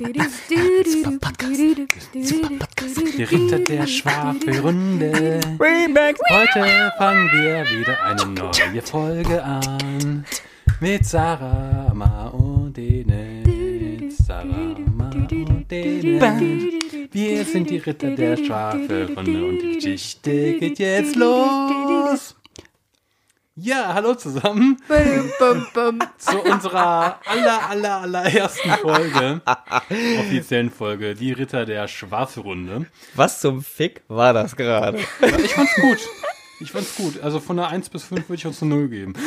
Die Ritter der Schwafelrunde. Heute fangen wir wieder eine neue Folge an. Mit Sarah, Ma und Dennis. Sarah, Ma und Dennis. Wir sind die Ritter der Schwafelrunde und die Geschichte geht jetzt los. Ja, hallo zusammen zu unserer aller, aller, allerersten Folge, offiziellen Folge, die Ritter der Schwafelrunde. Was zum Fick war das gerade? Ich fand's gut. Ich fand's gut. Also von der 1 bis 5 würde ich uns eine 0 geben.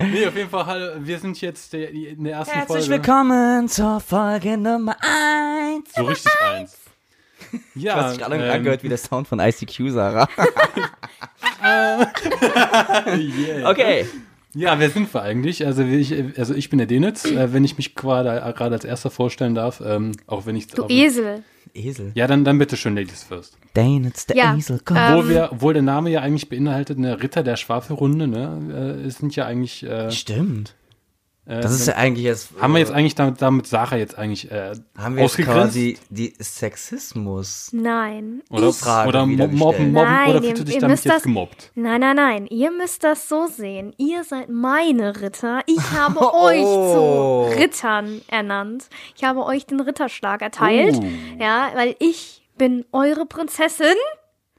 nee, auf jeden Fall, hallo, wir sind jetzt der, in der ersten Herzlich Folge. willkommen zur Folge Nummer 1. So richtig eins. Du Ja, hast dich gerade ähm, angehört wie der Sound von ICQ, Sarah. yeah. Okay. Ja, wer sind wir eigentlich? Also ich, also ich bin der Denitz, äh, wenn ich mich gerade gerade als erster vorstellen darf, ähm, auch wenn ich Du auch, Esel. Esel. Ja, dann dann bitte schön Ladies first. It's the Ja, Esel. Komm. äh, Wo wir, obwohl der Name ja eigentlich beinhaltet, eine Ritter der Schwafelrunde, ne? Äh, es sind ja eigentlich äh, Stimmt. Äh, Das ist ja eigentlich jetzt. haben wir jetzt eigentlich damit, damit Sarah jetzt eigentlich äh, Haben wir jetzt quasi die Sexismus. Nein. oder ich, Frage oder mobben, mobben Nein, oder fühlst du dich damit jetzt das- gemobbt? Nein, nein, nein. Ihr müsst das so sehen. Ihr seid meine Ritter. Ich habe euch Oh. zu Rittern ernannt. Ich habe euch den Ritterschlag erteilt. Oh. Ja, weil ich bin eure Prinzessin.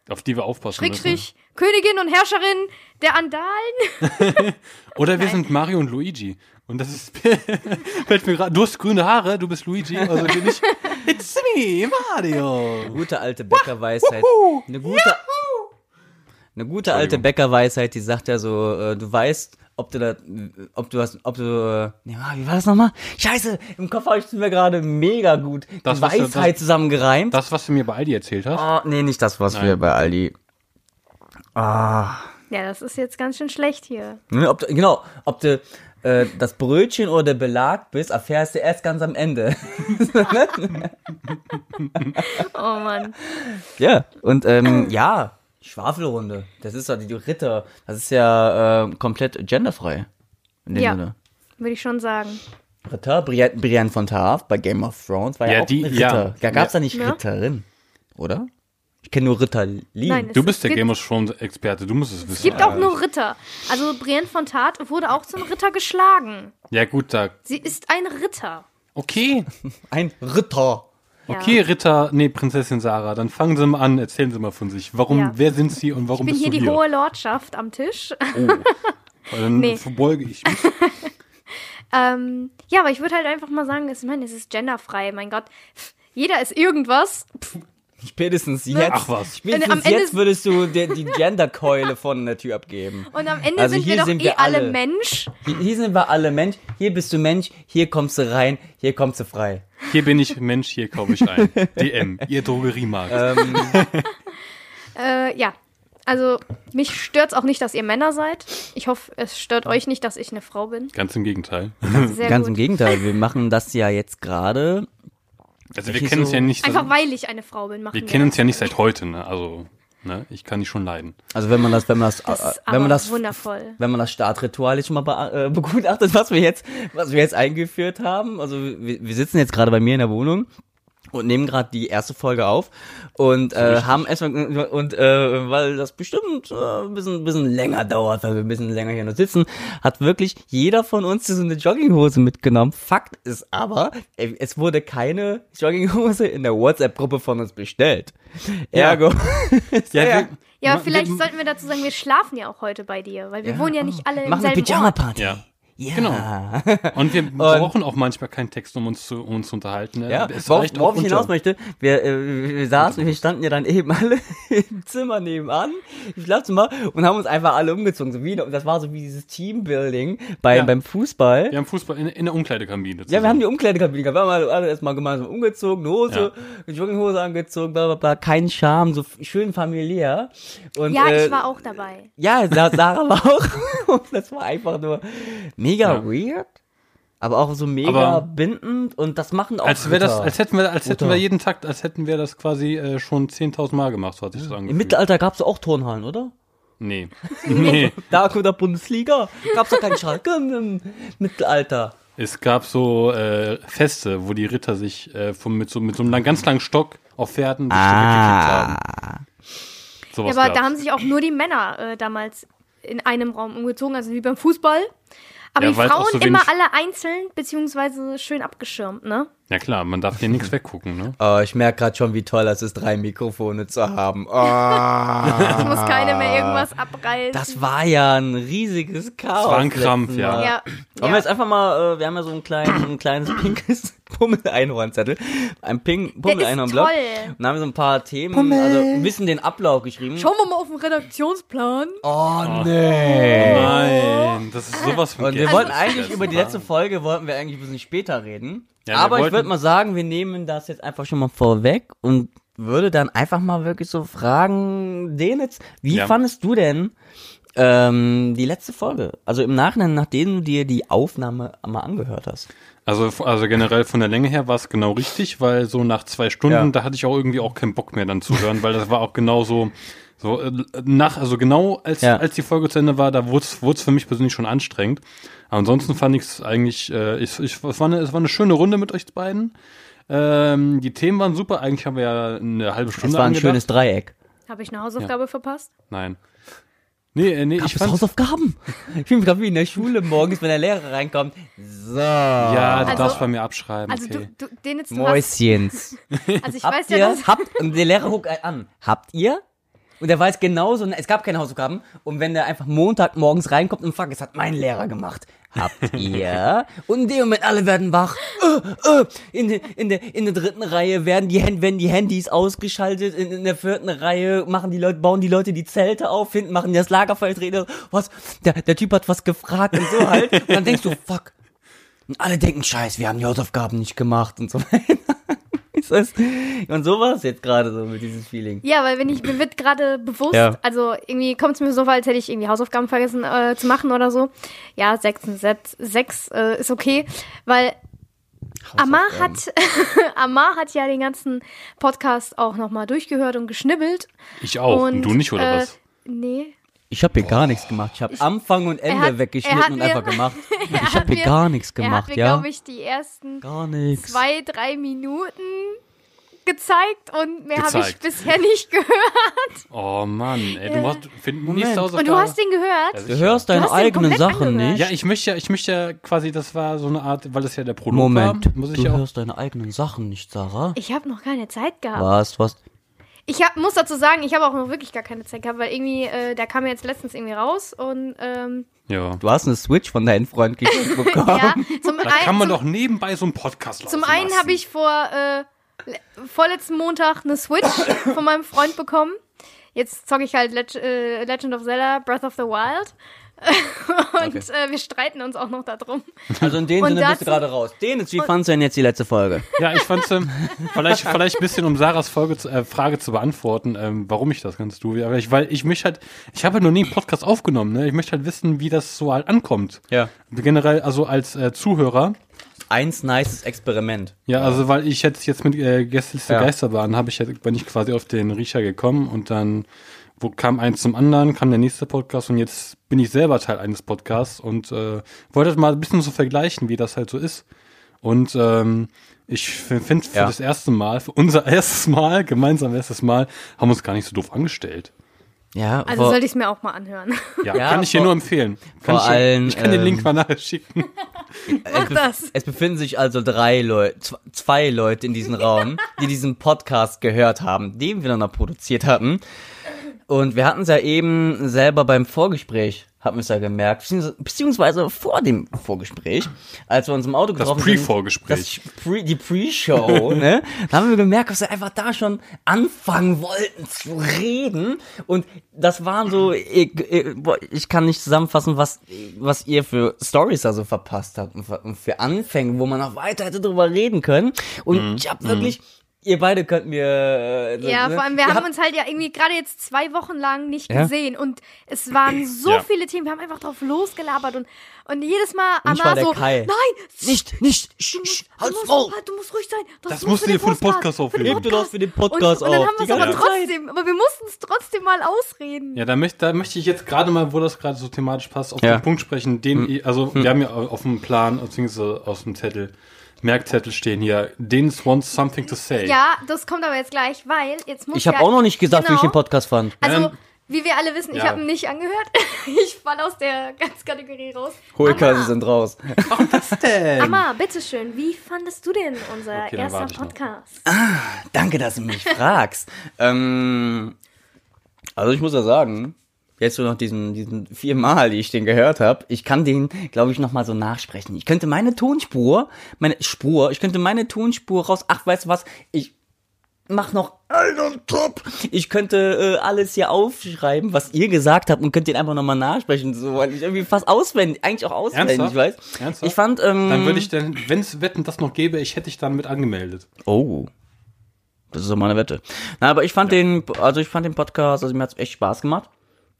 Auf die wir aufpassen müssen. Schrägstrich Königin und Herrscherin der Andalen. Oder wir sind Mario und Luigi. Und das ist fällt mir gerade. Du hast grüne Haare, du bist Luigi, also bin ich. It's me, Mario. Gute alte Bäckerweisheit. Eine gute, eine gute alte Bäckerweisheit, die sagt ja so, äh, du weißt, ob du da, ob du hast, ob du, nee, wie war das nochmal? Scheiße, im Kopf habe ich mir gerade mega gut Das, du- Weisheit das- zusammengereimt. Das, was du mir bei Aldi erzählt hast. oh, nee, nicht das, was Nein. wir bei Aldi. Ah. Ja, das ist jetzt ganz schön schlecht hier. Ne, Ob du, genau, ob du äh, das Brötchen oder der Belag bist, erfährst du erst ganz am Ende. Oh Mann. Ja, und ähm, ja, Schwafelrunde. Das ist ja die Ritter. Das ist ja äh, komplett genderfrei. In dem Ja. Sinne. Würde ich schon sagen. Ritter, Brienne, Brienne von Tarth bei Game of Thrones war ja, Ja, auch die- eine ja. Ritter. Da gab's Ja. da nicht Ja. Ritterin, oder? Ich kenne nur Ritterlin. Nein, Du bist der Game of Thrones Experte, du musst es wissen. Es gibt auch nur Ritter. Also Brienne von Tat wurde auch zum Ritter geschlagen. Ja, gut, da. Sie ist ein Ritter. Okay. Ein Ritter. Ja. Okay, Ritter, nee, Prinzessin Sarah, dann fangen Sie mal an, erzählen Sie mal von sich. Warum, Ja. wer sind Sie und warum Ich bin bist hier du die hier? hohe Lordschaft am Tisch. Weil dann Nee. verbeuge ich mich. ähm, ja, aber ich würde halt einfach mal sagen, es, ich meine, es ist genderfrei. Mein Gott, jeder ist irgendwas. Spätestens jetzt. Ach was. Spätestens Am Ende- jetzt würdest du dir die Genderkeule von der Tür abgeben. Und am Ende Also sind wir hier doch sind eh wir alle alle. Mensch. Hier, hier sind wir alle Mensch. Hier bist du Mensch. Hier kommst du rein. Hier kommst du frei. Hier bin ich Mensch, hier kaufe ich ein. DM, Ihr Drogeriemarkt. Ähm, Äh, ja. Also, mich stört's auch nicht, dass ihr Männer seid. Ich hoffe, es stört euch nicht, dass ich eine Frau bin. Ganz im Gegenteil. Sehr ganz gut. im Gegenteil. Wir machen das ja jetzt gerade. Also wir kennen uns so- ja nicht. Einfach weil ich eine Frau bin, machen wir wir kennen uns ja nicht seit heute, ne? Also, ne? Ich kann dich schon leiden. Also wenn man das, wenn man das, Das äh, wenn man das, wundervoll. wenn man das Startritual jetzt schon mal be äh, begutachtet, was wir jetzt, was wir jetzt eingeführt haben. Also wir, wir sitzen jetzt gerade bei mir in der Wohnung und nehmen gerade die erste Folge auf und äh, haben erstmal und äh, weil das bestimmt äh, ein bisschen, ein bisschen länger dauert, weil wir ein bisschen länger hier noch sitzen, hat wirklich jeder von uns so eine Jogginghose mitgenommen. Fakt ist aber, ey, es wurde keine Jogginghose in der WhatsApp-Gruppe von uns bestellt. Ergo. Ja, Ja. Ja, aber ma- vielleicht sollten wir dazu sagen, wir schlafen ja auch heute bei dir, weil wir wohnen ja nicht alle im Machen eine selben. Pyjama-Party. Ja. Ja. Genau. Und wir brauchen auch manchmal keinen Text, um uns zu, um uns zu unterhalten. ne? Ja, es worauf, worauf ich hinaus möchte, wir, äh, wir saßen, wir standen ja dann eben alle im Zimmer nebenan, im Schlafzimmer und haben uns einfach alle umgezogen. So wie, das war so wie dieses Teambuilding bei, Ja. beim Fußball. Wir haben Fußball in, in der Umkleidekabine. Ja, wir haben die Umkleidekabine gehabt. Wir haben alle, alle erstmal gemeinsam umgezogen, eine Hose, eine Jogginghose angezogen, bla bla bla, kein Charme, so schön familiär. Und, Ja, äh, ich war auch dabei. Ja, Sa- Sarah war auch. Das war einfach nur mega Ja. weird, aber auch so mega Aber- bindend und das machen auch Als, wär das, Ritter. als hätten wir, als hätten Ritter. wir jeden Tag, als hätten wir das quasi äh, schon 10.000 Mal gemacht, so hat sich das Im angefühlt. Mittelalter gab's auch Turnhallen, oder? Nee. Nee. Da kommt der Bundesliga. Gab's doch keinen Schalke im Mittelalter. Es gab so äh, Feste, wo die Ritter sich äh, vom, mit, so, mit so einem lang, ganz langen Stock auf Pferden die Stücke gekickt haben. Ah. Sowas Ja, aber da gab's. haben sich auch nur die Männer äh, damals in einem Raum umgezogen, also wie beim Fußball. Aber Ja, die Frauen so immer alle einzeln, beziehungsweise schön abgeschirmt, ne? Ja klar, man darf hier nichts weggucken, ne? Oh, ich merke gerade schon, wie toll es ist, drei Mikrofone zu haben. Oh. Es muss keiner mehr irgendwas abreißen. Das war ja ein riesiges Chaos. Das war ein Krampf, ja. Ja. Wollen ja. wir jetzt einfach mal, äh, wir haben ja so ein, klein, ein kleines pinkes Pummel-Einhornzettel. Ein pink Pummel-Einhorn-Block. toll. Und da haben wir so ein paar Themen, also ein bisschen den Ablauf geschrieben. Schauen wir mal auf den Redaktionsplan. Oh, nee. Nein, das ist sowas von Und wir wollten eigentlich über die letzte Folge, wollten wir eigentlich ein bisschen später reden. Ja, Aber ich würde mal sagen, wir nehmen das jetzt einfach schon mal vorweg und würde dann einfach mal wirklich so fragen, den jetzt, wie Ja. fandest du denn ähm, die letzte Folge? Also im Nachhinein, nachdem du dir die Aufnahme mal angehört hast. Also, also generell von der Länge her war es genau richtig, weil so nach zwei Stunden, Ja. da hatte ich auch irgendwie auch keinen Bock mehr dann zu hören, weil das war auch genau so, so äh, nach, also genau als, Ja. als die Folge zu Ende war, da wurde es für mich persönlich schon anstrengend. Ansonsten fand ich es eigentlich, äh, ich, ich, es, war eine, es war eine schöne Runde mit euch beiden. Ähm, die Themen waren super, eigentlich haben wir ja eine halbe Stunde Das war ein angedacht. schönes Dreieck. Habe ich eine Hausaufgabe verpasst? Nein. Nee, äh, nee, Gab ich es fand Hausaufgaben? Ich bin gerade wie in der Schule morgens, wenn der Lehrer reinkommt. So. Ja, du Also- darfst bei mir abschreiben, Also okay. du, du, den jetzt, du hast, Mäuschens. also ich Habt weiß ihr, ja, dass, habt, und der Lehrer guckt einen an. Habt ihr? Und er weiß genauso, es gab keine Hausaufgaben. Und wenn der einfach Montagmorgens reinkommt und fragt, es hat mein Lehrer gemacht. Habt ihr? Und in dem Moment alle werden wach. Äh, äh, in, in, der, in der dritten Reihe werden die, werden die Handys ausgeschaltet. In, in der vierten Reihe machen die Leute, bauen die Leute die Zelte auf, hinten machen die das Lagerfeuer, drehen, was, der, der Typ hat was gefragt und so halt. Und dann denkst du, fuck. Und alle denken, scheiß, wir haben die Hausaufgaben nicht gemacht und so weiter. Ist das- Und so war es jetzt gerade so mit diesem Feeling. ja, weil wenn ich, mir wird gerade bewusst, Ja. also irgendwie kommt es mir so vor, als hätte ich irgendwie Hausaufgaben vergessen äh, zu machen oder so. Ja, sechs, sechs, sechs äh, ist okay, weil Amar hat, Amar hat ja den ganzen Podcast auch nochmal durchgehört und geschnibbelt. Ich auch. Und, du nicht, oder äh, was? Nee. Ich habe hier gar nichts gemacht. Ich habe Anfang und Ende hat- weggeschnitten und mir- einfach gemacht. Ich habe hier gar nichts Er hat gemacht, mir, ja? glaube ich, die ersten Gar nichts. zwei, drei Minuten gezeigt und mehr habe ich bisher nicht gehört. Oh Mann, ey, du machst, find, Moment. Und du hast den gehört? Ja, Du hörst deine den eigenen Sachen angehört. nicht. Ja, ich möchte ja, ich möchte ja quasi, das war so eine Art, weil das ja der Prolog Moment, war, muss ich du hörst deine eigenen Sachen nicht, Sarah. Ich habe noch keine Zeit gehabt. Was, was? Ich hab, muss dazu sagen, ich habe auch noch wirklich gar keine Zeit gehabt, weil irgendwie, äh, der kam jetzt letztens irgendwie raus und ähm, Ja. Du hast eine Switch von deinem Freund geschenkt bekommen. ja, zum, Da ein, kann man zum, doch nebenbei so einen Podcast laufen zum einen habe ich vor äh, le- vorletzten Montag eine Switch von meinem Freund bekommen. Jetzt zocke ich halt Leg äh, Legend of Zelda Breath of the Wild. und Okay. äh, wir streiten uns auch noch darum. Also in dem Sinne bist du gerade raus. Dennis, wie fandst du denn jetzt die letzte Folge? Ja, ich fand's, ähm, vielleicht, vielleicht ein bisschen, um Sarahs Folge zu, äh, Frage zu beantworten, ähm, warum ich das kannst du. Aber ich, weil ich möchte halt, ich habe halt noch nie einen Podcast aufgenommen, ne? Ich möchte halt wissen, wie das so halt ankommt. Ja. Generell, also als äh, Zuhörer. Eins nices Experiment. Ja, also weil ich jetzt jetzt mit äh, Gästeliste Ja. Geisterbahn habe ich jetzt bin ich quasi auf den Riecher gekommen und dann wo kam eins zum anderen, kam der nächste Podcast und jetzt bin ich selber Teil eines Podcasts und äh, wollte mal ein bisschen so vergleichen, wie das halt so ist. Und ähm, ich finde für Ja. das erste Mal, für unser erstes Mal, gemeinsam erstes Mal, haben wir uns gar nicht so doof angestellt. Ja, Also sollte ich es mir auch mal anhören. Ja, Ja, kann ich dir nur empfehlen. Kann vor ich, allem, ich kann den ähm, Link mal nachher schicken. Mach das. Es befinden sich also drei Leute, zw- zwei Leute in diesem Raum, die diesen Podcast gehört haben, den wir dann noch produziert hatten. Und wir hatten es ja eben selber beim Vorgespräch, haben wir es ja gemerkt, beziehungsweise- vor dem Vorgespräch, als wir uns im Auto getroffen. Pre-Vorgespräch. das Pre, die Pre-Show, ne? Da haben wir gemerkt, dass wir einfach da schon anfangen wollten zu reden. Und das waren so, ich, ich, kann nicht zusammenfassen, was, was ihr für Stories da so verpasst habt und für- Anfänge, wo man noch weiter hätte drüber reden können. Und ich habe wirklich, ihr beide könnt mir. Äh, Ja, ne? vor allem, wir Ihr haben uns halt ja irgendwie gerade jetzt zwei Wochen lang nicht Ja. gesehen und es waren so Ja. viele Themen, wir haben einfach drauf losgelabert und, und jedes Mal Und Amar so, Kai. nein, Nicht, nicht, sch, du musst, sch, du, halt's musst, Maul. du musst ruhig sein. Das, Das muss musst du dir für den Podcast aufheben. Heb dir das für den Podcast und, und dann auf, haben wir es aber trotzdem, aber wir mussten es trotzdem mal ausreden. Ja, da möchte, da möchte ich jetzt gerade mal, wo das gerade so thematisch passt, auf Ja. den Punkt sprechen, den, ich- also wir haben ja auf dem Plan, beziehungsweise aus dem Zettel, Merkzettel stehen hier, Dennis wants something to say. Ja, das kommt aber jetzt gleich, weil jetzt muss Ich habe ja, auch noch nicht gesagt, wie ich Genau. den Podcast fand. Also, Ähm, wie wir alle wissen, ich ja. habe ihn nicht angehört. Ich fall aus der ganzen Kategorie raus. Hohlkase sind raus. Was denn? Amma, bitteschön, wie fandest du denn unser Okay, erster ich noch. Podcast? Danke, dass du mich fragst. ähm, also ich muss ja sagen, jetzt so nach diesen, diesen vier Mal, die ich den gehört habe, ich kann den, glaube ich, noch mal so nachsprechen. Ich könnte meine Tonspur, meine Spur, ich könnte meine Tonspur raus. Ach, weißt du was? Ich mach noch einen Top. Ich könnte äh, alles hier aufschreiben, was ihr gesagt habt und könnt den einfach noch mal nachsprechen, so weil ich irgendwie fast auswendig, eigentlich auch auswendig Ernsthaft? weiß. Ernsthaft? Ich fand, ähm, Dann würde ich denn, wenn es Wetten das noch gäbe, ich hätte dich dann mit angemeldet. Oh. Das ist doch mal eine Wette. Na, aber ich fand den, also ich fand den Podcast, also mir hat's echt Spaß gemacht.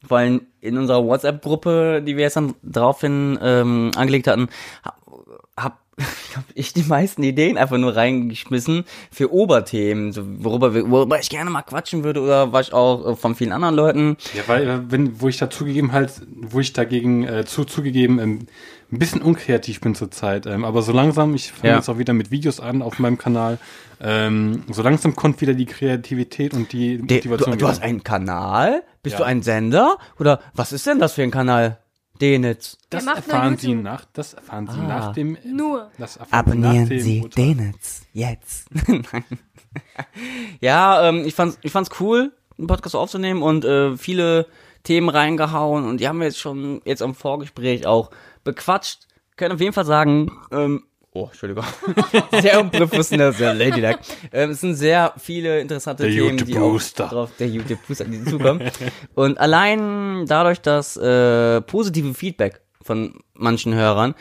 Vor allem in unserer WhatsApp-Gruppe, die wir jetzt dann daraufhin ähm, angelegt hatten, hab, hab hab ich die meisten Ideen einfach nur reingeschmissen für Oberthemen, so worüber, wir, worüber ich gerne mal quatschen würde oder was ich auch äh, von vielen anderen Leuten. Ja, weil, äh, wenn, wo ich da zugegeben halt, wo ich dagegen äh, zu, zugegeben ähm, ein bisschen unkreativ bin zurzeit, ähm, aber so langsam, ich fange Ja. jetzt auch wieder mit Videos an auf meinem Kanal, ähm, so langsam kommt wieder die Kreativität und die Motivation. du, du wieder. hast einen Kanal? Bist Ja. du ein Sender? Oder was ist denn das für ein Kanal? Denitz. das erfahren Sie nach, das erfahren Sie Ah. nach dem, Nur. das erfahren Sie nach Abonnieren dem Sie Urteil. Denitz jetzt. Nein. ja, ähm, ich fand's, ich fand's cool, einen Podcast aufzunehmen und äh, viele Themen reingehauen und die haben wir jetzt schon jetzt am Vorgespräch auch bequatscht. Können auf jeden Fall sagen, ähm, oh, Entschuldigung, sehr unprofessionell, sehr ladylike. Ähm, es sind sehr viele interessante Der Themen, die auch drauf, der YouTube-Booster, die zukommen. und allein dadurch, dass äh, positive Feedback von manchen Hörern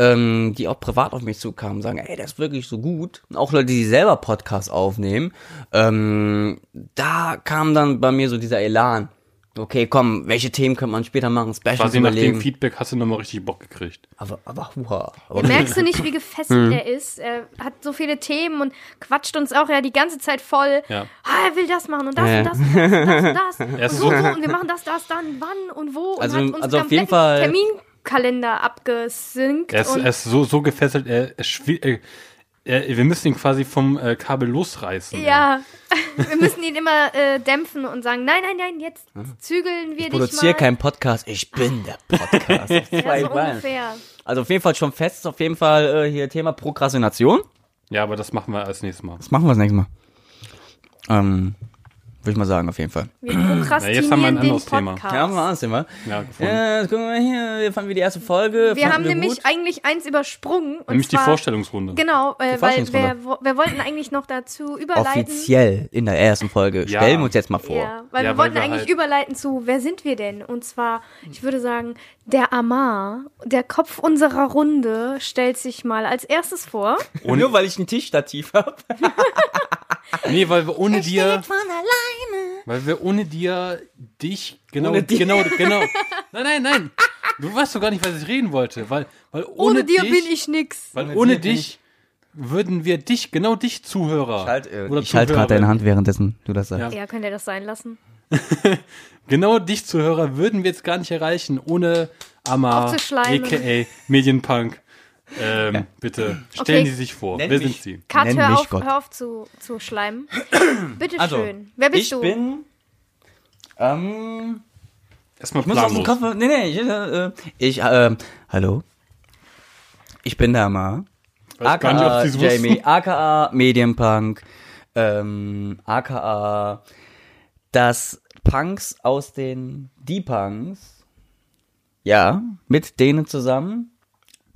ähm, die auch privat auf mich zukamen, sagen, ey, das ist wirklich so gut. Und auch Leute, die selber Podcasts aufnehmen, ähm, da kam dann bei mir so dieser Elan. Okay, komm, welche Themen könnte man später machen? Specials Quasi nach dem überlegen. Feedback hast du nochmal richtig Bock gekriegt. Aber, aber, huha. Aber Merkst du nicht, wie gefesselt Hm. er ist? Er hat so viele Themen und quatscht uns auch ja die ganze Zeit voll. Ja. Ah, er will das machen und das Ja. und das und das und das und das. Und so, so- so und wir machen das, das, dann, wann und wo. Also- und hat uns also auf jeden Fall- Terminkalender abgesynkt. Er ist, und er ist so, so gefesselt, er, er, er, wir müssen ihn quasi vom äh, Kabel losreißen. ja, wir müssen ihn immer äh, dämpfen und sagen, nein, nein, nein, jetzt zügeln wir ich dich produziere mal. keinen Podcast, ich bin der Podcast. Ja, so ungefähr. also auf jeden Fall schon fest, auf jeden Fall äh, hier Thema Prokrastination. Ja, aber das machen wir als nächstes Mal. Das machen wir das nächste Mal. Ähm, würde ich mal sagen, auf jeden Fall. Wir prokrastinieren jetzt haben wir ein anderes Thema. Ja, mal alles Thema. Ja, gefunden. Ja, jetzt gucken wir mal hier, hier fanden wir die erste Folge. Wir haben nämlich gut. eigentlich eins übersprungen. Und Nämlich die zwar, Vorstellungsrunde. Genau, äh, weil Vorstellungsrunde. wir, wo- wir wollten eigentlich noch dazu überleiten. offiziell in der ersten Folge. Ja. Stellen wir uns jetzt mal vor. Ja, weil Ja, wir weil wollten wir eigentlich halt- überleiten zu, wer sind wir denn? Und zwar, ich würde sagen, der Amar, der Kopf unserer Runde, stellt sich mal als erstes vor. Und nur weil ich ein Tischstativ habe. Nee, weil wir ohne dir, von alleine. weil wir ohne dir dich, genau, Ohne dir. genau, genau. Nein, nein, nein. Du weißt doch gar nicht, was ich reden wollte, weil, weil ohne, Ohne, dir dich, bin ich nix. weil Ohne ohne, dich würden wir dich, genau dich Zuhörer. Halt, äh, oder ich halte gerade deine Hand, währenddessen du das sagst. Ja. Ja, könnt ihr das sein lassen? Genau dich Zuhörer würden wir jetzt gar nicht erreichen, ohne Amar, a.k.a. Medienpunk. Ähm, bitte, stellen Okay. Sie sich vor. Nenn Wer mich. sind Sie? Kat, Nenn hör mich auf, Gott. hör auf zu, zu schleimen. Bitte Also, schön. Wer bist ich du? bin. Ähm, Erstmal ich muss aus dem. Kopf. Nee, nee, ich, äh, äh, ich ähm, hallo. Ich bin der Amar. Nicht, aka es Jamie, wussten. aka Medienpunk, ähm, aka das Punks aus den Die Punks. Ja, mit denen zusammen.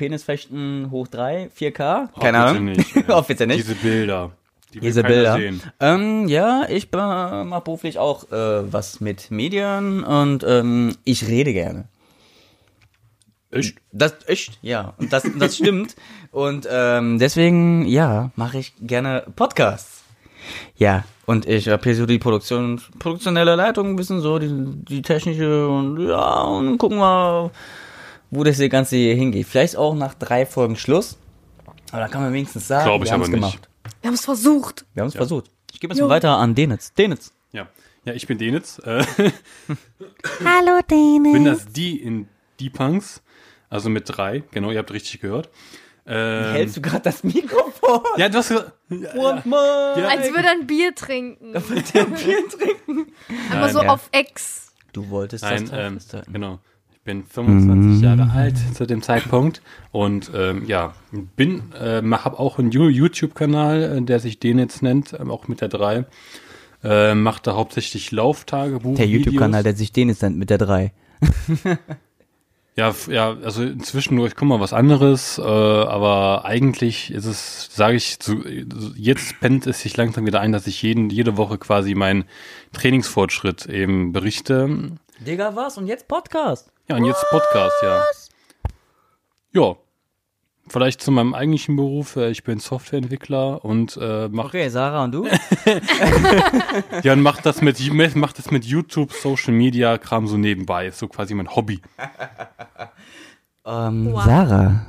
Penisfechten hoch 3, 4K, Oh, keine Ahnung. Nicht. Offiziell nicht. Diese Bilder. Die Diese Bilder. Sehen. Ähm, ja, ich äh, mache beruflich auch äh, was mit Medien und ähm, ich rede gerne. Echt? Das echt, ja. Und das, das stimmt. Und ähm, deswegen, ja, mache ich gerne Podcasts. Ja, und ich habe hier so die Produktion, produktionelle Leitung ein bisschen so, die, die technische und ja, und gucken wir, wo das hier Ganze hier hingeht. Vielleicht auch nach drei Folgen Schluss. Aber da kann man wenigstens sagen, Glaub ich wir haben's nicht. gemacht. Wir haben es versucht. Wir haben es Ja. versucht. Ich gebe jetzt mal weiter an Denitz. Denitz. Ja. Ja, ich bin Denitz. Äh, Hallo, Dane. bin das die in die Punks. Also mit drei. Genau, ihr habt richtig gehört. Ähm, Hältst du gerade das Mikrofon? ja, du hast gesagt. Und mal. Ja. Als würde er ein Bier trinken. Bier trinken. Aber so ja. auf Ex. Du wolltest Nein, das ähm, genau. Ich bin 25 Jahre alt zu dem Zeitpunkt und ähm, ja, bin, äh, habe auch einen YouTube-Kanal, äh, der sich den jetzt nennt, ähm, auch mit der 3. Äh, macht da hauptsächlich Lauftagebuch. Der YouTube-Kanal, der sich Denitz nennt mit der 3. Ja, ja, also inzwischen nur, ich guck mal was anderes, äh, aber eigentlich ist es, sage ich, so, jetzt pennt es sich langsam wieder ein, dass ich jeden, jede Woche quasi meinen Trainingsfortschritt eben berichte. Digga, was? Und jetzt Podcast. Ja, und jetzt Podcast, ja. Ja. Vielleicht zu meinem eigentlichen Beruf. äh, Ich bin Softwareentwickler und äh, mach, Okay, Sarah und du? ja, und mach das mit mach das mit YouTube, Social Media Kram so nebenbei. Ist so quasi mein Hobby. ähm, Wow. Sarah.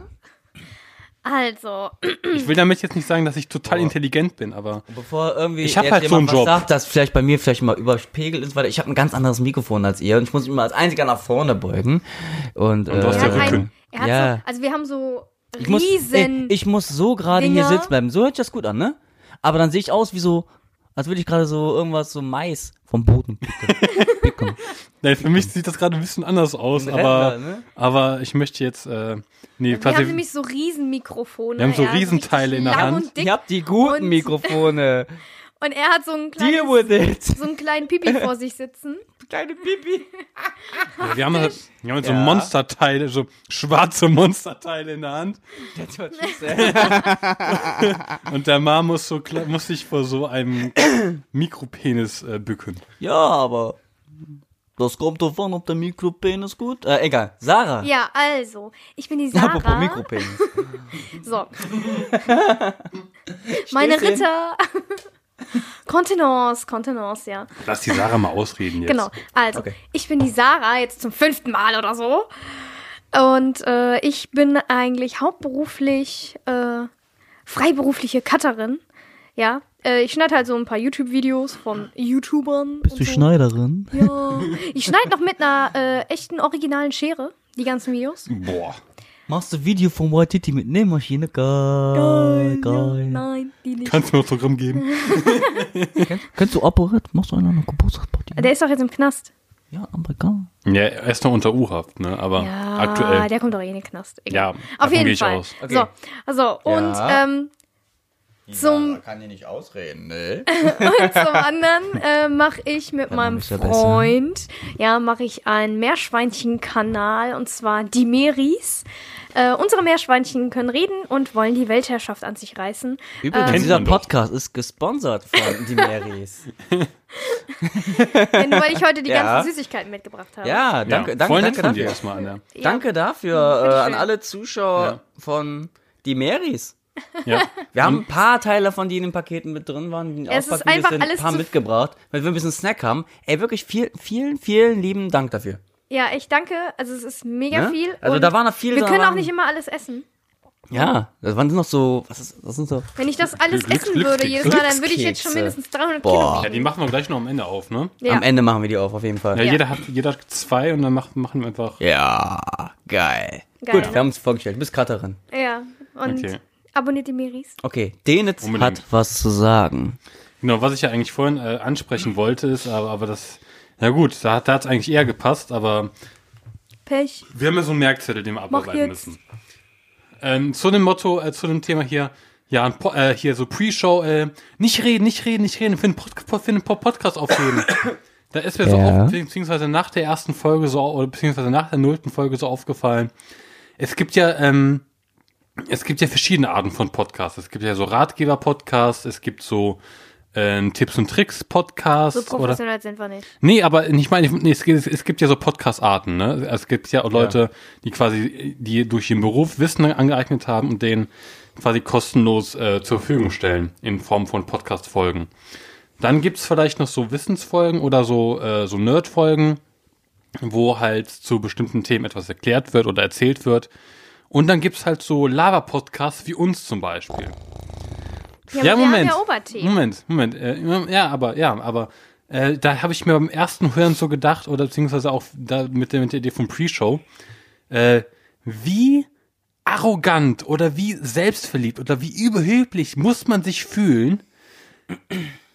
Also, Ich will damit jetzt nicht sagen, dass ich total intelligent bin, aber Bevor irgendwie Ich hab halt so einen Job. sagt, das vielleicht bei mir vielleicht mal überpegelt ist, weil ich habe ein ganz anderes Mikrofon als ihr und ich muss mich immer als einziger nach vorne beugen. Und, Und du hast er der hat, Rücken. ein, Ja. so, also wir haben so ich muss, riesen, ich, muss so gerade hier sitzen bleiben. So hört sich das gut an, ne? Aber dann sehe ich aus wie so, als würde ich gerade so irgendwas so Mais vom Boden picken. picken. nein, für mich sieht das gerade ein bisschen anders aus, Ein aber, ne? aber ich möchte jetzt, äh, nee, wir haben nämlich so Riesenmikrofone. Wir haben so ist Riesenteile in der Hand. Ich hab die guten und- Mikrofone. und er hat so einen Deal kleinen, with it. so einen kleinen Pipi vor sich sitzen. Kleine Pipi. ja, wir haben, halt, wir haben halt so Ja. Monsterteile, so schwarze Monsterteile in der Hand. That's what she said. Und der Ma muss so muss sich vor so einem Mikropenis äh, bücken. Ja, aber das kommt davon, ob der Mikropenis gut. Äh, egal. Sarah. Ja, also, ich bin die Apropos Sarah. Mikropenis. So. Meine. Ritter. Kontenance, Kontenance, ja. Lass die Sarah mal ausreden jetzt. Genau. Also, Okay. ich bin die Sarah, jetzt zum fünften Mal oder so. Und äh, ich bin eigentlich hauptberuflich äh, freiberufliche Cutterin. Ja. Äh, ich schneide halt so ein paar YouTube-Videos von YouTubern. Bist und du so. Schneiderin? Ja. Ich schneide noch mit einer äh, echten originalen Schere die ganzen Videos. Boah. Machst du Video von Waititi mit Nähmaschine? Geil, Ja, geil. nein, die nicht. Kannst du mir ein Autogramm geben? Kennst du Apparat? Machst du einer eine Geburtstagsparty? Der ist doch jetzt im Knast. Ja, Amerikaner. Ja, er ist noch unter U-Haft, ne? Aber Ja, aktuell. der kommt doch eh in den Knast. Egal. Ja, Auf jeden Fall. aus. Okay. So, also, und Ja. ähm, Zum- kann dir nicht ausreden, ne? zum anderen äh, mache ich mit Ja, meinem ja. Freund, ja, mache ich einen Meerschweinchen-Kanal und zwar die Meris. Äh, unsere Meerschweinchen können reden und wollen die Weltherrschaft an sich reißen. Übrigens, Kennt dieser. Podcast ist gesponsert von die Marys. Ja, nur weil ich heute die Ja. ganzen Süßigkeiten mitgebracht habe. Ja, Ja, danke, danke, nett danke dafür. erstmal. Ja. Danke dafür äh, an alle Zuschauer Ja. von die Marys. Ja. Wir haben ein paar Teile von die in den Paketen mit drin waren, die in Es ist einfach sind, alles ein paar zu- mitgebracht, weil wir ein bisschen Snack haben. Ey, wirklich viel, vielen, vielen lieben Dank dafür. Ja, ich danke. Also es ist mega Ne? viel. Also da waren noch viele Wir können auch nicht immer alles essen. Ja, das waren noch so, was ist, das sind so, Wenn ich das alles Glücks- essen würde Glückskekse. jedes Mal, dann würde ich jetzt schon mindestens 300 Boah. Kilo ja, die machen wir gleich noch am Ende auf, ne? Ja. am Ende machen wir die auf, auf jeden Fall. Ja, Ja. Jeder, hat, jeder hat zwei und dann macht, machen wir einfach. Ja, geil. Geil, Gut, ne? wir haben uns vorgestellt. Du bist Cutterin. Ja, und Okay. Abonniert die Meris. Okay, Denitz Unbedingt. hat was zu sagen. Genau, was ich ja eigentlich vorhin äh, ansprechen wollte, ist, aber, aber das, ja gut, da, hat es eigentlich eher gepasst, aber Pech. wir haben ja so einen Merkzettel, den wir abarbeiten jetzt. müssen. Ähm, zu dem Motto, äh, zu dem Thema hier, ja, ein Po- äh, hier so Pre-Show, äh, nicht reden, nicht reden, nicht reden, für einen, Pod für einen Po- Podcast aufheben. da ist mir so Ja. auf, beziehungsweise nach der ersten Folge so, oder beziehungsweise nach der nullten Folge so aufgefallen. Es gibt ja, ähm, es gibt ja verschiedene Arten von Podcasts. Es gibt ja so Ratgeber-Podcasts, es gibt so ähm, Tipps und Tricks-Podcasts So oder professionell sind wir nicht. Nee, aber ich meine, nee, es, gibt, es gibt ja so Podcast-Arten, ne? Es gibt ja auch Leute, die quasi, die durch ihren Beruf Wissen angeeignet haben und denen quasi kostenlos äh, zur Verfügung stellen in Form von Podcast-Folgen. Dann gibt's vielleicht noch so Wissensfolgen oder so, äh, so Nerd-Folgen, wo halt zu bestimmten Themen etwas erklärt wird oder erzählt wird. Und dann gibt's halt so Lava-Podcasts wie uns zum Beispiel. Ja, ja Oberthemen. Moment, Moment. Äh, ja, aber, ja, aber äh, da habe ich mir beim ersten Hören so gedacht, oder beziehungsweise auch da mit der, mit der Idee vom Pre-Show, äh, wie arrogant oder wie selbstverliebt oder wie überheblich muss man sich fühlen,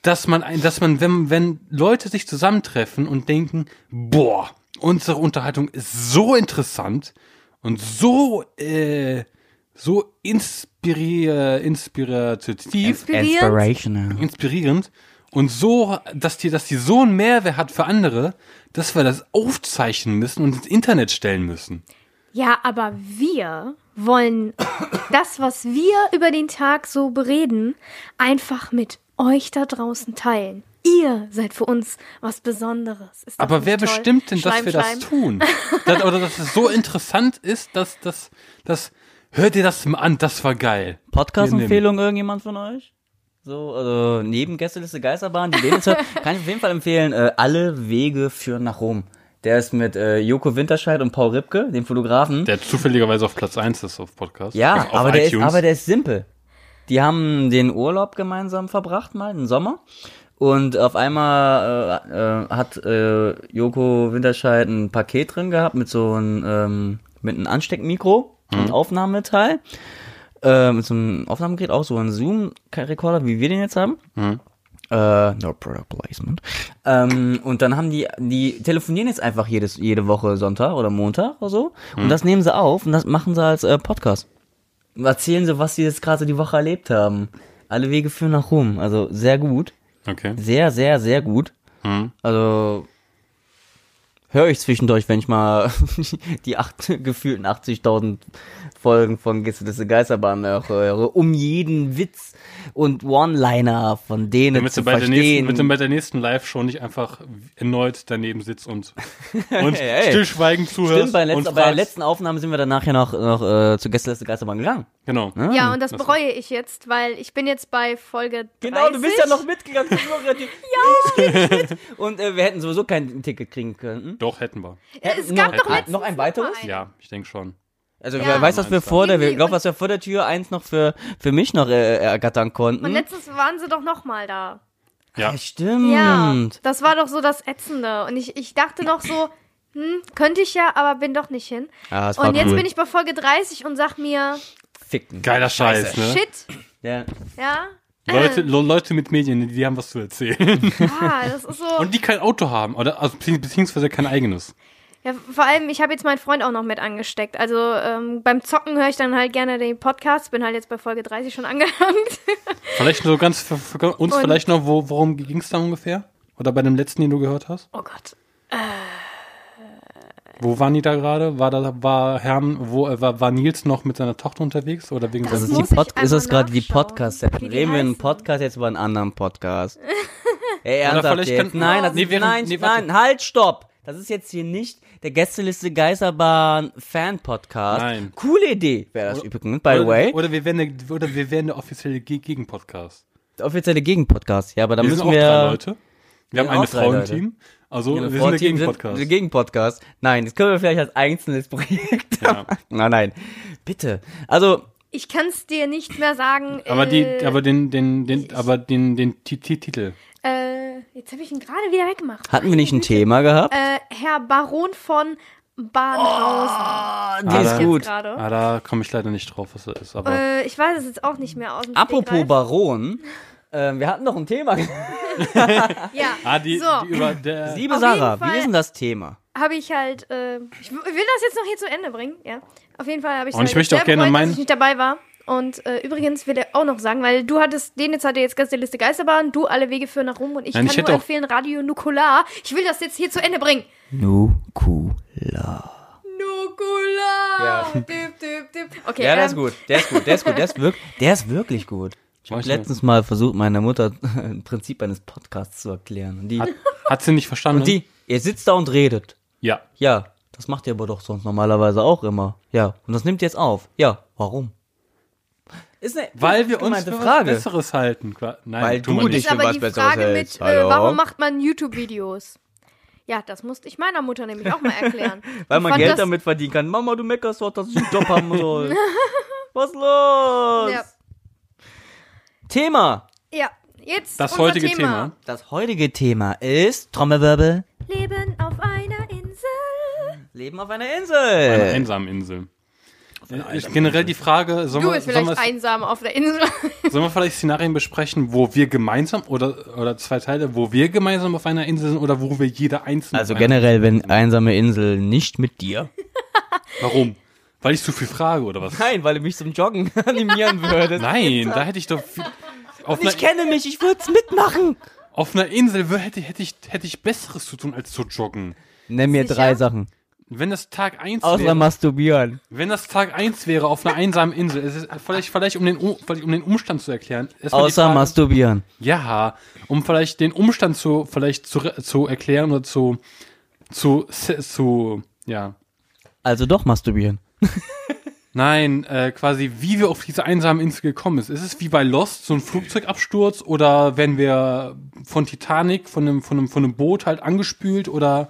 dass man, dass man, wenn, wenn Leute sich zusammentreffen und denken, boah, unsere Unterhaltung ist so interessant und so, äh, so inspirier, inspirativ, Inspirational. inspirierend und so, dass die, dass die so einen Mehrwert hat für andere, dass wir das aufzeichnen müssen und ins Internet stellen müssen. Ja, aber wir wollen das, was wir über den Tag so bereden, einfach mit euch da draußen teilen. Ihr seid für uns was Besonderes. Aber wer toll? bestimmt denn, dass Schleim, wir Schleim. das tun? das, oder dass es so interessant ist, dass das, das, hört ihr das mal an, das war geil. Podcast-Empfehlung irgendjemand von euch? So, also neben Gästeliste Geisterbahn, die Lebens kann ich auf jeden Fall empfehlen, äh, alle Wege führen nach Rom. Der ist mit äh, Joko Winterscheid und Paul Ripke, dem Fotografen. Der zufälligerweise auf Platz 1 ist auf Podcast. ja, auf, aber der, ist, aber der ist simpel. Die haben den Urlaub gemeinsam verbracht, mal im Sommer. Und auf einmal äh, äh, hat äh, Joko Winterscheid ein Paket drin gehabt mit so einem, ähm, mit einem Ansteckmikro, ein Aufnahmeteil. Äh, mit so einem Aufnahmegerät, auch so ein Zoom-Rekorder, wie wir den jetzt haben. Äh, no product placement. Ähm, und dann haben die, die telefonieren jetzt einfach jedes, jede Woche Sonntag oder Montag oder so. Und das nehmen sie auf und das machen sie als äh, Podcast. Erzählen sie, was sie jetzt gerade die Woche erlebt haben. Alle Wege führen nach Rom. Also sehr gut. Okay. Sehr, sehr, sehr gut. Hm. Also höre ich zwischendurch, wenn ich mal die acht, gefühlten 80.000 Folgen von Gästeliste Geisterbahn noch höre, um jeden Witz und One-Liner von denen Damit zu du bei der, nächsten, verstehen. damit du bei der nächsten Live-Show nicht einfach erneut daneben sitzt und, und Hey, hey. stillschweigend zuhörst. Stimmt, bei der, und letzten, bei der letzten Aufnahme sind wir dann nachher noch, noch äh, zu Gästeliste Geisterbahn gegangen. Genau. Ja, und das das- bereue ich jetzt, weil ich bin jetzt bei Folge 30. Genau, du bist ja noch mitgegangen. ja! Und äh, wir hätten sowieso kein Ticket kriegen können. Doch, hätten wir. Es noch- gab doch Ah, letztens noch ein weiteres? Ja, ich denke schon. Also Ja. wer weiß, was wir vor der, ich glaube, was wir vor der Tür eins noch für, für mich noch äh, ergattern konnten. Und letztens waren sie doch noch mal da. Ja. ja, stimmt. Ja, das war doch so das Ätzende. Und ich, ich dachte noch so, hm, könnte ich ja, aber bin doch nicht hin. Ja, das war und jetzt cool. bin ich bei Folge 30 und sag mir, Ficken. Geiler Scheiß, ne? shit, Ja. ja. Leute, Le- Leute mit Medien, die haben was zu erzählen. Ja, das ist so. Und die kein Auto haben. Oder also, bezieh- beziehungsweise kein eigenes. Ja, vor allem, ich habe jetzt meinen Freund auch noch mit angesteckt. Also ähm, beim Zocken höre ich dann halt gerne den Podcast. Bin halt jetzt bei Folge 30 schon angelangt. Vielleicht so ganz für, für uns Und- vielleicht noch, wo, worum ging es da ungefähr? Oder bei dem letzten, den du gehört hast? Oh Gott. Wo waren die da gerade? War da war Herrn, wo äh, war, war Nils noch mit seiner Tochter unterwegs oder wegen Das seines- Pod ist das gerade wie die Reden wir einen. Podcast jetzt über einen anderen Podcast? Ey, ernsthaft jetzt? Nein, das Nee, ist, während- nein, nee, nein, halt, stopp! Das ist jetzt hier nicht der Gästeliste Geisterbahn Fan-Podcast. Nein. Coole Idee wäre das übrigens, by the oder, way. Oder wir werden der, oder wir werden der offizielle Ge- Gegenpodcast. Der offizielle Gegenpodcast. Ja, aber da Wir sind müssen auch wir... drei Leute. Wir haben sind ein auch drei Leute. Frauenteam. Also Ja, wir sind der Gegenpodcast. Der Gegenpodcast. Nein, das können wir vielleicht als einzelnes Projekt Ja. Nein, nein. Bitte. Also, Ich kann es dir nicht mehr sagen. Aber die, äh, aber den, den, den, aber den, den Ti- Ti- Titel. Äh, jetzt habe ich ihn gerade wieder weggemacht. hatten wir nicht ein Thema gehabt? Äh, Herr Baron von Bahnhausen. Die Ah, ist da- Jetzt gut. gerade. Ah, da komme ich leider nicht drauf, was das ist. Aber Äh, ich weiß es jetzt auch nicht mehr aus dem Apropos Stegreif. Baron. Äh, wir hatten noch ein Thema. Ja, ah, die, so. die über der. Liebe Auf Sarah, wie ist denn das Thema? habe ich halt, äh, ich will das jetzt noch hier zu Ende bringen, ja. Auf jeden Fall habe ich Und halt ich möchte auch gerne bereut, mein- dass ich nicht dabei war. Und äh, übrigens will er auch noch sagen, weil du hattest, den jetzt hatte jetzt Gästeliste Geisterbahn, du alle Wege führen nach Rom und ich Nein, kann ich nur empfehlen Radio Nukular. Ich will das jetzt hier zu Ende bringen. Nukula. Nukular! Ja. Dip, dip, dip. Okay, Ja, der ist ähm, gut. Der ist gut. Der ist gut. Der ist, wirk der ist wirklich gut. Ich habe letztens mal versucht, meiner Mutter ein Prinzip eines Podcasts zu erklären. Und die, Hat, hat sie nicht verstanden? und die, ihr sitzt da und redet. Ja. Ja, das macht ihr aber doch sonst normalerweise auch immer. Ja, und das nimmt ihr jetzt auf. Ja, warum? Ist eine Weil wir uns für was Frage. Besseres halten. Nein, Weil du dich aber was die Besseres Frage mit, hältst. äh, Hallo? warum macht man YouTube-Videos? Ja, das musste ich meiner Mutter nämlich auch mal erklären. Weil Die man Geld damit verdienen kann. Mama, du meckerst doch, dass ich einen Job haben soll. Was los? Ja, Thema. ja, jetzt Das unser heutige Thema. Thema. Das heutige Thema ist Trommelwirbel. Leben auf einer Insel. Leben auf einer Eine Insel. einsame Insel. Ich, generell die Frage, sollen Du wir, bist sollen, vielleicht wir, einsam auf der Insel. sollen wir vielleicht Szenarien besprechen, wo wir gemeinsam oder, oder zwei Teile, wo wir gemeinsam auf einer Insel sind oder wo wir jeder einzeln Also generell, wenn einsame Insel nicht mit dir. Warum? Weil ich zu viel frage oder was? Nein, weil du mich zum Joggen animieren würdest. Nein, da hätte ich doch viel, auf, Ich kenne mich, ich würde es mitmachen. auf einer Insel hätte, hätte, ich, hätte ich Besseres zu tun, als zu joggen. Nenn mir Sicher? drei Sachen. Wenn das Tag 1 Außer wäre, masturbieren. wenn das Tag 1 wäre auf einer einsamen Insel, es ist vielleicht, vielleicht um den, vielleicht um den Umstand zu erklären. Außer Frage- masturbieren. Ja, um vielleicht den Umstand zu, vielleicht zu, zu erklären oder zu, zu, zu, ja. Also doch masturbieren. Nein, äh, quasi, wie wir auf diese einsame Insel gekommen sind. Ist es wie bei Lost, so ein Flugzeugabsturz oder wenn wir von Titanic, von einem, von einem, von einem Boot halt angespült oder,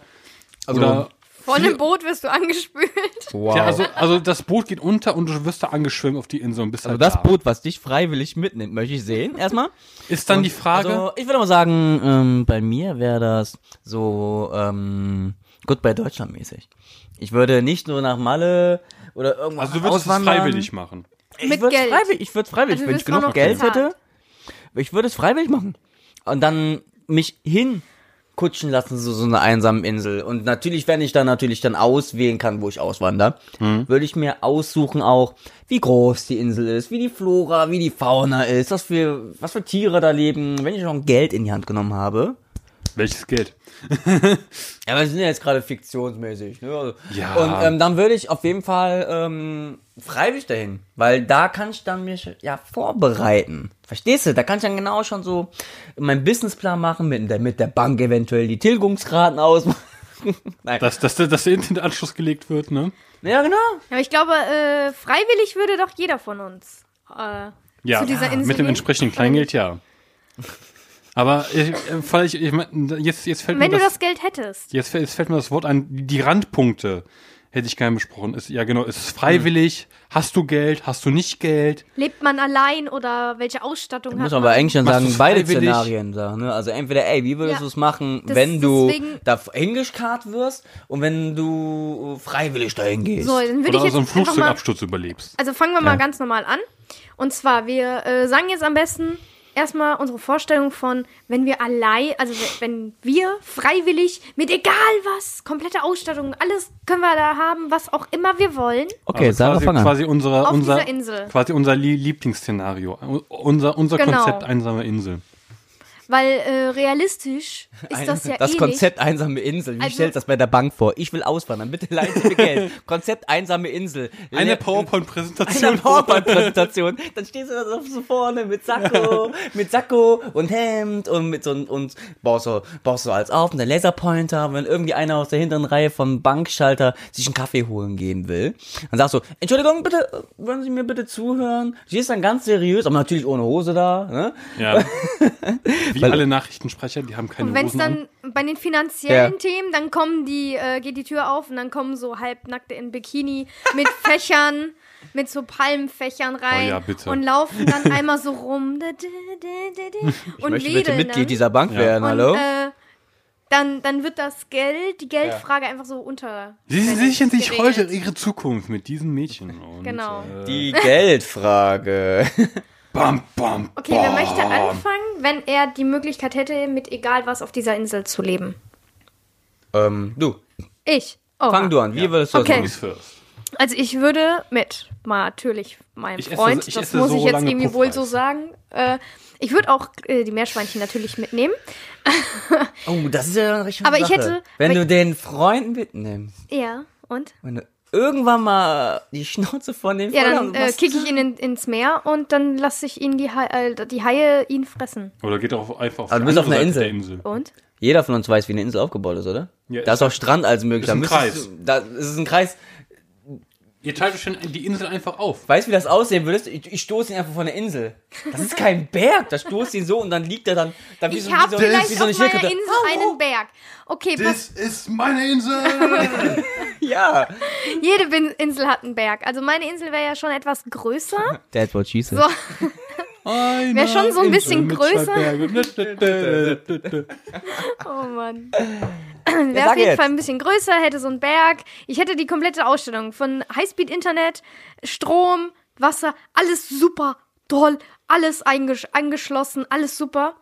Also, oder, Von einem Boot wirst du angespült. Wow. ja, also, also das Boot geht unter und du wirst da angeschwimmt auf die Insel und bist also halt das da. Boot, was dich freiwillig mitnimmt, möchte ich sehen. Erstmal. Ist dann die Frage, Also, ich würde mal sagen, ähm, bei mir wäre das so ähm, gut bei Deutschland mäßig. Ich würde nicht nur nach Malle oder irgendwas also du würdest es freiwillig machen. Ich Mit Geld. Freiwillig, ich würde es freiwillig, Also du wenn ich genug noch Geld hätte. Ich würde es freiwillig machen. Und dann mich hinkutschen lassen, so, so eine einsame Insel. Und natürlich, wenn ich dann natürlich dann auswählen kann, wo ich auswandere, Mhm. würde ich mir aussuchen auch, wie groß die Insel ist, wie die Flora, wie die Fauna ist, was für, was für Tiere da leben, wenn ich noch Geld in die Hand genommen habe. Welches Geld? Ja, aber wir sind ja jetzt gerade fiktionsmäßig, ne? Also, Ja. Und ähm, dann würde ich auf jeden Fall ähm, freiwillig dahin, weil da kann ich dann mich ja vorbereiten. Verstehst du? Da kann ich dann genau schon so meinen Businessplan machen, mit der, mit der Bank eventuell die Tilgungsraten ausmachen. Nein. Dass, dass, dass der Internetanschluss gelegt wird, ne? ja, genau. Aber ich glaube, äh, freiwillig würde doch jeder von uns äh, Ja, zu dieser Insel mit dem gehen. entsprechenden Kleingeld, ja. Aber ich, äh, vielleicht, ich mein, jetzt, jetzt fällt Wenn mir du das, das Geld hättest. jetzt, fällt- jetzt fällt mir das Wort ein, die Randpunkte hätte ich gerne besprochen. Ist, ja, genau, ist es freiwillig? Hast du Geld? Hast du nicht Geld? Lebt man allein oder welche Ausstattung Muss hat man man? aber eigentlich dann sagen, beide? Szenarien sagen, ne? Also entweder, ey, wie würdest Ja. du es machen, Das- wenn du da hingekarrt wirst und wenn du freiwillig dahin gehst. So, dann würde Oder ich jetzt so einen mal, Flugzeugabsturz überlebst? also fangen wir mal Ja. ganz normal an. Und zwar, wir äh, sagen jetzt am besten erstmal unsere Vorstellung von, wenn wir allein, also wenn wir freiwillig mit egal was, komplette Ausstattung, alles können wir da haben, was auch immer wir wollen, okay, also Sarah, quasi, fang an. quasi unser, auf unser, dieser Insel. quasi unser Lie- Lieblingsszenario. Unser, unser Genau. Konzept einsame Insel. Weil äh, realistisch ist das ja das eh Konzept einsame Insel. Wie Also- stellst du das bei der Bank vor? Ich will auswandern. Bitte leite mir Geld. Konzept einsame Insel. Eine PowerPoint-Präsentation. Eine PowerPoint-Präsentation. Dann stehst du da so so vorne mit Sakko, mit Sakko und Hemd und mit so und baust so, baust so als auf, mit der Laserpointer. Wenn irgendwie einer aus der hinteren Reihe vom Bankschalter sich einen Kaffee holen gehen will, dann sagst du, Entschuldigung, bitte, wollen Sie mir bitte zuhören? Stehst dann ganz seriös, aber natürlich ohne Hose da, ne? Ja. Wie alle Nachrichtensprecher, die haben keine Und wenn es Hosen an. dann bei den finanziellen Ja. Themen, dann kommen die, äh, geht die Tür auf und dann kommen so halbnackte in Bikini mit Fächern, mit so Palmfächern rein Oh ja, bitte. und laufen dann einmal so rum da, da, da, da, da, Ich und möchte bitte Mitglied dann. dieser Bank Ja. werden, und, hallo? Äh, dann, dann wird das Geld, die Geldfrage einfach so unter. Sie sichern sich heute ihre Zukunft mit diesen Mädchen. Und, Genau. Äh, Die Geldfrage. bam, bam, Okay, wer möchte anfangen, wenn er die Möglichkeit hätte, mit egal was auf dieser Insel zu leben? ähm, du, Ich. Oh, fang du an. Wie würdest du das Okay. machen? Also ich würde mit mal natürlich meinem Ich esse- Freund, ich das esse muss so ich jetzt irgendwie wohl Puffreis. so sagen. Äh, ich würde auch äh, die Meerschweinchen natürlich mitnehmen. Oh, das ist ja eine richtige Aber ich Sache. hätte- Wenn du den Freund mitnimmst, Ja, und? wenn du irgendwann mal die Schnauze von dem Ja, dann äh, kicke ich ihn in, ins Meer und dann lasse ich ihn die, Hai- äh, die Haie ihn fressen. Oder geht auch einfach auf Aber die du bist auf einer Insel. der Insel. Und? Jeder von uns weiß, wie eine Insel aufgebaut ist, oder? Ja, da ist auch Strand als möglich. ist ein Da müsstest Kreis. Du, da ist es ein Kreis. Ihr teilt euch schon die Insel einfach auf. Weißt du, wie das aussehen würde? Ich, ich stoße ihn einfach von der Insel. Das ist kein Berg. Da stoße ihn so und dann liegt er dann, dann wie Ich so, habe wie so, vielleicht wie so eine auf meiner. Insel einen Berg. Okay, pass, Das ist meine Insel. Ja. jede Bin- Insel hat einen Berg. Also meine Insel wäre ja schon etwas größer. That's what she said. So, Wäre schon so ein bisschen größer. oh Mann. Wäre auf jeden jetzt. Fall ein bisschen größer, hätte so einen Berg. Ich hätte die komplette Ausstellung von Highspeed-Internet, Strom, Wasser, alles super toll, alles eingesch angeschlossen, alles super.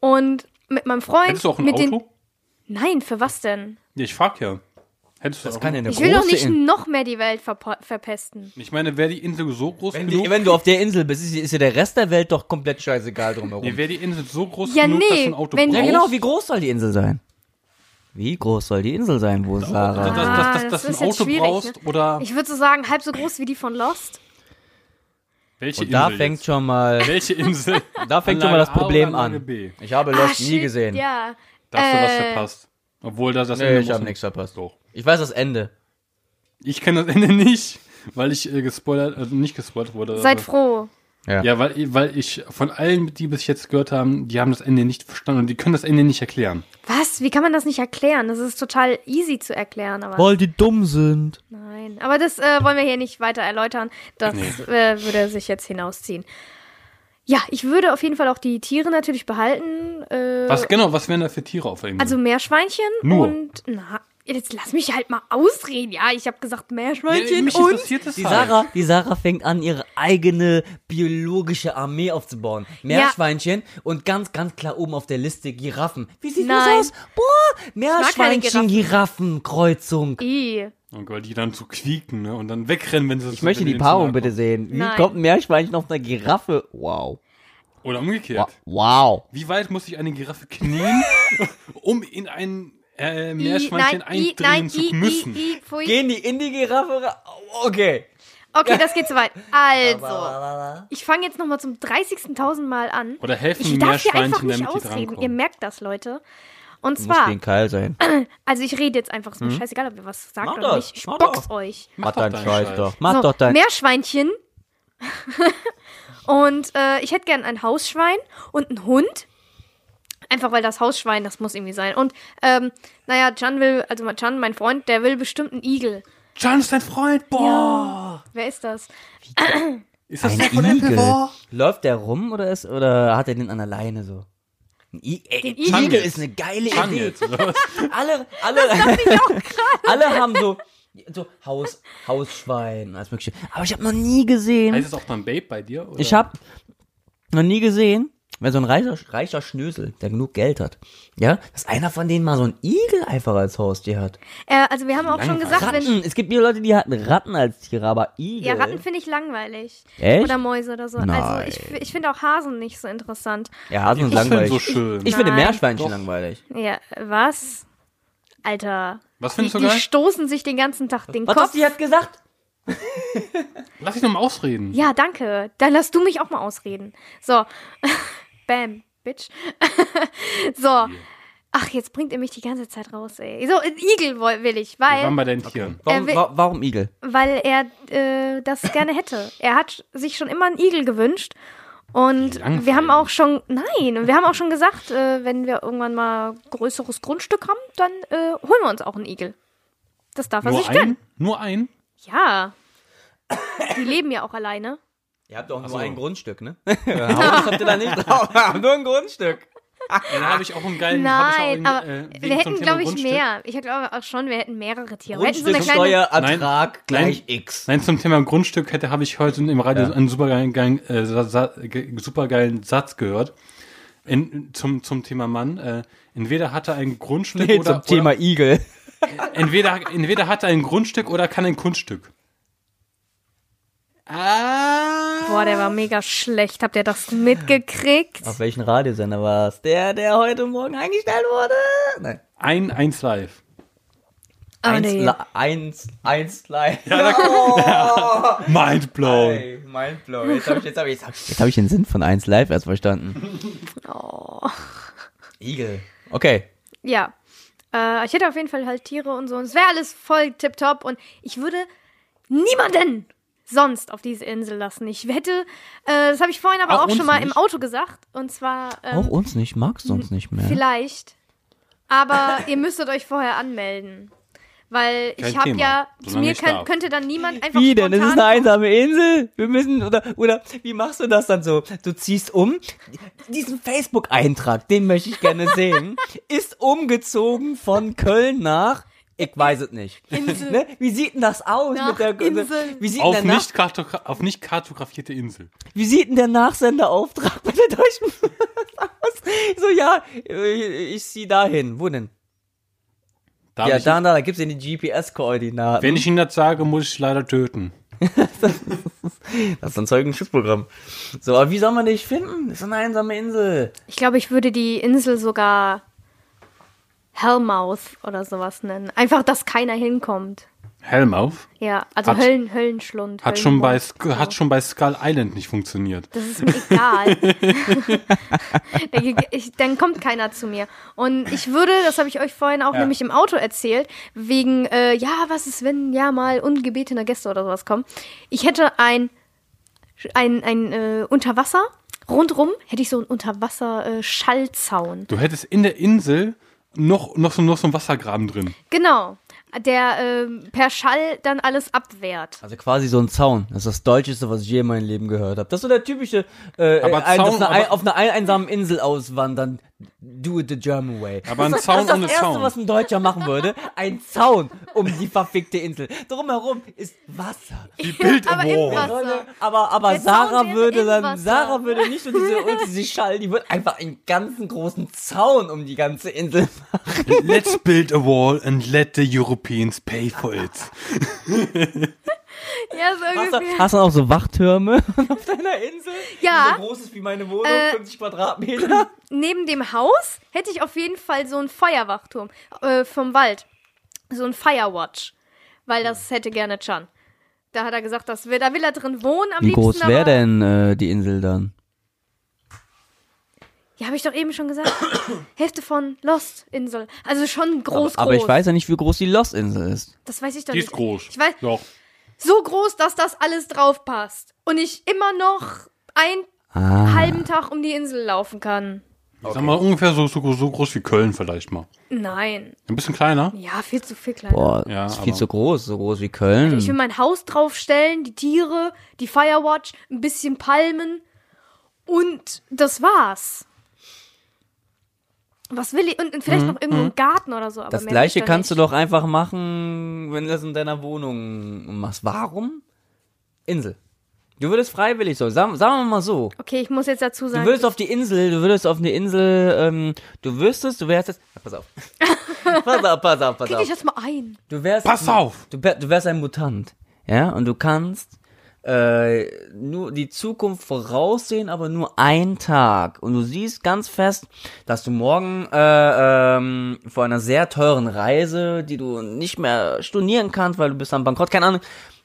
Und mit meinem Freund, Hättest du auch ein mit Auto? den. Nein, für was denn? Ich frag ja. Hättest du Das kann ja ein- eine Ich will doch nicht In noch mehr die Welt verpesten. Ich meine, wäre die Insel so groß wenn, genug, die, wenn du auf der Insel bist, ist, ist dir der Rest der Welt doch komplett scheißegal drumherum. nee, wäre die Insel so groß Ja, genug, dass nee, du ein Auto wenn- ja, genau. Wie groß soll die Insel sein? Wie groß soll die Insel sein, wo dass, Sarah? dass, dass, Ah, dass, das dass du ist ein Auto schwierig, brauchst ne? oder Ich würde so sagen, halb so groß wie die von Lost. welche Und da Insel fängt jetzt? schon mal, Welche Insel? da fängt schon mal das Problem an. B? Ich habe Lost Ah, nie gesehen. Ja. Da hast du was Äh, verpasst. Obwohl das das Nee, Ende ich habe nichts verpasst. Doch. Ich weiß das Ende. Ich kenne das Ende nicht, weil ich äh, gespoilert, also nicht gespoilert wurde. Seid froh. Ja. Ja, weil, weil ich von allen, die bis jetzt gehört haben, die haben das Ende nicht verstanden und die können das Ende nicht erklären. Was? Wie kann man das nicht erklären? Das ist total easy zu erklären, aber Weil die dumm sind. nein. Aber das äh, wollen wir hier nicht weiter erläutern. Das Nee. äh, würde sich jetzt hinausziehen. Ja, ich würde auf jeden Fall auch die Tiere natürlich behalten. Äh, Was genau, was wären da für Tiere auf der Insel? also Meerschweinchen Nur. und na, jetzt lass mich halt mal ausreden. Ja, ich habe gesagt ja, Meerschweinchen mich und interessiert das Die halt. Sarah, die Sarah fängt an, ihre eigene biologische Armee aufzubauen. Meerschweinchen und ganz, ganz klar oben auf der Liste Giraffen. Wie sieht Nein. das aus? Boah, keine Giraffen. Meerschweinchen-Giraffen-Kreuzung. I. Oh Gott, die dann so quieken ne? und dann wegrennen, wenn sie Ich möchte die Paarung bitte sehen. Wie Nein. kommt ein Meerschweinchen auf eine Giraffe? Wow. Oder umgekehrt. Wow. Wie weit muss sich eine Giraffe knien, um in ein äh, Meerschweinchen eindringen zu I, müssen? I, I. Gehen die in die Giraffe ra- Okay. Okay, das geht zu weit. Also, ich fange jetzt nochmal zum 30.000 Mal an. Oder helfen Ich die darf hier einfach Meerschweinchen, nicht damit die ausreden. Ihr merkt das, Leute. Und Muss zwar, den Keil sein. also ich rede jetzt einfach, ist mir scheißegal, ob ihr was sagt Mach oder das, nicht. Ich mach box doch. euch. Mach doch deinen deinen Scheiß Scheiß. doch. Mach so, doch dein. Meerschweinchen. und äh, ich hätte gern ein Hausschwein und einen Hund. Einfach weil das Hausschwein, das muss irgendwie sein. Und, ähm, naja, Can will, also Can, mein Freund, der will bestimmt einen Igel. John ist dein Freund, boah! Wer ist das? Ist das Ein der von Igel. Läuft der rum oder ist oder hat er den an der Leine so? I Den Igel Igel. ist eine geile Idee. Alle, alle, alle haben so, so Haus, Hausschwein, alles mögliche. Aber ich habe noch nie gesehen. Heißt es auch dann Babe bei dir? Oder? Ich habe noch nie gesehen, wenn so ein reicher, reicher Schnösel, der genug Geld hat, ja, dass einer von denen mal so ein Igel einfach als Haustier hat. Äh, also wir haben auch schon gesagt, wenn, Ratten, es gibt viele Leute, die hatten Ratten als Tiere, aber Igel. Ja, Ratten finde ich langweilig. Echt? Oder Mäuse oder so. Also Nein. ich, ich finde auch Hasen nicht so interessant. ja, Hasen sind langweilig. so schön. Ich finde. Meerschweinchen Doch. langweilig. Ja, was? Alter. Was Die, findest du die geil? stoßen sich den ganzen Tag den Was Kopf. hast du jetzt gesagt? Lass dich noch mal ausreden. Ja, danke. Dann lass du mich auch mal ausreden. So. Bam, Bitch. so. Ach, jetzt bringt ihr mich die ganze Zeit raus, ey. So, ein Igel will ich, Wir waren weil, bei deinen Tieren. Warum, will- wa warum Igel? weil er äh, das gerne hätte. Er hat sich schon immer einen Igel gewünscht. Und wir haben auch schon, nein, und wir haben auch schon gesagt, äh, wenn wir irgendwann mal größeres Grundstück haben, dann äh, holen wir uns auch einen Igel. Das darf er Nur sich gönnen. ein? Nur ein? Ja. Die leben ja auch alleine. Ihr habt doch nur so. ein Grundstück, ne? Haus habt ihr da nicht drauf. nur ein Grundstück. Dann habe ich auch einen geilen. hab ich auch Nein, einen, aber äh, wir zum hätten, Thema glaube ich, Grundstück. mehr. Ich glaube auch schon, wir hätten mehrere Tiere. Hätten so. Grundstücksteuerertrag gleich. X. Nein, zum Thema Grundstück hätte habe ich heute im Radio Ja. einen supergeilen, geilen, äh, Sa supergeilen Satz gehört. In, zum, zum Thema Mann. Äh, entweder hat er ein Grundstück Nee, oder, zum Thema Igel. oder entweder, entweder hat er ein Grundstück oder kann ein Kunststück. Ah. Boah, der war mega schlecht. Habt ihr das mitgekriegt? Auf welchen Radiosender war es? Der, der heute Morgen eingestellt wurde? Nein. Ein, eins live. Ah, eins, nee. li- eins, eins live. Mind blown. Ey, mindblow. Jetzt habe ich, jetzt hab ich, jetzt hab ich, jetzt hab ich den Sinn von eins live erst verstanden. Oh. Igel. Okay. Ja. Äh, ich hätte auf jeden Fall halt Tiere und so. Und es wäre alles voll tipptopp. Und ich würde niemanden sonst auf diese Insel lassen. Ich hätte, äh, das habe ich vorhin aber Auch auch, schon mal nicht? im Auto gesagt. Und zwar ähm, Auch uns nicht, magst du uns nicht mehr. vielleicht. Aber ihr müsstet euch vorher anmelden. Weil Kein ich habe ja, zu mir kann, könnte dann niemand einfach Wie denn? Das ist eine einsame Insel. Wir müssen, oder, oder, wie machst du das dann so? Du ziehst um. Diesen Facebook-Eintrag, den möchte ich gerne sehen, ist umgezogen von Köln nach, ich weiß es nicht. Insel. Ne? Wie sieht denn das aus Nach mit der Insel. Wie sieht, Auf nicht, auf nicht kartografierte Insel. wie sieht denn der Nachsenderauftrag bei der deutschen aus? So, ja, ich, ich zieh dahin. Wo denn? Darf ja, da, da, da gibt's ja die GPS-Koordinaten. wenn ich Ihnen das sage, muss ich leider töten. Das ist ein Zeugenschutzprogramm. So, aber wie soll man dich finden? Das ist eine einsame Insel. Ich glaube, ich würde die Insel sogar Hellmouth oder sowas nennen. Einfach, dass keiner hinkommt. Helm auf. Ja, also Hat- Höllen, Höllenschlund. Hat schon, bei, Sk- hat schon bei Skull Island nicht funktioniert. Das ist mir egal. ich, dann kommt keiner zu mir. Und ich würde, das habe ich euch vorhin auch Ja. nämlich im Auto erzählt, wegen, äh, ja, was ist, wenn ja mal ungebetene Gäste oder sowas kommen. Ich hätte ein, ein, ein äh, Unterwasser, rundrum hätte ich so einen Unterwasser-Schallzaun. Du hättest in der Insel noch, noch, so, noch so einen Wassergraben drin. genau. Der ähm, per Schall dann alles abwehrt. Also quasi so ein Zaun. Das ist das Deutscheste, was ich je in meinem Leben gehört habe. Das ist so der typische, äh, Aber ein, Zaun, auf, einer, aber- auf einer ein- einsamen Insel auswandern. Do it the German way. Aber ein das, Zaun das ist das ohne Erste, Zaun. was ein Deutscher machen würde. Ein Zaun um die verfickte Insel. Drumherum ist Wasser. Wie Bild aber im. Wasser. Aber, aber Der Zaun Sarah würde dann, Wasser. Sarah würde nicht nur diese, und diese Schall, die würde einfach einen ganzen großen Zaun um die ganze Insel machen. Let's build a wall and let the Europeans pay for it. Ja, so Hast du, hast du auch so Wachttürme auf deiner Insel? Ja. Die so groß ist wie meine Wohnung, Äh, 50 Quadratmeter. neben dem Haus hätte ich auf jeden Fall so einen Feuerwachturm äh, vom Wald. So ein Firewatch. Weil das hätte gerne Chan. Da hat er gesagt, das will, da will er drin wohnen am Wie liebsten. groß wäre aber- denn äh, die Insel dann? Ja, habe ich doch eben schon gesagt. Hälfte von Lost Insel. Also schon groß, aber, aber groß. ich weiß ja nicht, wie groß die Lost-Insel ist. Das weiß ich doch Die nicht. ist groß. Ich weiß, Doch. So groß, dass das alles drauf passt. Und ich immer noch einen Ah. halben Tag um die Insel laufen kann. Ich sag mal ungefähr so, so, so groß wie Köln vielleicht mal. Nein. Ein bisschen kleiner. Ja, viel zu viel kleiner. Boah, Ja, ist viel zu groß, so groß wie Köln. Ich will mein Haus draufstellen, die Tiere, die Firewatch, ein bisschen Palmen und das war's. Was will ich? Und, vielleicht noch irgendwo einen Garten oder so. Aber Mhm, das gleiche kannst du doch einfach machen, wenn du das in deiner Wohnung machst. Warum? Insel. Du würdest freiwillig so, sagen, sagen wir mal so. Okay, ich muss jetzt dazu Du sagen. würdest auf die Insel, du würdest auf eine Insel, ähm, du wüsstest, du wärst jetzt, pass auf. pass auf, pass auf, pass Krieg auf. ich das mal ein? Du wärst, Pass auf! Du, wär- du wärst ein Mutant, ja, und du kannst äh, nur die Zukunft voraussehen, aber nur einen Tag. Und du siehst ganz fest, dass du morgen äh, ähm, vor einer sehr teuren Reise, die du nicht mehr stornieren kannst, weil du bist am Bankrott, keine Ahnung,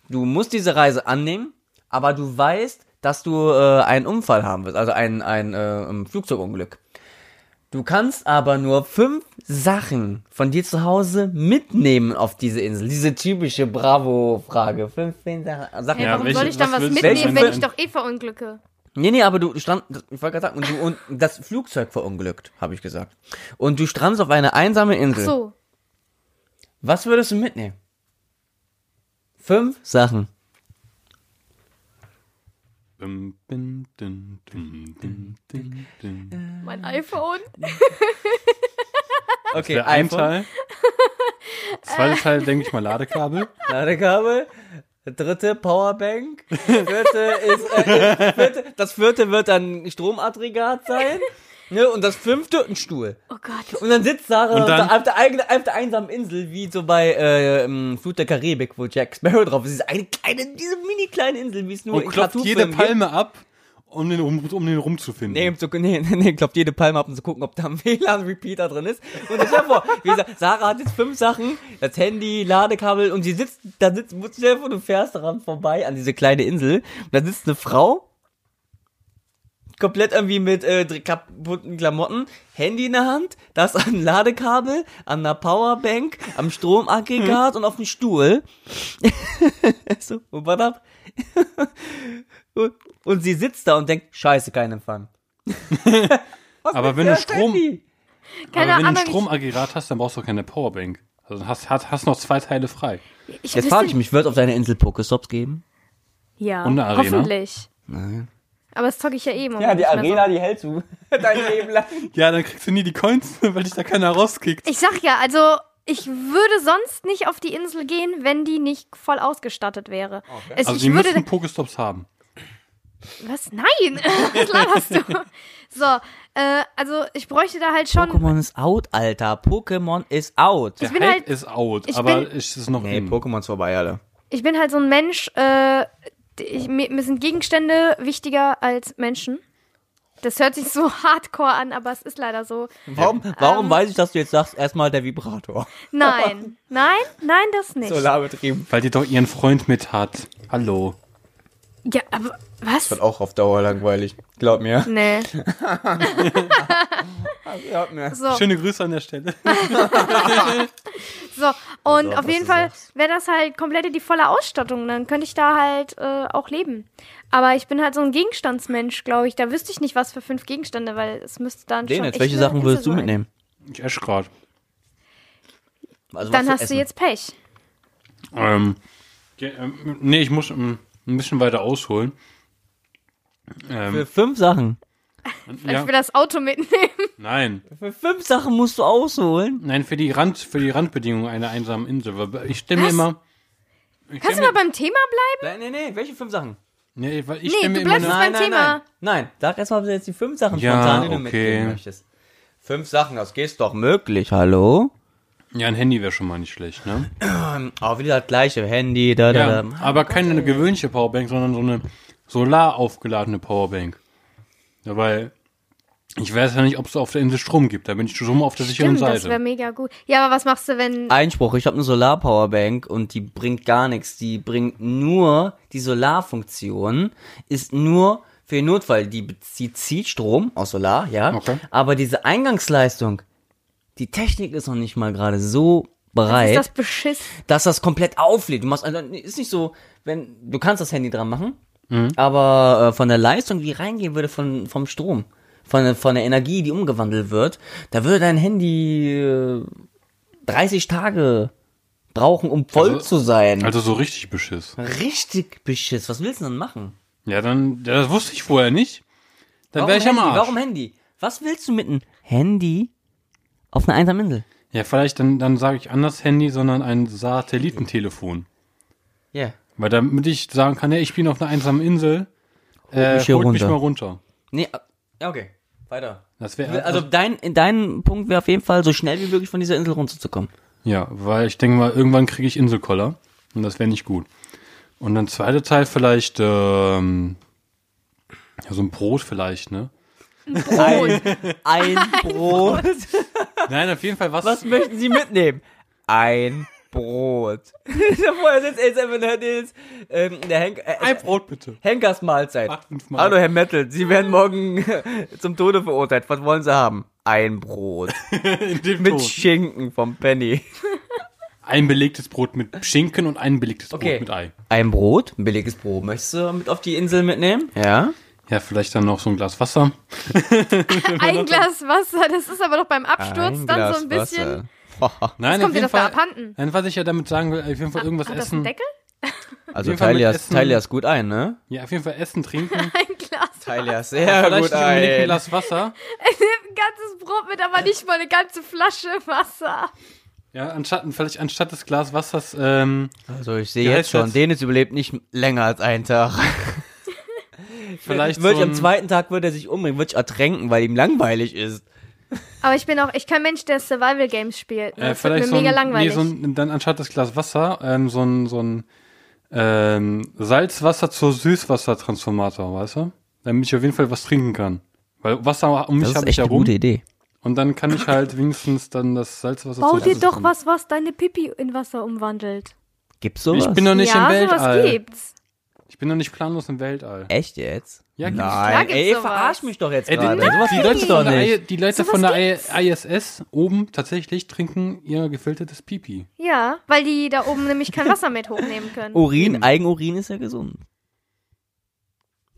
du musst diese Reise annehmen, aber du weißt, dass du äh, einen Unfall haben wirst, also ein, ein äh, Flugzeugunglück. Du kannst aber nur fünf Sachen von dir zu Hause mitnehmen auf diese Insel. Diese typische Bravo-Frage. Fünf fünf Sachen. Sachen Hey, Ja, warum welche- soll ich dann was was mitnehmen, wenn ich doch eh verunglücke? Nee, nee, aber du strand, ich wollte gerade sagen, und, du, und das Flugzeug verunglückt, habe ich gesagt. Und du strandest auf eine einsame Insel. So. Was würdest du mitnehmen? Fünf Sachen. Mein iPhone. Okay, Der ein iPhone, Teil. Zweiter Teil, denke ich mal, Ladekabel. Ladekabel. Dritte Powerbank. Vierte ist, äh, vierte, das vierte wird dann Stromaggregat sein. Ne, und das fünfte ein Stuhl. Oh Gott. Und dann sitzt Sarah dann- der, auf, der, auf der einsamen Insel, wie so bei äh, im Flut der Karibik, wo Jack Sparrow drauf ist. Diese eine kleine, diese mini kleine Insel, wie es nur Und in klopft jede gibt. Palme ab, um den, um, um den rumzufinden. Nee, um zu, nee, nee, nee, klopft jede Palme ab, um zu gucken, ob da ein WLAN-Repeater drin ist. Und ich vor, wie gesagt, Sarah hat jetzt fünf Sachen, das Handy, Ladekabel und sie sitzt, da sitzt, stell dir vor, du fährst daran vorbei, an diese kleine Insel, und da sitzt eine Frau, komplett irgendwie mit äh, kaputten Klamotten, Handy in der Hand, das an Ladekabel, an einer Powerbank, am Stromaggregat und auf dem Stuhl. so, und was ab? und, und sie sitzt da und denkt, scheiße, kein Empfang. Aber wenn du Strom, Keine aber wenn du ein Stromaggregat hast, dann brauchst du keine Powerbank. Also hast, hast, hast noch zwei Teile frei. ich, Jetzt frage ich mich, wird auf deiner Insel Pokestops geben? Ja, Und eine Arena? hoffentlich. Aber das zocke ich ja eh immer. die hält zu. Dein Leben lang. Ja, dann kriegst du nie die Coins, weil dich da keiner rauskickt. Ich sag ja, also ich würde sonst nicht auf die Insel gehen, wenn die nicht voll ausgestattet wäre. Es, Also ich die würde müssen Pokestops haben. was? Nein, was laberst du? So, äh, also ich bräuchte da halt schon. Pokémon ist out, Alter. Pokémon ist out. Der bin Hype halt- ist out, ich aber bin- es ist noch Nee, in. Pokémon ist vorbei, Alter. Ich bin halt so ein Mensch. Äh, ich, mir, mir sind Gegenstände wichtiger als Menschen. Das hört sich so hardcore an, aber es ist leider so. Warum, warum weiß ich, dass du jetzt sagst, erstmal der Vibrator? Nein, nein, nein, das nicht. Solarbetrieben. Weil die doch ihren Freund mit hat. Hallo. Ja, aber was? Wird auch auf Dauer langweilig. Glaub mir. Nee. Glaub mir. So, Schöne Grüße an der Stelle. so. Und Also, auf jeden Fall wäre das halt komplette die volle Ausstattung. Dann könnte ich da halt äh, auch leben. Aber ich bin halt so ein Gegenstandsmensch, glaube ich. Da wüsste ich nicht, was für fünf Gegenstände, weil es müsste dann schon Denitz, echt welche Sachen würdest du sein. mitnehmen? Ich esse grad. Also Dann hast du jetzt Pech. Ähm, ge- ähm, nee, ich muss ähm, ein bisschen weiter ausholen. Für Ähm, fünf Sachen. Ja. ja, Ich will das Auto mitnehmen. nein. Für fünf Sachen musst du ausholen. Nein, für die Rand, für die Randbedingungen einer einsamen Insel. Ich stelle mir immer. Ich Kannst du mal beim Thema bleiben? Nee, nee, nee, welche fünf Sachen? nee, weil ich Nee, du immer bleibst eine, beim nein, Thema. nein. Nein, sag erstmal jetzt die fünf Sachen Ja, spontan, die du okay. mitgeben möchtest. Fünf Sachen, das geht doch möglich, hallo? Ja, ein Handy wäre schon mal nicht schlecht, ne? Aber wieder das gleiche, Handy, da, da, Ja, da. aber keine gewöhnliche Powerbank, sondern so eine solar aufgeladene Powerbank. Ja, weil ich weiß ja nicht, ob es auf der Insel Strom gibt. Da bin ich schon mal auf der sicheren Stimmt, das wäre Seite. mega gut. Ja, aber was machst du, wenn. Einspruch, ich habe eine Solar-Powerbank und die bringt gar nichts. Die bringt nur, die Solarfunktion ist nur für den Notfall. Die, die zieht Strom aus Solar, ja. Okay. Aber diese Eingangsleistung, die Technik ist noch nicht mal gerade so bereit, ist das Beschiss? dass das komplett auflädt. Du machst, also, ist nicht so, wenn, du kannst das Handy dran machen, aber äh, von der Leistung, wie reingehen würde von, vom Strom, von, der- von der Energie, die umgewandelt wird, da würde dein Handy äh, 30 Tage brauchen, um voll Also- zu sein. Also so richtig Beschiss. Richtig beschiss. Was willst du denn machen? Ja, dann, ja, das wusste ich vorher nicht. Dann wäre ich am? Arsch. Warum Handy? Was willst du mit einem Handy auf einer einsamen Insel? Ja, vielleicht dann, dann sage ich anders Handy, sondern ein Satellitentelefon. Ja. Yeah. Weil damit ich sagen kann, ja, ich bin auf einer einsamen Insel, äh, mich holt mich runter. mal runter. Nee, äh, ja, okay. Weiter. Das wäre Also dein, in deinem Punkt wäre auf jeden Fall so schnell wie möglich von dieser Insel runterzukommen. Ja, weil ich denke mal, irgendwann kriege ich Inselkoller und das wäre nicht gut. Und dann zweite Teil vielleicht ähm, ja, so ein Brot vielleicht, ne? Ein, ein Brot. Nein, auf jeden Fall was. Was möchten Sie mitnehmen? Ein Brot. Vorher sitzt jetzt einfach der, Nils, ähm, der Henk, äh, Ein Brot bitte. Henkers Mahlzeit. Acht, fünf Mal. Hallo Herr Metal, Sie werden morgen zum Tode verurteilt. Was wollen Sie haben? Ein Brot. Mit Ton. Schinken vom Penny. Ein belegtes Brot mit Schinken und ein belegtes Okay. Brot mit Ei. Ein Brot, ein billiges Brot. Möchtest du mit auf die Insel mitnehmen? Ja. Ja, vielleicht dann noch so ein Glas Wasser. Ein Glas Wasser, das ist aber doch beim Absturz Ein dann Glas so ein bisschen. Wasser. Nein, kommt dir doch da abhanden. Nein, was ich ja damit sagen will, auf jeden Fall irgendwas Hat das einen essen. Deckel? Also jeden Fall Talias, Essen. Talias gut ein, ne? Ja, auf jeden Fall essen, trinken. Ein Glas. Talias sehr vielleicht gut ein ein. Glas Wasser. Ein ganzes Brot mit, aber nicht mal eine ganze Flasche Wasser. Ja, anstatt, vielleicht anstatt des Glas Wassers, ähm, Also ich sehe Ja, jetzt schon, Dennis überlebt nicht länger als einen Tag. Vielleicht Wird so am zweiten Tag wird er sich umbringen, wird sich ertränken, weil ihm langweilig ist. Aber ich bin auch, ich kein Mensch, der Survival Games spielt. äh, Das wird vielleicht mir so mega ein, langweilig. Nee, so ein, dann anstatt des Glas Wasser, ähm, so ein, so ein ähm, Salzwasser zur Süßwassertransformator, weißt du? Damit ich auf jeden Fall was trinken kann. Weil Wasser um mich habe ich ja rum. Idee. Und dann kann ich halt wenigstens dann das Salzwasser Bau dir doch was, was deine Pipi in Wasser umwandelt. Gibt's sowas? Ich bin noch nicht ja, im sowas Weltall. gibt's. Ich bin noch nicht planlos im Weltall. Echt jetzt? Ja, gibt's. Nein, gibt's ey, sowas. verarsch mich doch jetzt Ey, die, gerade. Sowas die, gibt's Leute doch von der, I, nicht. die Leute von der I. ISS oben tatsächlich trinken ihr gefiltertes Pipi. Ja, weil die da oben nämlich kein Wasser mit hochnehmen können. Urin, Eigenurin ist ja gesund.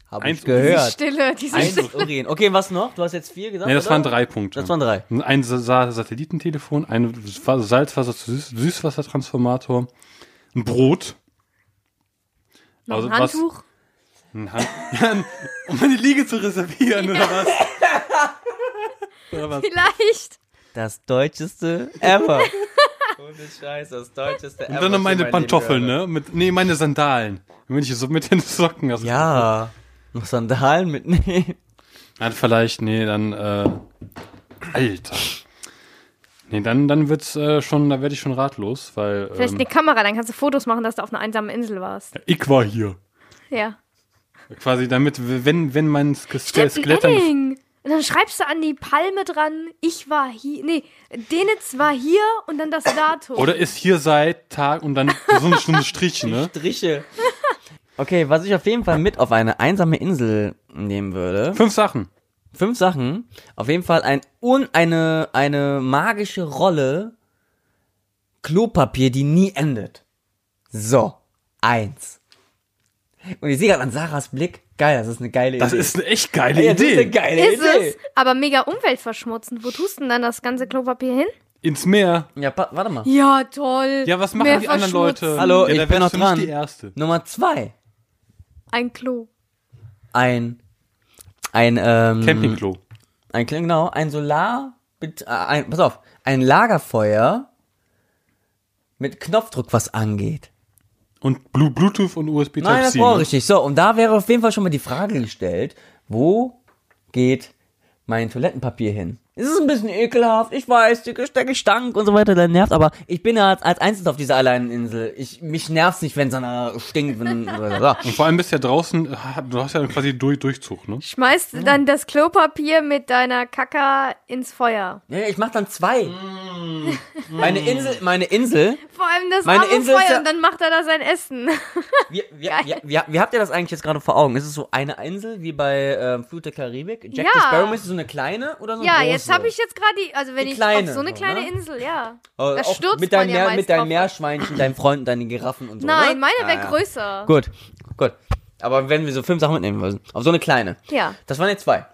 Hab Eins ich gehört. Stille, diese Eins Stille. Urin. Okay, was noch? Du hast jetzt vier gesagt, Nee, das oder? waren drei Punkte. Das waren drei. Ein Sa Satellitentelefon, ein Salzwasser zu Süß Süßwassertransformator, ein Brot. Noch ein Also was- Handtuch. Ein Hand ja, um meine Liege zu reservieren, oder was? oder was? Vielleicht. Das deutscheste ever. Ohne Scheiß, das deutscheste ever. Und dann noch was meine Pantoffeln, ne? Mit, nee, meine Sandalen. Wenn ich so mit den Socken habe. Ja. Noch Sandalen mitnehmen. Dann vielleicht, nee, dann, äh, Alter. Nee, dann, dann wird's äh, schon, da werde ich schon ratlos, weil Vielleicht ähm, eine Kamera, dann kannst du Fotos machen, dass du auf einer einsamen Insel warst. ich war hier. Ja. Quasi damit, wenn, wenn mein Ske Stimmt, Edding. Und dann schreibst du an die Palme dran, ich war hier, nee, Denitz war hier und dann das Datum. Oder ist hier seit Tag und dann so eine Stunde Strich, ne? Striche. Okay, was ich auf jeden Fall mit auf eine einsame Insel nehmen würde. Fünf Sachen. Fünf Sachen. Auf jeden Fall ein un, eine, eine magische Rolle Klopapier, die nie endet. So. Eins. Und ich sehe gerade an Sarahs Blick, geil, das ist eine geile Das Idee. ist eine echt geile ja, das ist eine Idee. geile ist Idee. es, aber mega umweltverschmutzend. Wo tust du denn dann das ganze Klopapier hin? Ins Meer. Ja, warte mal. Ja, toll. Ja, was machen Mehr die anderen. Leute? Hallo, ja, ich bin noch du nicht dran. die Erste. Nummer zwei. Ein Klo. Ein, ein, ähm, Campingklo. Ein, genau, ein Solar, mit, äh, ein, pass auf, ein Lagerfeuer mit Knopfdruck, was angeht. Und Blu Bluetooth und USB Nein, das Type-C. war ne? richtig. So, und da wäre auf jeden Fall schon mal die Frage gestellt, wo geht mein Toilettenpapier hin? Es ist ein bisschen ekelhaft, ich weiß, der Gestank und so weiter, der nervt, aber ich bin ja als, als Einzelnes auf dieser alleinen Insel. Ich, mich nervt's nicht, wenn es einer stinkt, wenn, so. Und vor allem bist du ja draußen, äh, du hast ja quasi durch, Durchzug, ne? Schmeißt dann das Klopapier mit deiner Kaka ins Feuer. Ja, ich mach dann zwei. Meine Insel, meine Insel, Vor allem das Meine arme Insel Feuer ja- und dann macht er da sein Essen. Wie, wie, wie, wie, wie habt ihr das eigentlich jetzt gerade vor Augen? Ist es so eine Insel wie bei ähm, Flut der Karibik? Jack Ja. the Sparrow ist es so eine kleine oder so eine ja, große? jetzt habe ich jetzt gerade die, also wenn Die ich kleine auf so eine kleine ne? Insel, ja. Oh, da stürzt mit man deinen, ja Meer, mit deinen. Meerschweinchen, deinen Freunden, deinen Giraffen und so. Nein, ne? meine Ah, wäre ja. größer. Gut, gut. Aber wenn wir so fünf Sachen mitnehmen müssen, auf so eine kleine. Ja. Das waren jetzt zwei.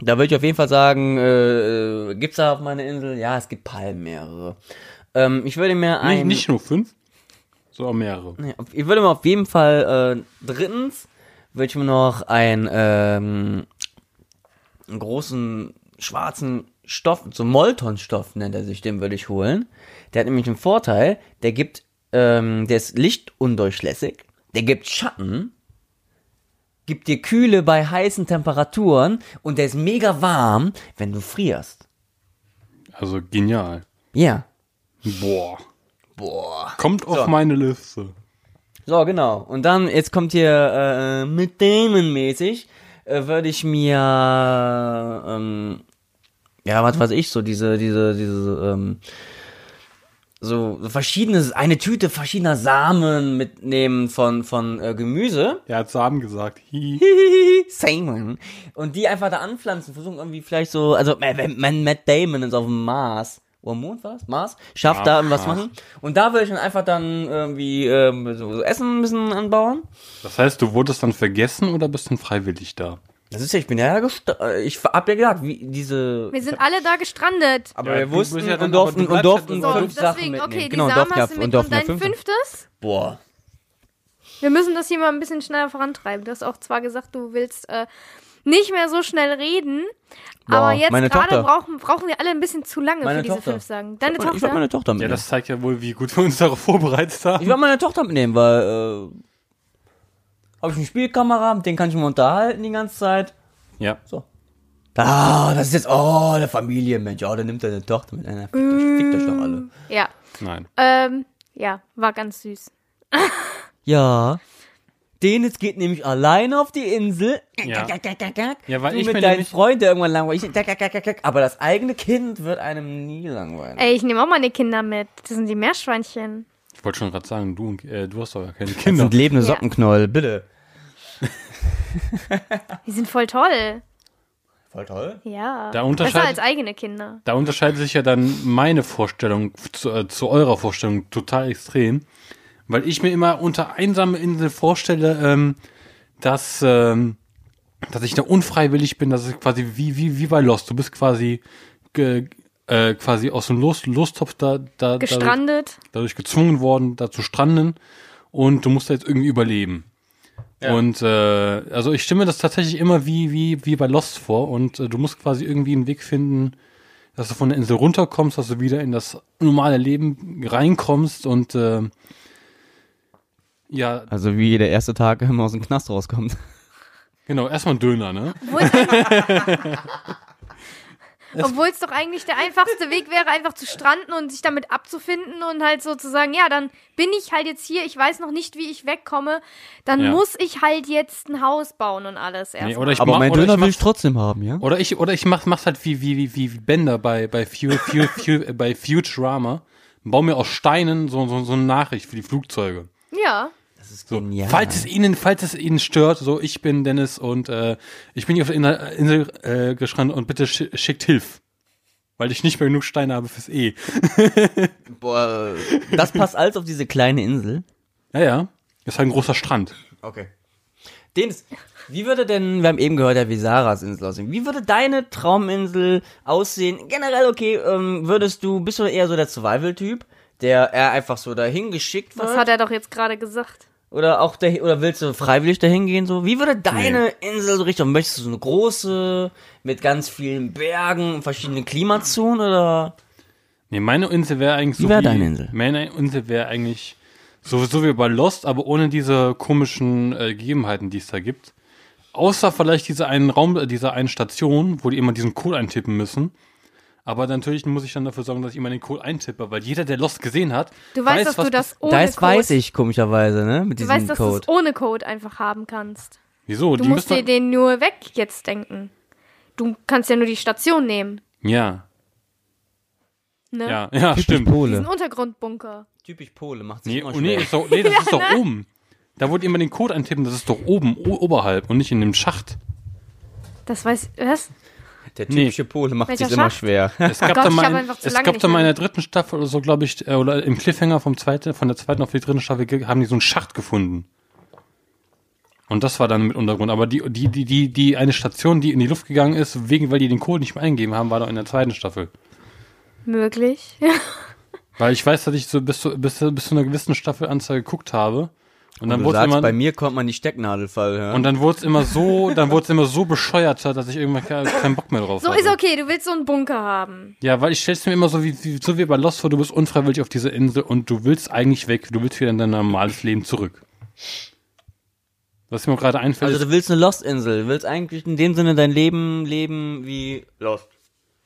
Da würde ich auf jeden Fall sagen, äh, gibt's da auf meiner Insel? Ja, es gibt Palmen mehrere. Ähm, ich würde mir Nicht, ein, nicht nur fünf, sondern mehrere. Ich würde mir auf jeden Fall, äh, drittens, würde ich mir noch ein, ähm, einen großen schwarzen Stoff, so Molton-Stoff nennt er sich, den würde ich holen. Der hat nämlich einen Vorteil, der gibt, ähm, der ist lichtundurchlässig, der gibt Schatten, gibt dir Kühle bei heißen Temperaturen und der ist mega warm, wenn du frierst. Also genial. Ja. Boah. Boah. Kommt auf meine Liste. So, genau. Und dann, jetzt kommt hier äh, mit Damon mäßig, äh, würde ich mir, ähm, ja, was weiß ich, so diese, diese, diese, ähm, so verschiedenes, eine Tüte verschiedener Samen mitnehmen von, von äh, Gemüse. Er hat Samen gesagt. Samen. Und die einfach da anpflanzen, versuchen irgendwie vielleicht so, also, äh, wenn man Matt Damon ist auf dem Mars. Oder Mond war das? Mars? Schafft da Ach, irgendwas ach. machen. Und da würde ich dann einfach dann irgendwie ähm, so, so Essen ein bisschen anbauen. Das heißt, du wurdest dann vergessen oder bist dann freiwillig da? Das ist ja, ich bin ja gest äh, ich hab ja gesagt, wie diese. Wir sind alle da gestrandet. aber Ja, wir wussten ja dann- und durften, und durften ja So, fünf Sachen deswegen, mitnehmen. okay, die genau, und Samen ja, hast du mit und und durften ja dein fünf. fünftes? Boah. Wir müssen das hier mal ein bisschen schneller vorantreiben. Du hast auch zwar gesagt, du willst äh, nicht mehr so schnell reden, Boah, aber jetzt gerade brauchen, brauchen wir alle ein bisschen zu lange Meine für diese Tochter. fünf Sagen. Deine Ich Tochter? wollte meine Tochter Ja, mitnehmen. das zeigt ja wohl, wie gut wir uns darauf vorbereitet haben. ich wollte meine Tochter mitnehmen, weil, äh, habe ich eine Spielkamera, mit denen kann ich mich unterhalten die ganze Zeit. Ja. So. Ah, das ist jetzt, oh, der Familienmensch. Oh, der nimmt deine Tochter mit einer. Fickt euch, fickt euch doch alle. Ja. Nein. Ähm, ja, war ganz süß. Ja. Dennis geht nämlich alleine auf die Insel. Ja. Ja, weil du ich mit deinem Freund, der irgendwann langweilig. Aber das eigene Kind wird einem nie langweilig. Ey, ich nehme auch meine Kinder mit. Das sind die Meerschweinchen. Ich wollte schon gerade sagen, du, und- äh, du hast doch gar keine Das Kinder. sind lebende Ja. Sockenknoll, bitte. Die sind voll toll. Voll toll. Ja. Da Besser unterscheidet- als eigene Kinder. Da unterscheidet sich ja dann meine Vorstellung zu, äh, zu eurer Vorstellung total extrem. Weil ich mir immer unter einsame Insel vorstelle, ähm, dass, ähm, dass ich da unfreiwillig bin, dass es quasi wie, wie, wie bei Lost. Du bist quasi, ge, äh, quasi aus dem Los, Lostopf da, da, dadurch, Gestrandet. dadurch gezwungen worden, da zu stranden und du musst da jetzt irgendwie überleben. Und äh, also ich stimme das tatsächlich immer wie, wie, wie bei Lost vor. Und äh, du musst quasi irgendwie einen Weg finden, dass du von der Insel runterkommst, dass du wieder in das normale Leben reinkommst. Und äh, ja, Also wie der erste Tag immer aus dem Knast rauskommt. genau, erstmal ein Döner, ne? Obwohl es doch eigentlich der einfachste Weg wäre, einfach zu stranden und sich damit abzufinden und halt sozusagen, ja, dann bin ich halt jetzt hier, ich weiß noch nicht, wie ich wegkomme, dann Ja. muss ich halt jetzt ein Haus bauen und alles erst. Nee, oder ich Aber mach, mein oder Döner ich will ich trotzdem haben, ja? oder ich oder ich mach, mach's halt wie wie wie wie wie Bender bei bei Fu, Fu, Fu, äh, bei Futurama. Bau mir aus Steinen so, so, so eine Nachricht für die Flugzeuge. ja. Ist So, falls es Ihnen, falls es Ihnen stört, so ich bin Dennis und äh, ich bin hier auf der Inner- Insel äh, gestrandet und bitte sch schickt Hilf. Weil ich nicht mehr genug Steine habe fürs E. Boah, das passt alles auf diese kleine Insel. Ja, ja. Ist halt ein großer Strand. Okay. Dennis, wie würde denn, wir haben eben gehört, ja, wie Sarahs Insel aussehen. Wie würde deine Trauminsel aussehen? Generell, okay, ähm, würdest du, bist du eher so der Survival-Typ, der eher einfach so dahin geschickt wird? Das hat er doch jetzt gerade gesagt. Oder auch dahin, oder willst du freiwillig dahin gehen so? Wie würde deine Insel so richtig? Möchtest du so eine große mit ganz vielen Bergen, verschiedenen Klimazonen oder? Nee, meine Insel wäre eigentlich so Wie wär deine Insel? Meine Insel wäre eigentlich so, so wie bei Lost, aber ohne diese komischen äh, Gegebenheiten, die es da gibt. Außer vielleicht diese einen Raum, äh, diese einen Station, wo die immer diesen Code eintippen müssen. Aber natürlich muss ich dann dafür sorgen, dass ich immer den Code eintippe, weil jeder, der Lost gesehen hat, Du weißt, weiß, dass was du das ohne Das Code, weiß ich komischerweise, ne? Mit Du diesem weißt, dass du Code. es ohne Code einfach haben kannst. Wieso? Du die musst dir den nur weg jetzt denken. Du kannst ja nur die Station nehmen. ja, Ne? ja, ja, Typisch stimmt. Diesen Pole. Untergrundbunker. Typisch Pole, macht sich Nee, immer oh, nee, schwer. ist doch, nee das ist doch oben. Da wollt ihr immer den Code eintippen, das ist doch oben, o oberhalb und nicht in dem Schacht. Das weiß. Was? Der typische Pole macht Welcher sich immer schwer. Es gab Gott, da mal, in- es gab da mal in der dritten Staffel oder so, glaube ich, äh, oder im Cliffhanger vom zweiten, von der zweiten auf die dritte Staffel haben die so einen Schacht gefunden. Und das war dann mit Untergrund. Aber die, die, die, die, die eine Station, die in die Luft gegangen ist, wegen, weil die den Code nicht mehr eingegeben haben, war doch in der zweiten Staffel. Möglich. Weil ich weiß, dass ich so bis zu, bis, zu- bis zu einer gewissen Staffelanzahl geguckt habe. Und dann du sagst, immer, bei mir kommt man die Stecknadel fallen. Ja? und dann wurde es immer so, dann wurde es immer so bescheuerter, dass ich irgendwann ke- keinen Bock mehr drauf So hatte. ist okay, du willst so einen Bunker haben. Ja, weil ich stell's mir immer so wie, wie so wie bei Lost vor, du bist unfreiwillig auf dieser Insel und du willst eigentlich weg, du willst wieder in dein normales Leben zurück. Was mir gerade einfällt, also du willst eine Lost-Insel. Du willst eigentlich in dem Sinne dein Leben leben wie Lost.